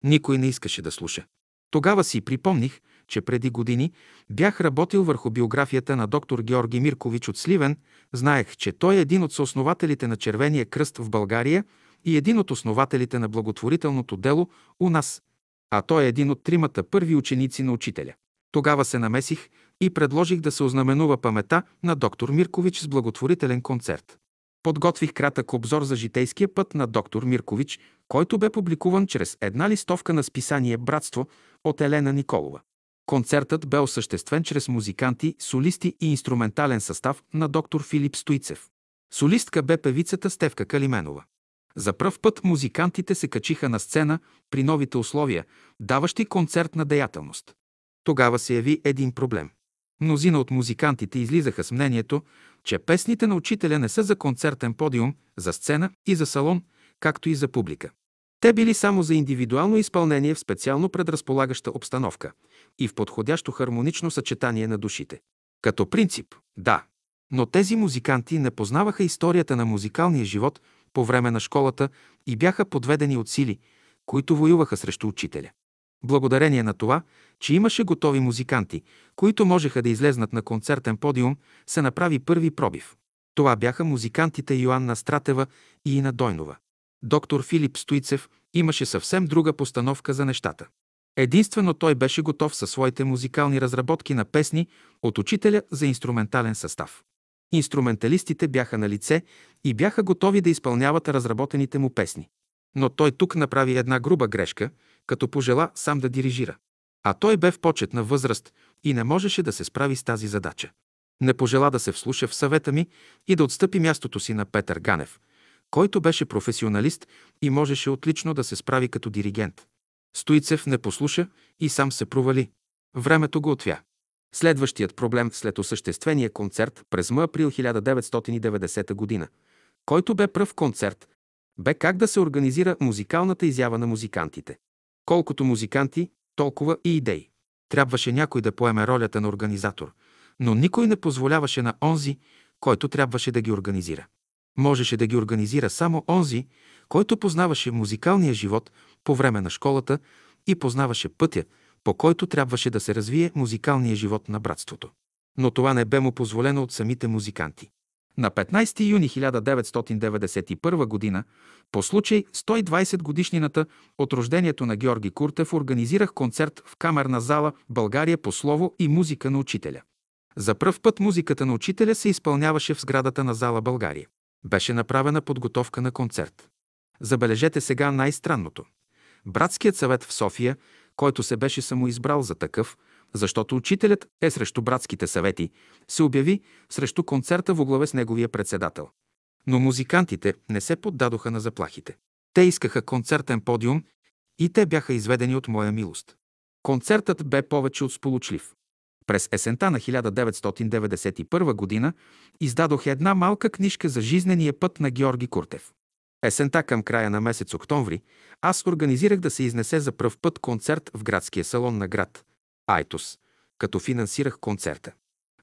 Никой не искаше да слуша. Тогава си припомних, че преди години бях работил върху биографията на доктор Георги Миркович от Сливен. Знаех, че той е един от съоснователите на Червения кръст в България и един от основателите на благотворителното дело у нас. А той е един от тримата първи ученици на учителя. Тогава се намесих и предложих да се ознаменува памета на доктор Миркович с благотворителен концерт. Подготвих кратък обзор за житейския път на доктор Миркович, който бе публикуван чрез една листовка на списание Братство от Елена Николова. Концертът бе осъществен чрез музиканти, солисти и инструментален състав на доктор Филип Стоицев. Солистка бе певицата Стевка Калименова. За пръв път музикантите се качиха на сцена при новите условия, даващи концертна деятелност. Тогава се яви един проблем. Мнозина от музикантите излизаха с мнението, че песните на учителя не са за концертен подиум, за сцена и за салон, както и за публика. Те били само за индивидуално изпълнение в специално предразполагаща обстановка и в подходящо хармонично съчетание на душите. Като принцип, да. Но тези музиканти не познаваха историята на музикалния живот по време на школата и бяха подведени от сили, които воюваха срещу учителя. Благодарение на това, че имаше готови музиканти, които можеха да излезнат на концертен подиум, се направи първи пробив. Това бяха музикантите Йоанна Стратева и Ина Дойнова. Доктор Филип Стоицев имаше съвсем друга постановка за нещата. Единствено той беше готов със своите музикални разработки на песни от учителя за инструментален състав. Инструменталистите бяха на лице и бяха готови да изпълняват разработените му песни. Но той тук направи една груба грешка, като пожела сам да дирижира. А той бе в почетна възраст и не можеше да се справи с тази задача. Не пожела да се вслуша в съвета ми и да отстъпи мястото си на Петър Ганев, който беше професионалист и можеше отлично да се справи като диригент. Стоицев не послуша и сам се провали. Времето го отвя. Следващият проблем след осъществения концерт през м. април 1990 г., който бе пръв концерт, бе как да се организира музикалната изява на музикантите. Колкото музиканти, толкова и идеи. Трябваше някой да поеме ролята на организатор, но никой не позволяваше на онзи, който трябваше да ги организира. Можеше да ги организира само онзи, който познаваше музикалния живот по време на школата и познаваше пътя, по който трябваше да се развие музикалния живот на братството. Но това не бе му позволено от самите музиканти. На 15 юни 1991 г. по случай 120 годишнината от рождението на Георги Куртев организирах концерт в камерна зала България по слово и музика на учителя. За пръв път музиката на учителя се изпълняваше в сградата на зала България. Беше направена подготовка на концерт. Забележете сега най-странното. Братският съвет в София, който се беше самоизбрал за такъв, защото учителят е срещу братските съвети, се обяви срещу концерта в оглаве с неговия председател. Но музикантите не се поддадоха на заплахите. Те искаха концертен подиум и те бяха изведени от моя милост. Концертът бе повече от сполучлив. През есента на 1991 година издадох една малка книжка за жизнения път на Георги Куртев. Есента към края на месец октомври аз организирах да се изнесе за пръв път концерт в градския салон на град Айтос, като финансирах концерта.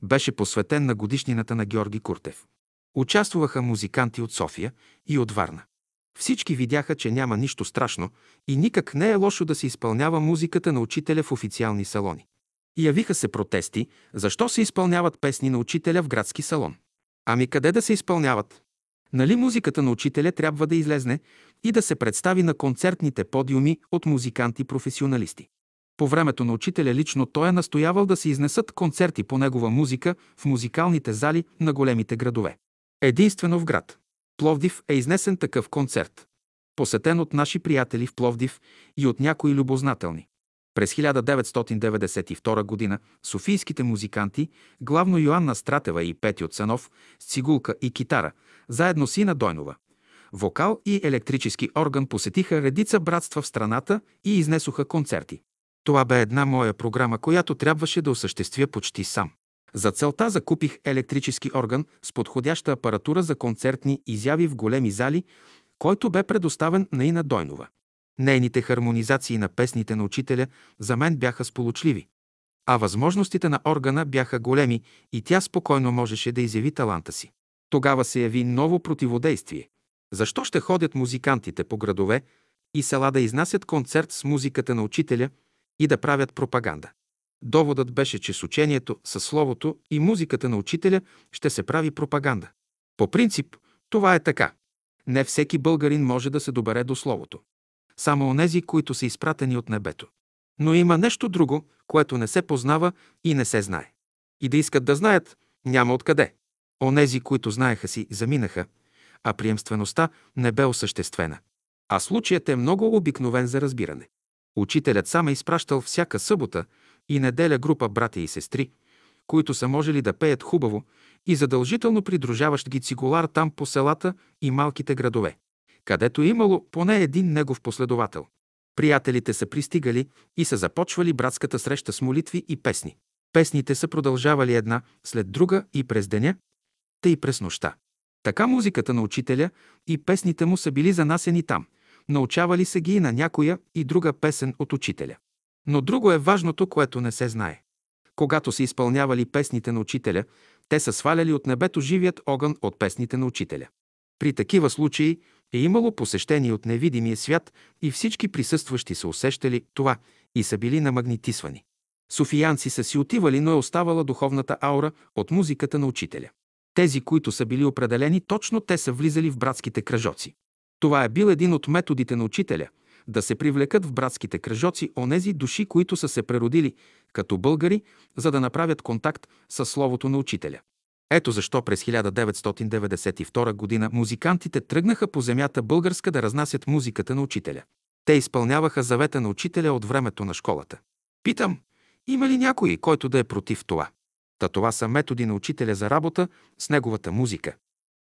Беше посветен на годишнината на Георги Куртев. Участваха музиканти от София и от Варна. Всички видяха, че няма нищо страшно и никак не е лошо да се изпълнява музиката на учителя в официални салони. Явиха се протести, защо се изпълняват песни на учителя в градски салон. Ами къде да се изпълняват? Нали музиката на учителя трябва да излезне и да се представи на концертните подиуми от музиканти-професионалисти? По времето на учителя лично той е настоявал да се изнесат концерти по негова музика в музикалните зали на големите градове. Единствено в град. Пловдив е изнесен такъв концерт. Посетен от наши приятели в Пловдив и от някои любознателни. През 1992 г. софийските музиканти, главно Йоанна Стратева и Пети от Санов, с цигулка и китара, заедно с Ина Дойнова, вокал и електрически орган посетиха редица братства в страната и изнесоха концерти. Това бе една моя програма, която трябваше да осъществя почти сам. За целта закупих електрически орган с подходяща апаратура за концертни изяви в големи зали, който бе предоставен на Ина Дойнова. Нейните хармонизации на песните на учителя за мен бяха сполучливи, а възможностите на органа бяха големи и тя спокойно можеше да изяви таланта си. Тогава се яви ново противодействие. Защо ще ходят музикантите по градове и села да изнасят концерт с музиката на учителя и да правят пропаганда? Доводът беше, че с учението, със словото и музиката на учителя ще се прави пропаганда. По принцип, това е така. Не всеки българин може да се добере до словото. Само онези, които са изпратени от небето. Но има нещо друго, което не се познава и не се знае. И да искат да знаят, няма откъде. Онези, които знаеха си, заминаха, а приемствеността не бе осъществена. А случаят е много обикновен за разбиране. Учителят сам е изпращал всяка събота и неделя група братя и сестри, които са можели да пеят хубаво и задължително придружаващ ги цигулар там по селата и малките градове, където имало поне един негов последовател. Приятелите са пристигали и са започвали братската среща с молитви и песни. Песните са продължавали една след друга и през деня, та и през нощта. Така музиката на учителя и песните му са били занасени там. Научавали се ги и на някоя и друга песен от учителя. Но друго е важното, което не се знае. Когато са изпълнявали песните на учителя, те са сваляли от небето живият огън от песните на учителя. При такива случаи е имало посещение от невидимия свят и всички присъстващи са усещали това и са били намагнитисвани. Софиянци са си отивали, но е оставала духовната аура от музиката на учителя. Тези, които са били определени, точно те са влизали в братските кръжоци. Това е бил един от методите на учителя – да се привлекат в братските кръжоци онези души, които са се преродили като българи, за да направят контакт с Словото на учителя. Ето защо през 1992 г. музикантите тръгнаха по земята българска да разнасят музиката на учителя. Те изпълняваха завета на учителя от времето на школата. Питам, има ли някой, който да е против това? Та това са методи на учителя за работа с неговата музика.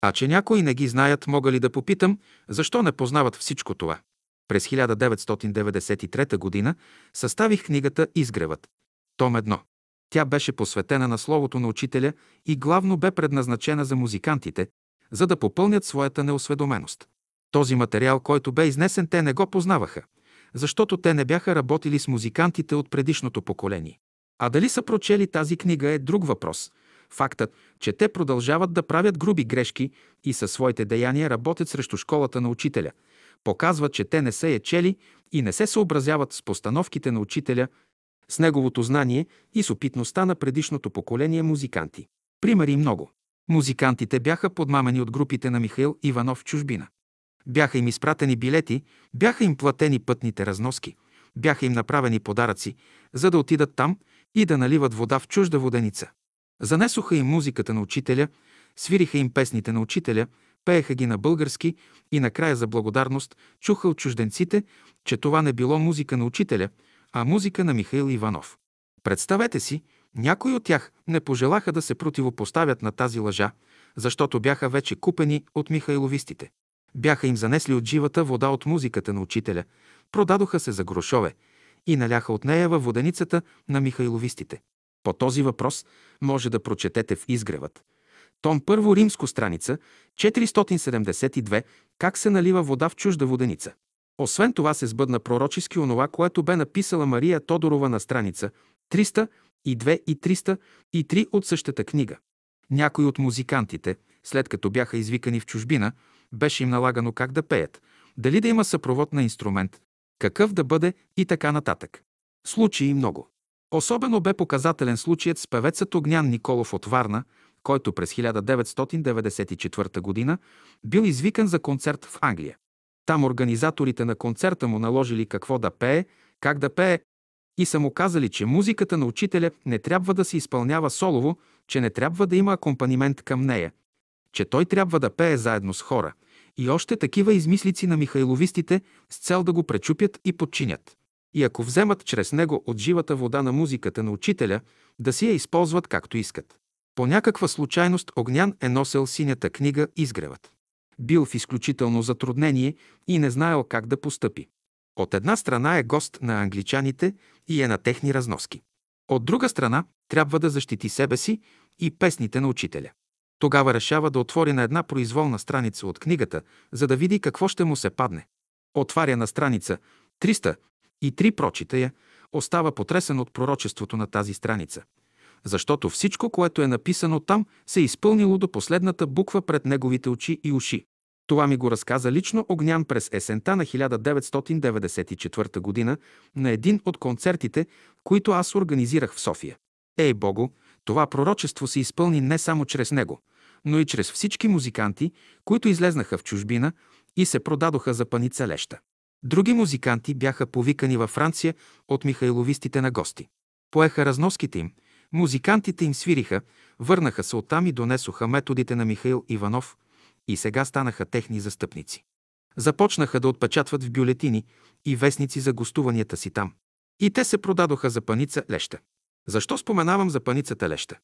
А че някои не ги знаят, мога ли да попитам, защо не познават всичко това? През 1993 г. съставих книгата Изгревът, том 1. Тя беше посветена на словото на учителя и главно бе предназначена за музикантите, за да попълнят своята неосведоменост. Този материал, който бе изнесен, те не го познаваха, защото те не бяха работили с музикантите от предишното поколение. А дали са прочели тази книга е друг въпрос. Фактът, че те продължават да правят груби грешки и със своите деяния работят срещу школата на учителя – показва, че те не са я чели и не се съобразяват с постановките на учителя, с неговото знание и с опитността на предишното поколение музиканти. Примери много. Музикантите бяха подмамени от групите на Михаил Иванов в чужбина. Бяха им изпратени билети, бяха им платени пътните разноски, бяха им направени подаръци, за да отидат там и да наливат вода в чужда воденица. Занесоха им музиката на учителя, свириха им песните на учителя, пееха ги на български и накрая за благодарност чуха от чужденците, че това не било музика на учителя, а музика на Михаил Иванов. Представете си, някои от тях не пожелаха да се противопоставят на тази лъжа, защото бяха вече купени от михайловистите. Бяха им занесли от живата вода от музиката на учителя, продадоха се за грошове и наляха от нея във воденицата на михайловистите. По този въпрос може да прочетете в изгревът. Том първо римско страница 472 как се налива вода в чужда воденица. Освен това се сбъдна пророчески онова, което бе написала Мария Тодорова на страница 302 и 303 от същата книга. Някои от музикантите, след като бяха извикани в чужбина, беше им налагано как да пеят, дали да има съпровод на инструмент, какъв да бъде и така нататък. Случаи много. Особено бе показателен случаят с певецът Огнян Николов от Варна, който през 1994 г. бил извикан за концерт в Англия. Там организаторите на концерта му наложили какво да пее, как да пее и са му казали, че музиката на учителя не трябва да се изпълнява солово, че не трябва да има акомпанимент към нея, че той трябва да пее заедно с хора и още такива измислици на михайловистите с цел да го пречупят и подчинят. И ако вземат чрез него от живата вода на музиката на учителя, да си я използват както искат. По някаква случайност Огнян е носил синята книга Изгревът. Бил в изключително затруднение и не знаел как да постъпи. От една страна е гост на англичаните и е на техни разноски. От друга страна трябва да защити себе си и песните на учителя. Тогава решава да отвори на една произволна страница от книгата, за да види какво ще му се падне. Отваря на страница 300 и три прочита я, остава потресен от пророчеството на тази страница. Защото всичко, което е написано там, се е изпълнило до последната буква пред неговите очи и уши. Това ми го разказа лично Огнян през есента на 1994 г. на един от концертите, които аз организирах в София. Ей, Богу, това пророчество се изпълни не само чрез него, но и чрез всички музиканти, които излезнаха в чужбина и се продадоха за паница леща. Други музиканти бяха повикани във Франция от михайловистите на гости. Поеха разноските им, музикантите им свириха, върнаха се оттам и донесоха методите на Михаил Иванов и сега станаха техни застъпници. Започнаха да отпечатват в бюлетини и вестници за гостуванията си там. И те се продадоха за паница леща. Защо споменавам за паницата леща?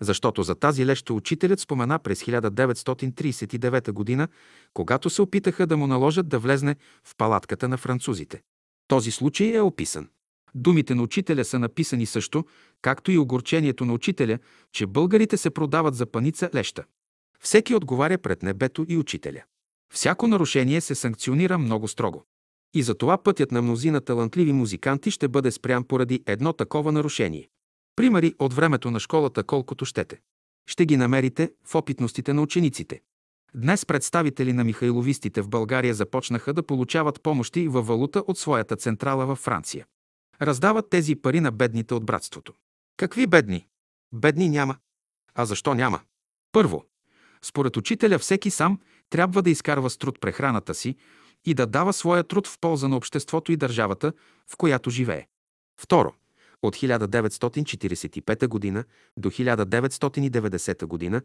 Защото за тази леща учителят спомена през 1939 г., когато се опитаха да му наложат да влезне в палатката на французите. Този случай е описан. Думите на учителя са написани също, както и огорчението на учителя, че българите се продават за паница леща. Всеки отговаря пред небето и учителя. Всяко нарушение се санкционира много строго. И за това пътят на мнозина талантливи музиканти ще бъде спрян поради едно такова нарушение. Примери от времето на школата колкото щете. Ще ги намерите в опитностите на учениците. Днес представители на михайловистите в България започнаха да получават помощи във валута от своята централа във Франция. Раздават тези пари на бедните от братството. Какви бедни? Бедни няма. А защо няма? Първо, според учителя всеки сам трябва да изкарва с труд прехраната си и да дава своя труд в полза на обществото и държавата, в която живее. Второ, от 1945 г. до 1990 г.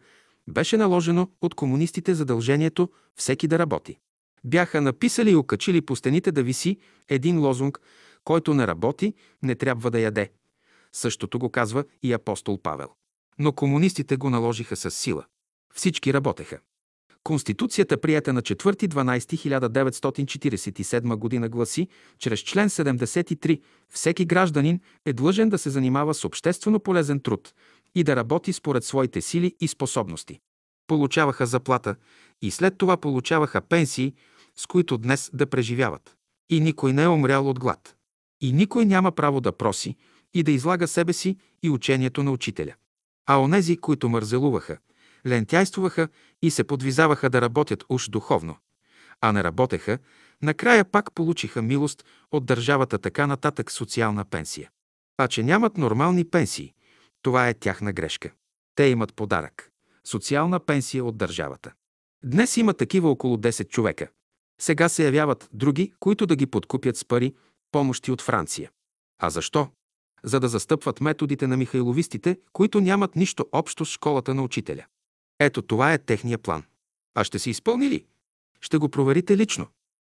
беше наложено от комунистите задължението всеки да работи. Бяха написали и окачили по стените да виси един лозунг, който не работи, не трябва да яде. Същото го казва и апостол Павел. Но комунистите го наложиха с сила. Всички работеха. Конституцията, прията на 4.12.1947 г. гласи, чрез член 73, всеки гражданин е длъжен да се занимава с обществено полезен труд и да работи според своите сили и способности. Получаваха заплата и след това получаваха пенсии, с които днес да преживяват. И никой не е умрял от глад. И никой няма право да проси и да излага себе си и учението на учителя. А онези, които мързелуваха, лентяйствуваха и се подвизаваха да работят уж духовно, а не работеха, накрая пак получиха милост от държавата така нататък социална пенсия. А че нямат нормални пенсии, това е тяхна грешка. Те имат подарък – социална пенсия от държавата. Днес има такива около 10 човека. Сега се явяват други, които да ги подкупят с пари, помощи от Франция. А защо? за да застъпват методите на михайловистите, които нямат нищо общо с школата на учителя. Ето това е техния план. А ще се изпълни ли? Ще го проверите лично.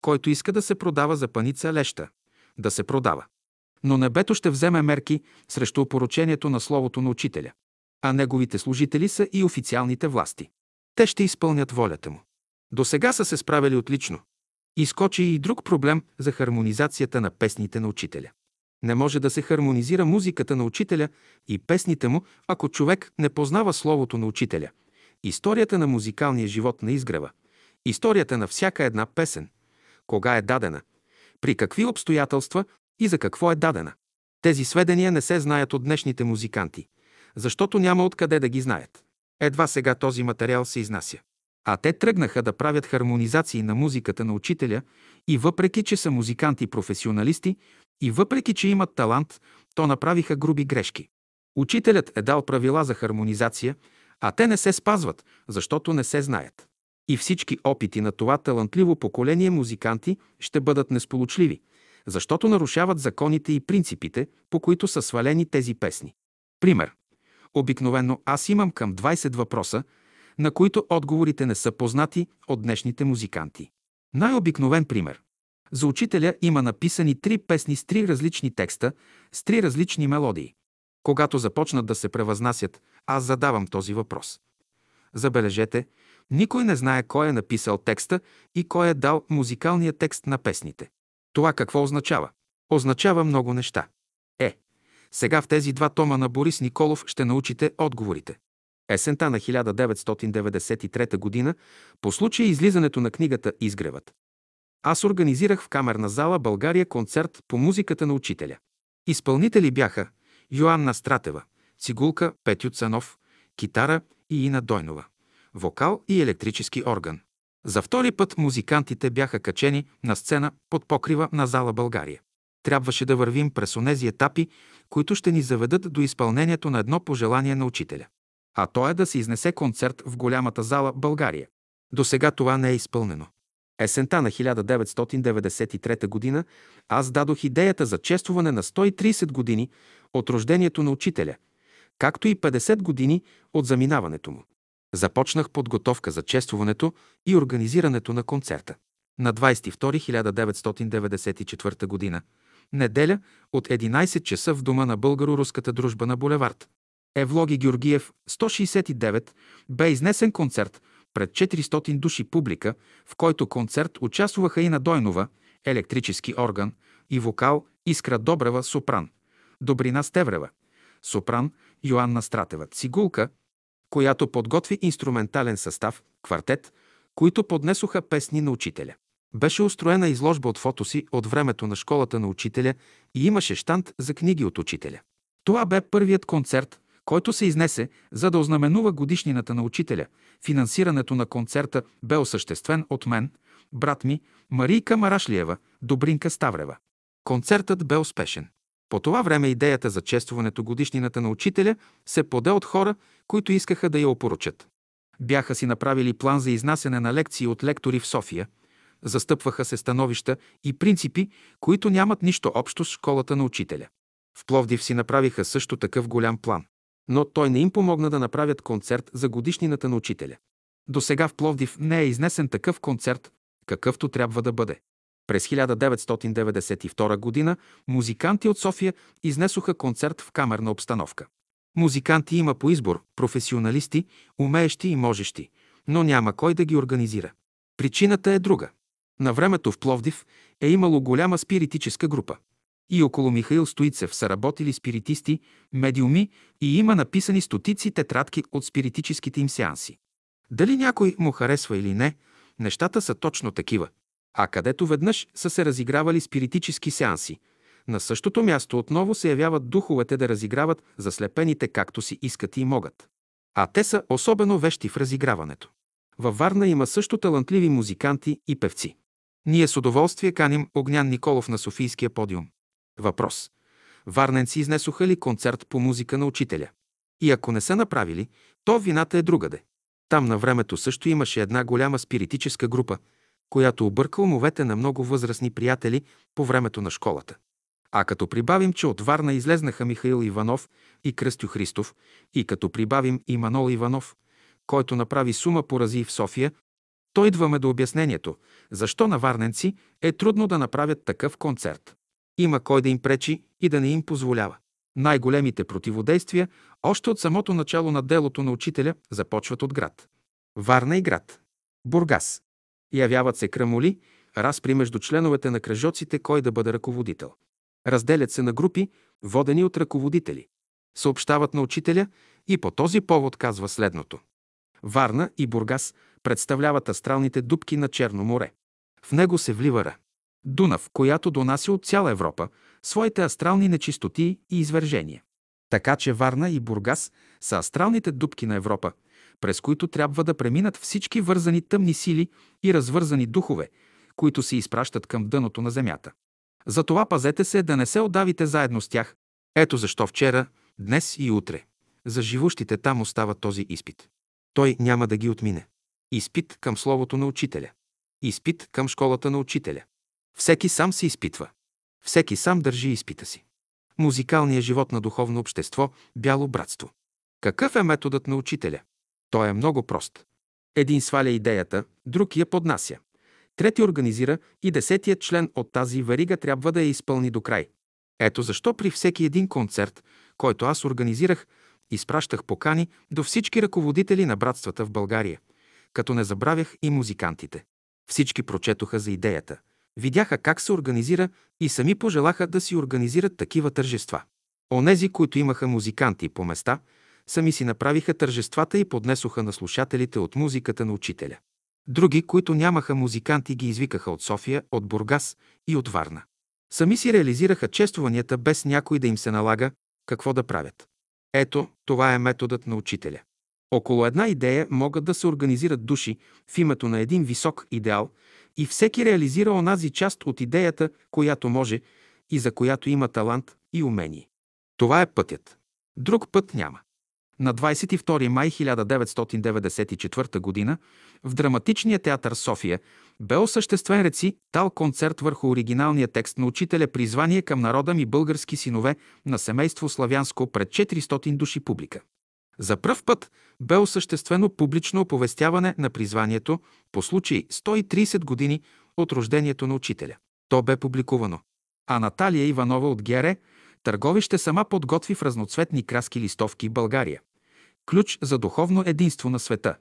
Който иска да се продава за паница леща, да се продава. Но небето ще вземе мерки срещу опоручението на словото на учителя. А неговите служители са и официалните власти. Те ще изпълнят волята му. До сега са се справили отлично. Изкочи и друг проблем за хармонизацията на песните на учителя. Не може да се хармонизира музиката на учителя и песните му, ако човек не познава словото на учителя, историята на музикалния живот на изгрева, историята на всяка една песен, кога е дадена, при какви обстоятелства и за какво е дадена. Тези сведения не се знаят от днешните музиканти, защото няма откъде да ги знаят. Едва сега този материал се изнася. А те тръгнаха да правят хармонизации на музиката на учителя и въпреки, че са музиканти-професионалисти и въпреки, че имат талант, то направиха груби грешки. Учителят е дал правила за хармонизация, а те не се спазват, защото не се знаят. И всички опити на това талантливо поколение музиканти ще бъдат несполучливи, защото нарушават законите и принципите, по които са свалени тези песни. Пример. Обикновено аз имам към 20 въпроса, на които отговорите не са познати от днешните музиканти. Най-обикновен пример. За учителя има написани три песни с три различни текста, с три различни мелодии. Когато започнат да се превъзнасят, аз задавам този въпрос. Забележете, никой не знае кой е написал текста и кой е дал музикалния текст на песните. Това какво означава? Означава много неща. Е, сега в тези два тома на Борис Николов ще научите отговорите. Есента на 1993 г. по случай излизането на книгата Изгревът. Аз организирах в камерна зала България концерт по музиката на учителя. Изпълнители бяха Йоанна Стратева, цигулка Петю Цанов, китара и Ина Дойнова, вокал и електрически орган. За втори път музикантите бяха качени на сцена под покрива на зала България. Трябваше да вървим през онези етапи, които ще ни заведат до изпълнението на едно пожелание на учителя. А то е да се изнесе концерт в голямата зала България. До сега това не е изпълнено. Есента на 1993 г. аз дадох идеята за чествуване на 130 години от рождението на учителя, както и 50 години от заминаването му. Започнах подготовка за чествуването и организирането на концерта. На 22 г. неделя от 11 часа в дома на българо-руската дружба на булевард. Евлоги Георгиев, 169, бе изнесен концерт пред 400 души публика, в който концерт участваха и на Дойнова, електрически орган, и вокал Искра Добрева, сопран, Добрина Стеврева, сопран, Йоанна Стратева, цигулка, която подготви инструментален състав, квартет, които поднесоха песни на учителя. Беше устроена изложба от фотоси от времето на школата на учителя и имаше штант за книги от учителя. Това бе първият концерт, който се изнесе, за да ознаменува годишнината на учителя. Финансирането на концерта бе осъществен от мен, брат ми, Марийка Марашлиева, Добринка Ставрева. Концертът бе успешен. По това време идеята за честването годишнината на учителя се поде от хора, които искаха да я опоручат. Бяха си направили план за изнасяне на лекции от лектори в София, застъпваха се становища и принципи, които нямат нищо общо с школата на учителя. В Пловдив си направиха също такъв голям план. Но той не им помогна да направят концерт за годишнината на учителя. До сега в Пловдив не е изнесен такъв концерт, какъвто трябва да бъде. През 1992 г. музиканти от София изнесоха концерт в камерна обстановка. Музиканти има по избор, професионалисти, умеещи и можещи, но няма кой да ги организира. Причината е друга. На времето в Пловдив е имало голяма спиритическа група. И около Михаил Стоицев са работили спиритисти, медиуми и има написани стотици тетрадки от спиритическите им сеанси. Дали някой му харесва или не, нещата са точно такива. А където веднъж са се разигравали спиритически сеанси, на същото място отново се явяват духовете да разиграват заслепените както си искат и могат. А те са особено вещи в разиграването. Във Варна има също талантливи музиканти и певци. Ние с удоволствие каним Огнян Николов на Софийския подиум. Въпрос. Варненци изнесоха ли концерт по музика на учителя? И ако не са направили, то вината е другаде. Там на времето също имаше една голяма спиритическа група, която обърка умовете на много възрастни приятели по времето на школата. А като прибавим, че от Варна излезнаха Михаил Иванов и Кръстю Христов, и като прибавим и Манол Иванов, който направи сума порази в София, то идваме до обяснението, защо на варненци е трудно да направят такъв концерт. Има кой да им пречи и да не им позволява. Най-големите противодействия, още от самото начало на делото на учителя, започват от град. Варна и град. Бургас. Явяват се крамоли, разпри между членовете на кръжоците кой да бъде ръководител. Разделят се на групи, водени от ръководители. Съобщават на учителя и по този повод казва следното. Варна и Бургас представляват астралните дубки на Черно море. В него се влива Ра. Дунав, която донася от цяла Европа своите астрални нечистоти и извържения. Така че Варна и Бургас са астралните дубки на Европа, през които трябва да преминат всички вързани тъмни сили и развързани духове, които се изпращат към дъното на земята. Затова пазете се да не се отдавите заедно с тях. Ето защо вчера, днес и утре за живущите там остава този изпит. Той няма да ги отмине. Изпит към Словото на Учителя. Изпит към школата на Учителя. Всеки сам се изпитва. Всеки сам държи изпита си. Музикалният живот на духовно общество – бяло братство. Какъв е методът на учителя? Той е много прост. Един сваля идеята, друг я поднася. Трети организира и десетият член от тази варига трябва да я изпълни до край. Ето защо при всеки един концерт, който аз организирах, изпращах покани до всички ръководители на братствата в България, като не забравях и музикантите. Всички прочетоха за идеята, видяха как се организира и сами пожелаха да си организират такива тържества. Онези, които имаха музиканти по места, сами си направиха тържествата и поднесоха на слушателите от музиката на учителя. Други, които нямаха музиканти, ги извикаха от София, от Бургас и от Варна. Сами си реализираха честванията без някой да им се налага какво да правят. Ето, това е методът на учителя. Около една идея могат да се организират души в името на един висок идеал и всеки реализира онази част от идеята, която може и за която има талант и умение. Това е пътят. Друг път няма. На 22 май 1994 г. в Драматичния театър София бе осъществен реци тал концерт върху оригиналния текст на учителя призвание към народа ми български синове на семейство славянско пред 400 души публика. За пръв път бе осъществено публично оповестяване на призванието по случай 130 години от рождението на учителя. То бе публикувано. А Наталия Иванова от Гере Търговище сама подготви в разноцветни краски листовки България. Ключ за духовно единство на света.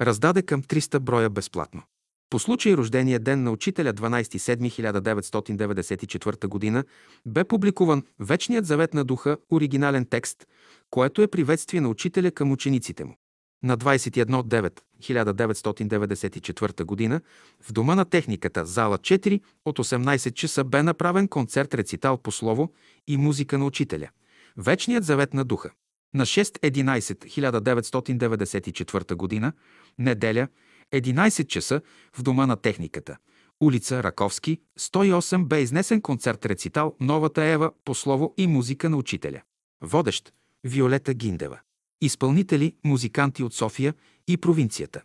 Раздаде към 300 броя безплатно. По случай рождения ден на учителя 12.7.1994 г. бе публикуван Вечният завет на духа, оригинален текст, което е приветствие на учителя към учениците му. На 21.9.1994 г. в Дома на техниката, зала 4, от 18 часа бе направен концерт-рецитал по слово и музика на учителя. Вечният завет на духа. На 6.11.1994 г. неделя, 11 часа в Дома на техниката. Улица Раковски, 108 бе изнесен концерт-рецитал Новата Ева по слово и музика на учителя. Водещ – Виолета Гиндева. Изпълнители – музиканти от София и провинцията.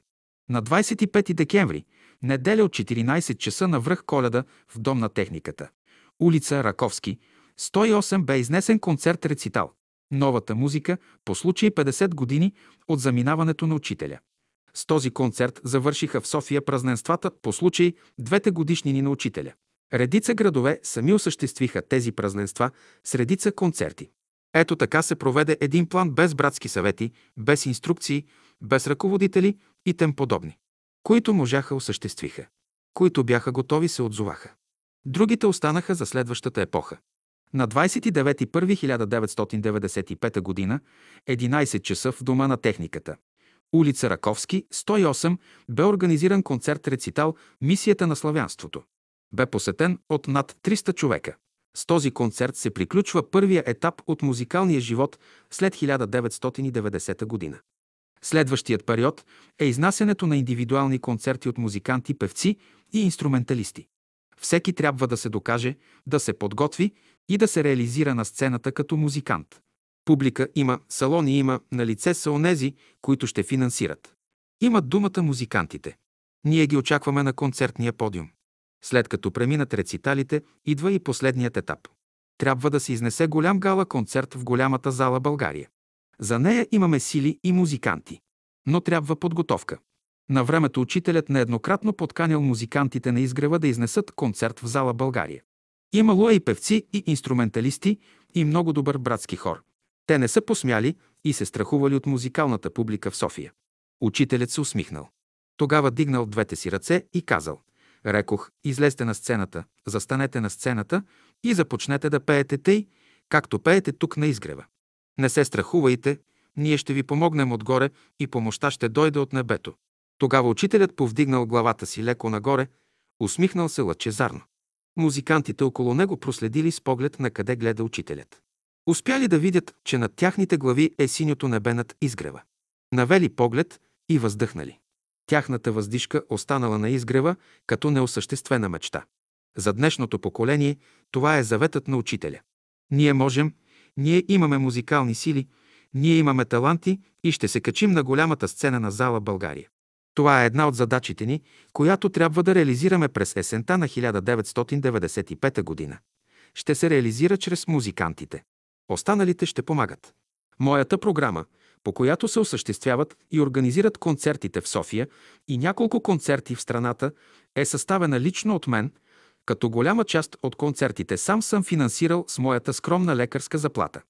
На 25 декември, неделя от 14 часа на връх Коледа в Дом на техниката. Улица Раковски, 108 бе изнесен концерт-рецитал. Новата музика по случай 50 години от заминаването на учителя. С този концерт завършиха в София празненствата по случай двете годишнини на учителя. Редица градове сами осъществиха тези празненства с редица концерти. Ето така се проведе един план без братски съвети, без инструкции, без ръководители и тем подобни. Които можаха осъществиха. Които бяха готови се отзоваха. Другите останаха за следващата епоха. На 29.1.1995 г. 11 часа в Дома на техниката. Улица Раковски, 108, бе организиран концерт-рецитал «Мисията на славянството». Бе посетен от над 300 човека. С този концерт се приключва първия етап от музикалния живот след 1990 година. Следващият период е изнасянето на индивидуални концерти от музиканти, певци и инструменталисти. Всеки трябва да се докаже, да се подготви и да се реализира на сцената като музикант. Публика има, салони има, на лице са онези, които ще финансират. Имат думата музикантите. Ние ги очакваме на концертния подиум. След като преминат рециталите, идва и последният етап. трябва да се изнесе голям гала концерт в голямата зала България. За нея имаме сили и музиканти. Но трябва подготовка. На времето учителят нееднократно подканял музикантите на изгрева да изнесат концерт в зала България. Имало е и певци, и инструменталисти, и много добър братски хор. Те не са посмяли и се страхували от музикалната публика в София. Учителят се усмихнал. Тогава дигнал двете си ръце и казал Рекох, излезте на сцената, застанете на сцената и започнете да пеете тъй, както пеете тук на изгрева. Не се страхувайте, ние ще ви помогнем отгоре и помощта ще дойде от небето. Тогава учителят повдигнал главата си леко нагоре, усмихнал се лъчезарно. Музикантите около него проследили с поглед на къде гледа учителят. Успяли да видят, че над тяхните глави е синьото небе над изгрева. Навели поглед и въздъхнали. Тяхната въздишка останала на изгрева като неосъществена мечта. За днешното поколение това е заветът на учителя. Ние можем, ние имаме музикални сили, ние имаме таланти и ще се качим на голямата сцена на зала България. Това е една от задачите ни, която трябва да реализираме през есента на 1995 година. Ще се реализира чрез музикантите. Останалите ще помагат. Моята програма, по която се осъществяват и организират концертите в София и няколко концерти в страната, е съставена лично от мен, като голяма част от концертите сам съм финансирал с моята скромна лекарска заплата.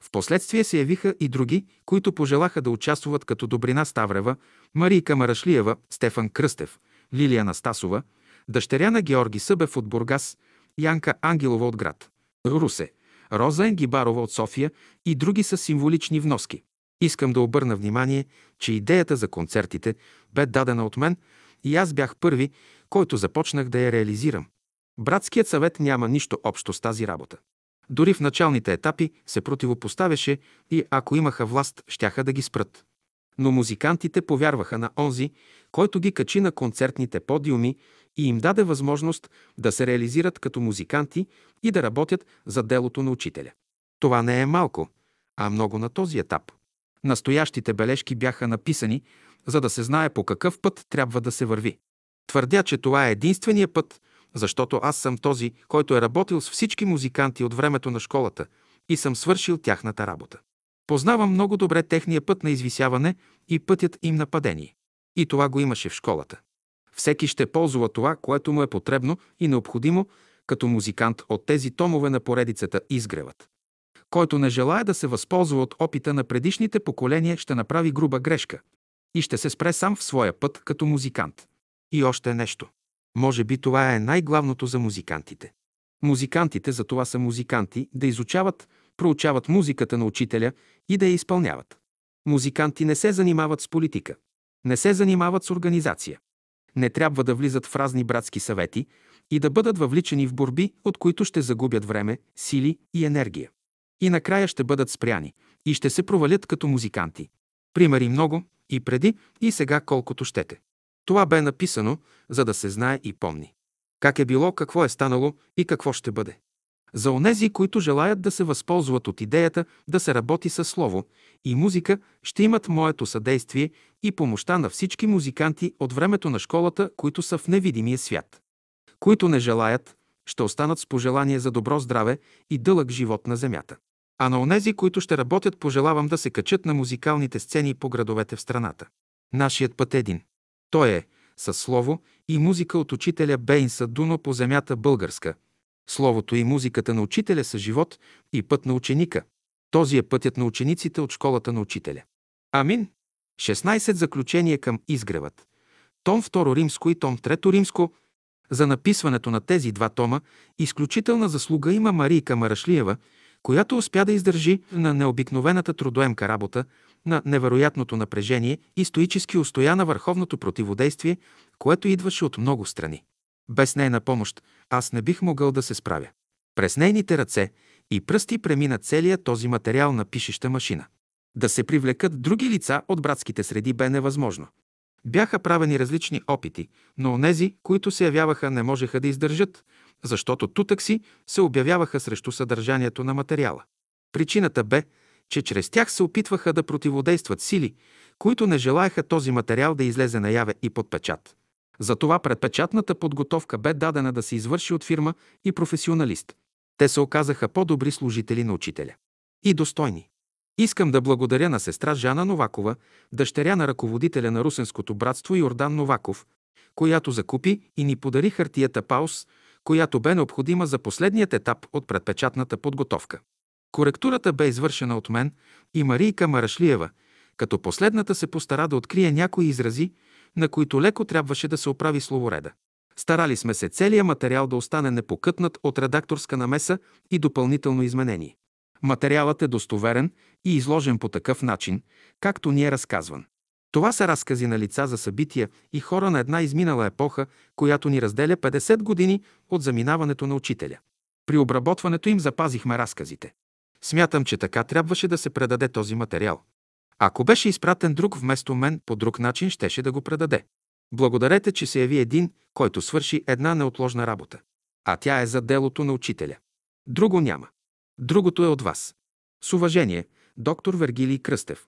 Впоследствие се явиха и други, които пожелаха да участват като Добрина Ставрева, Марийка Марашлиева, Стефан Кръстев, Лилия Настасова, дъщеря на Георги Събев от Бургас, Янка Ангелова от град, Русе, Роза Енгибарова от София и други са символични вноски. Искам да обърна внимание, че идеята за концертите бе дадена от мен и аз бях първи, който започнах да я реализирам. Братският съвет няма нищо общо с тази работа. Дори в началните етапи се противопоставяше и ако имаха власт, щяха да ги спрат. Но музикантите повярваха на онзи, който ги качи на концертните подиуми и им даде възможност да се реализират като музиканти и да работят за делото на учителя. Това не е малко, а много на този етап. Настоящите бележки бяха написани, за да се знае по какъв път трябва да се върви. Твърдя, че това е единствения път, защото аз съм този, който е работил с всички музиканти от времето на школата и съм свършил тяхната работа. Познавам много добре техния път на извисяване и пътят им на падение. И това го имаше в школата. Всеки ще ползва това, което му е потребно и необходимо, като музикант от тези томове на поредицата изгреват. Който не желая да се възползва от опита на предишните поколения, ще направи груба грешка и ще се спре сам в своя път като музикант. И още нещо. Може би това е най-главното за музикантите. Музикантите за това са музиканти, да изучават, проучават музиката на учителя и да я изпълняват. Музиканти не се занимават с политика, не се занимават с организация. Не трябва да влизат в разни братски съвети и да бъдат въвличани в борби, от които ще загубят време, сили и енергия. И накрая ще бъдат спряни и ще се провалят като музиканти. Примери много, и преди, и сега колкото щете. Това бе написано, за да се знае и помни. Как е било, какво е станало и какво ще бъде. За онези, които желаят да се възползват от идеята да се работи със слово и музика, ще имат моето съдействие и помощта на всички музиканти от времето на школата, които са в невидимия свят. Които не желаят, ще останат с пожелание за добро здраве и дълъг живот на земята. А на онези, които ще работят, пожелавам да се качат на музикалните сцени по градовете в страната. Нашият път е един. Той е със слово и музика от учителя Бейнса Дуно по земята българска. Словото и музиката на учителя са живот и път на ученика. Този е пътят на учениците от школата на учителя. Амин. 16 заключения към изгревът. Том 2 римско и том 3 римско. За написването на тези два тома изключителна заслуга има Марийка Марашлиева, която успя да издържи на необикновената трудоемка работа, на невероятното напрежение и стоически устоя на върховното противодействие, което идваше от много страни. Без нейна помощ аз не бих могъл да се справя. През нейните ръце и пръсти премина целият този материал на пишеща машина. Да се привлекат други лица от братските среди бе невъзможно. Бяха правени различни опити, но онези, които се явяваха, не можеха да издържат, защото тутък си се обявяваха срещу съдържанието на материала. Причината бе, че чрез тях се опитваха да противодействат сили, които не желаяха този материал да излезе наяве и под печат. Затова предпечатната подготовка бе дадена да се извърши от фирма и професионалист. Те се оказаха по-добри служители на учителя. И достойни. Искам да благодаря на сестра Жана Новакова, дъщеря на ръководителя на Русенското братство Йордан Новаков, която закупи и ни подари хартията Паус, която бе необходима за последният етап от предпечатната подготовка. Коректурата бе извършена от мен и Марийка Марашлиева, като последната се постара да открие някои изрази, на които леко трябваше да се оправи словореда. Старали сме се целият материал да остане непокътнат от редакторска намеса и допълнително изменение. Материалът е достоверен и изложен по такъв начин, както ни е разказван. Това са разкази на лица за събития и хора на една изминала епоха, която ни разделя 50 години от заминаването на учителя. При обработването им запазихме разказите. Смятам, че така трябваше да се предаде този материал. Ако беше изпратен друг вместо мен, по друг начин щеше да го предаде. Благодарете, че се яви един, който свърши една неотложна работа. А тя е за делото на учителя. Друго няма. Другото е от вас. С уважение, доктор Вергилий Кръстев.